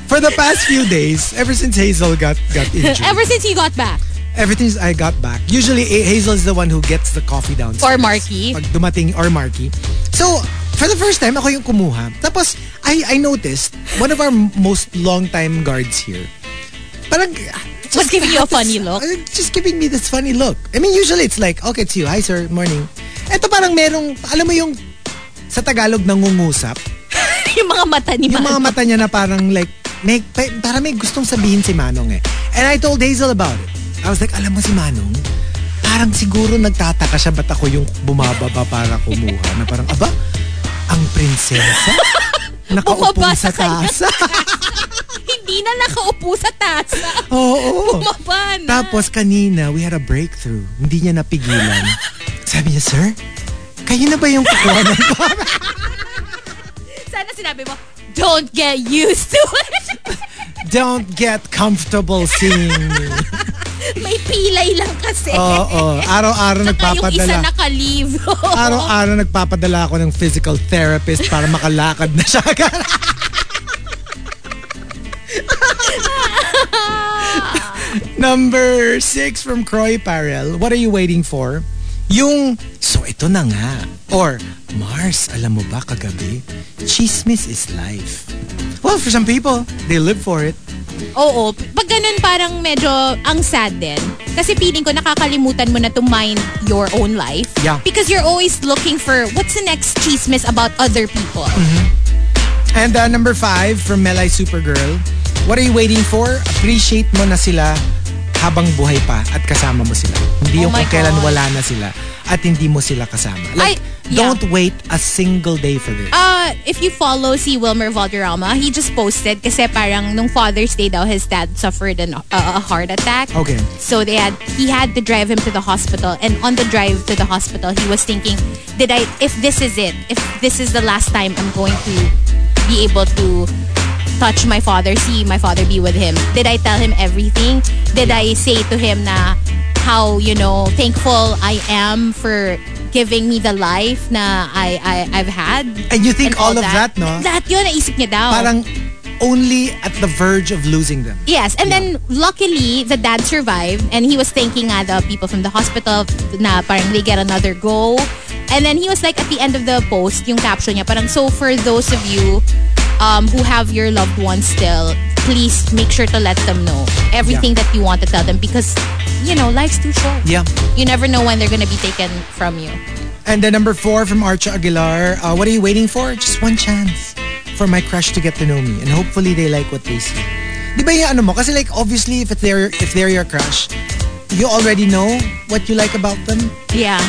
Speaker 4: For the past few days, ever since Hazel got got injured,
Speaker 5: Ever since you got back.
Speaker 4: ever since I got back, usually A- Hazel is the one who gets the coffee downstairs.
Speaker 5: Or Marky.
Speaker 4: Pag dumating, or Marky. So, for the first time, ako yung kumuha. Tapos, I, I noticed, one of our most long-time guards here, parang,
Speaker 5: Was giving you a
Speaker 4: had this-
Speaker 5: funny look?
Speaker 4: uh, Just giving me this funny look. I mean, usually it's like, okay, it's you. Hi, sir. Morning. Ito parang merong, alam mo yung, sa Tagalog, nangungusap.
Speaker 5: yung mga mata ni
Speaker 4: Yung mga mata niya na parang like, may, pa- parang may gustong sabihin si Manong eh. And I told Hazel about it. I was like, alam mo si Manong, parang siguro nagtataka siya ba't ako yung bumababa para kumuha. Na parang, aba, ang prinsesa? Nakaupo sa tasa.
Speaker 5: Hindi na nakaupo sa tasa.
Speaker 4: Oo.
Speaker 5: Bumaba na.
Speaker 4: Tapos kanina, we had a breakthrough. Hindi niya napigilan. Sabi niya, sir, kayo na ba yung kukuha ng
Speaker 5: Sana sinabi mo, don't get used to it.
Speaker 4: Don't get comfortable seeing me.
Speaker 5: May pilay lang kasi.
Speaker 4: Oo. Araw-araw
Speaker 5: Tsaka yung isa
Speaker 4: nagpapadala.
Speaker 5: naka-leave.
Speaker 4: Araw-araw nagpapadala ako ng physical therapist para makalakad na siya. Number six from Croy Parel. What are you waiting for? Yung, so ito na nga. Or, Mars, alam mo ba kagabi? Chismis is life. Well, for some people, they live for it.
Speaker 5: Oo. Pag ganun parang medyo ang sad din. Kasi feeling ko nakakalimutan mo na to mind your own life.
Speaker 4: Yeah.
Speaker 5: Because you're always looking for what's the next chismis about other people.
Speaker 4: And uh, number five from Melay Supergirl. What are you waiting for? Appreciate mo na sila habang buhay pa at kasama mo sila. Hindi
Speaker 5: Oh
Speaker 4: yung kung kailan
Speaker 5: God.
Speaker 4: wala na sila at hindi mo sila kasama. Like,
Speaker 5: Ay, yeah.
Speaker 4: don't wait a single day for this.
Speaker 5: Uh, if you follow si Wilmer Valderrama, he just posted kasi parang nung Father's Day daw, his dad suffered an, uh, a heart attack.
Speaker 4: Okay.
Speaker 5: So they had he had to drive him to the hospital, and on the drive to the hospital, he was thinking, "Did I? If this is it, if this is the last time I'm going to be able to touch my father, see my father be with him, did I tell him everything? Did I say to him na how you know thankful I am for giving me the life na I, I I've had?"
Speaker 4: And you think
Speaker 5: and
Speaker 4: all of that, that no?
Speaker 5: Lahat yun, naisip niya daw.
Speaker 4: Parang only at the verge of losing them.
Speaker 5: Yes, and then luckily the dad survived and he was thanking uh, the people from the hospital na parang they get another go. And then he was like at the end of the post, yung caption niya parang so for those of you um, who have your loved ones still, please make sure to let them know everything that you want to tell them because you know life's too short.
Speaker 4: Yeah.
Speaker 5: You never know when they're gonna be taken from you.
Speaker 4: And then number four from Archa Aguilar. Uh, what are you waiting for? Just one chance for my crush to get to know me. And hopefully they like what they see. Di ba yung ano mo? Kasi like obviously if they're, if they're your crush, you already know what you like about them.
Speaker 5: Yeah.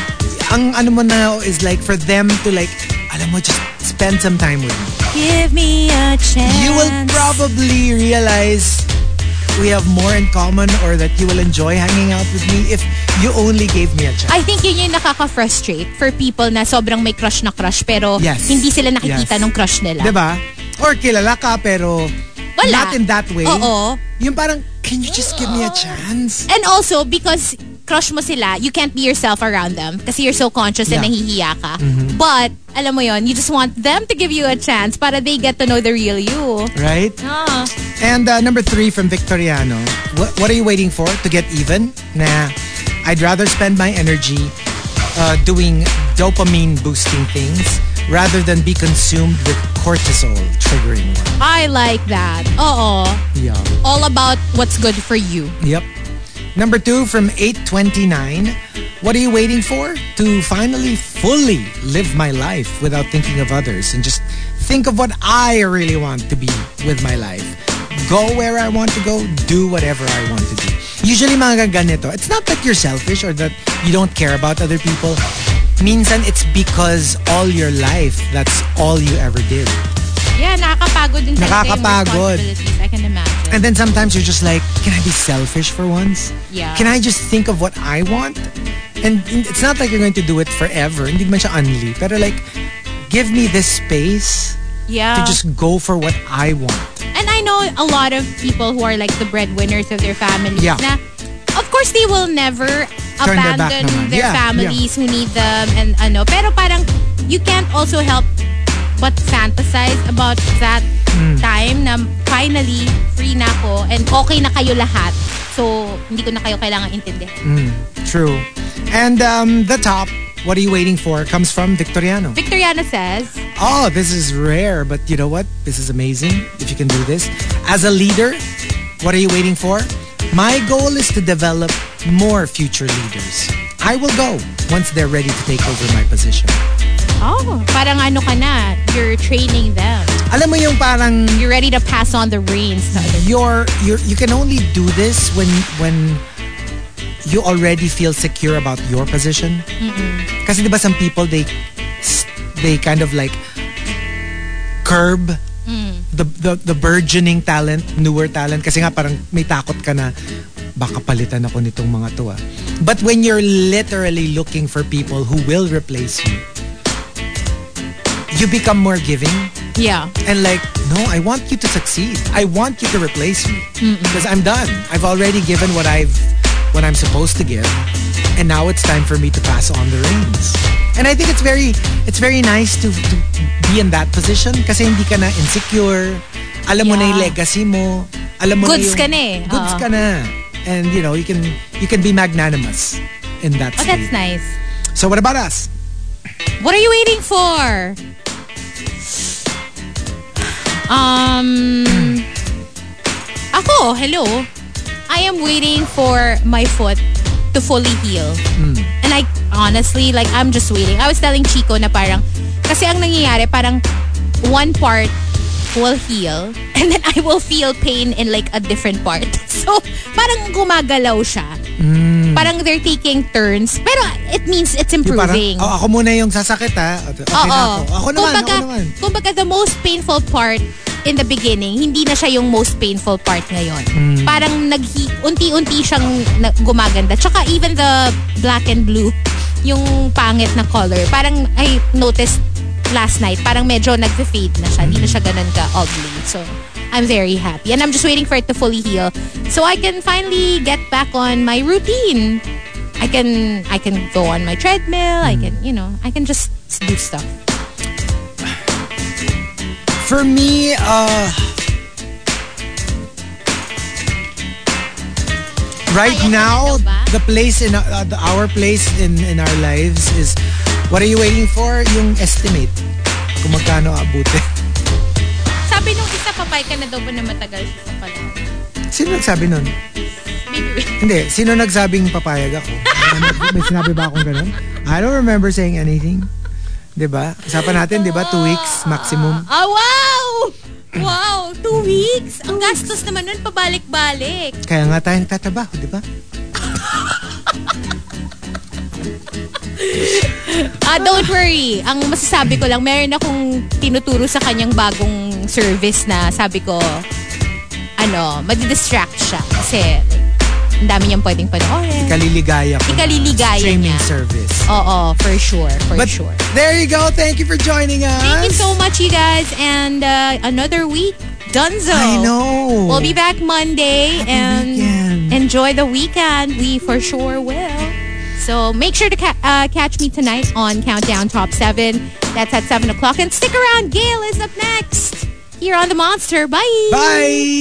Speaker 4: Ang ano mo now is like for them to like, alam mo, just spend some time with me.
Speaker 5: Give me a chance.
Speaker 4: You will probably realize we have more in common or that you will enjoy hanging out with me if you only gave me a chance.
Speaker 5: I think yun yung nakaka-frustrate for people na sobrang may crush na crush pero
Speaker 4: Yes.
Speaker 5: hindi sila nakikita
Speaker 4: Yes.
Speaker 5: nung crush nila.
Speaker 4: Diba? Or kilala ka pero
Speaker 5: Wala.
Speaker 4: not in that way.
Speaker 5: Oo.
Speaker 4: Yung parang, can you just give me a chance?
Speaker 5: And also, because crush mo sila, you can't be yourself around them kasi you're so conscious and
Speaker 4: Yeah.
Speaker 5: nahihiya ka. But, alam mo yon you just want them to give you a chance para they get to know the real you.
Speaker 4: Right?
Speaker 5: Ah.
Speaker 4: And uh, number three from Victoriano. What, what are you waiting for? To get even? Nah. I'd rather spend my energy uh, doing dopamine boosting things rather than be consumed with cortisol triggering one.
Speaker 5: I like that. Uh oh.
Speaker 4: Yeah.
Speaker 5: All about what's good for you.
Speaker 4: Yep. Number two from 829. What are you waiting for? To finally fully live my life without thinking of others and just think of what I really want to be with my life. go where I want to go, do whatever I want to do. Usually mga ganito, it's not that you're selfish or that you don't care about other people. Minsan it's because all your life, that's all you ever did.
Speaker 5: Yeah, nakakapagod din
Speaker 4: Nakakapagod.
Speaker 5: responsibilities. I can imagine.
Speaker 4: And then sometimes you're just like, can I be selfish for once?
Speaker 5: Yeah.
Speaker 4: Can I just think of what I want? And it's not like you're going to do it forever. Hindi man siya unli. Pero like, give me this space
Speaker 5: yeah.
Speaker 4: to just go for what I want.
Speaker 5: And I know a lot of people who are like the breadwinners of their families
Speaker 4: Yeah.
Speaker 5: na of course they will never
Speaker 4: Turn
Speaker 5: abandon
Speaker 4: naman.
Speaker 5: their
Speaker 4: Yeah,
Speaker 5: families who need them and ano pero parang you can't also help but fantasize about that
Speaker 4: Hmm.
Speaker 5: time na finally free na ako and okay na kayo lahat. So, hindi ko na kayo kailangan intindihin.
Speaker 4: True. And um, the top, what are you waiting for, comes from Victoriano.
Speaker 5: Victoriana says,
Speaker 4: Oh, this is rare, but you know what? This is amazing if you can do this. As a leader, what are you waiting for? My goal is to develop more future leaders. I will go once they're ready to take over my position.
Speaker 5: Oh, parang ano ka na, you're training them.
Speaker 4: Alam mo yung parang
Speaker 5: You're ready to pass on the reins to
Speaker 4: you're, you're you can only do this when when you already feel secure about your position. Kasi 'di ba some people they they kind of like curb the, the the burgeoning talent, newer talent kasi nga parang may takot ka na baka palitan ako nitong mga to ah. But when you're literally looking for people who will replace you, you become more giving
Speaker 5: Yeah.
Speaker 4: and like, no, I want you to succeed. I want you to replace me because I'm done. I've already given what I've what I'm supposed to give, and now it's time for me to pass on the reins. And I think it's very it's very nice to, to be in that position kasi hindi ka na insecure. Alam mo na yung
Speaker 5: Yeah.
Speaker 4: legacy mo. Alam mo
Speaker 5: Goods
Speaker 4: na yung,
Speaker 5: ka na eh.
Speaker 4: Goods
Speaker 5: Oo.
Speaker 4: ka na. And you know, you can you can be magnanimous in that
Speaker 5: Oh, that's nice.
Speaker 4: So what about us?
Speaker 5: What are you waiting for? Um, ako, hello. I am waiting for my foot to fully heal. And I, honestly, like, I'm just waiting. I was telling Chico na parang, kasi ang nangyayari, parang one part will heal and then I will feel pain in like a different part. So, parang gumagalaw siya. Parang they're taking turns. Pero it means it's
Speaker 4: Yung parang,
Speaker 5: improving.
Speaker 4: oh, ako muna yung sasakit ha. Okay na
Speaker 5: Oo.
Speaker 4: ako. Ako naman,
Speaker 5: kumbaga,
Speaker 4: ako naman.
Speaker 5: kumbaga, the most painful part in the beginning, hindi na siya yung most painful part ngayon.
Speaker 4: Hmm.
Speaker 5: Parang nag unti-unti siyang na- gumaganda. Tsaka even the black and blue, yung pangit na color, parang I noticed last night, parang medyo nag-fade na siya. Hindi na siya ganun ka-ugly. So, I'm very happy. And I'm just waiting for it to fully heal. So I can finally get back on my routine. I can I can go on my treadmill. I can, you know, I can just do stuff.
Speaker 4: For me, uh, right
Speaker 5: Kaya ka na
Speaker 4: now, the place in uh, the, our place in in our lives is what are you waiting for? Yung estimate. Kung magkano abutin.
Speaker 5: Sabi nung isa, papay ka na daw ba na matagal sa panahon?
Speaker 4: Sino nagsabi nun? Hindi, sino nagsabing papayag ako? May sinabi ba akong ganun? I don't remember saying anything. 'Di ba? Usapan natin, 'di ba? Two weeks maximum.
Speaker 5: Ah, wow! Wow! Two weeks? Ang gastos naman nun, pabalik-balik.
Speaker 4: Kaya nga tayong tatrabaho, 'di ba?
Speaker 5: Ah, don't worry. Ang masasabi ko lang, meron akong tinuturo sa kanyang bagong service na sabi ko, ano, madidistract siya. Kasi, ang dami niyang pwedeng panoorin.
Speaker 4: Ikaliligaya ko.
Speaker 5: Ikaliligaya
Speaker 4: Streaming
Speaker 5: niya.
Speaker 4: service.
Speaker 5: Oo, for sure. For
Speaker 4: But
Speaker 5: sure.
Speaker 4: there you go. Thank you for joining us.
Speaker 5: Thank you so much, you guys. And uh, another week, Dunzo.
Speaker 4: I know.
Speaker 5: We'll be back Monday and
Speaker 4: weekend.
Speaker 5: enjoy the weekend. We for sure will. So make sure to ca- uh, catch me tonight on Countdown Top 7. That's at 7 o'clock. And stick around. Gail is up next here on The Monster. Bye.
Speaker 4: Bye.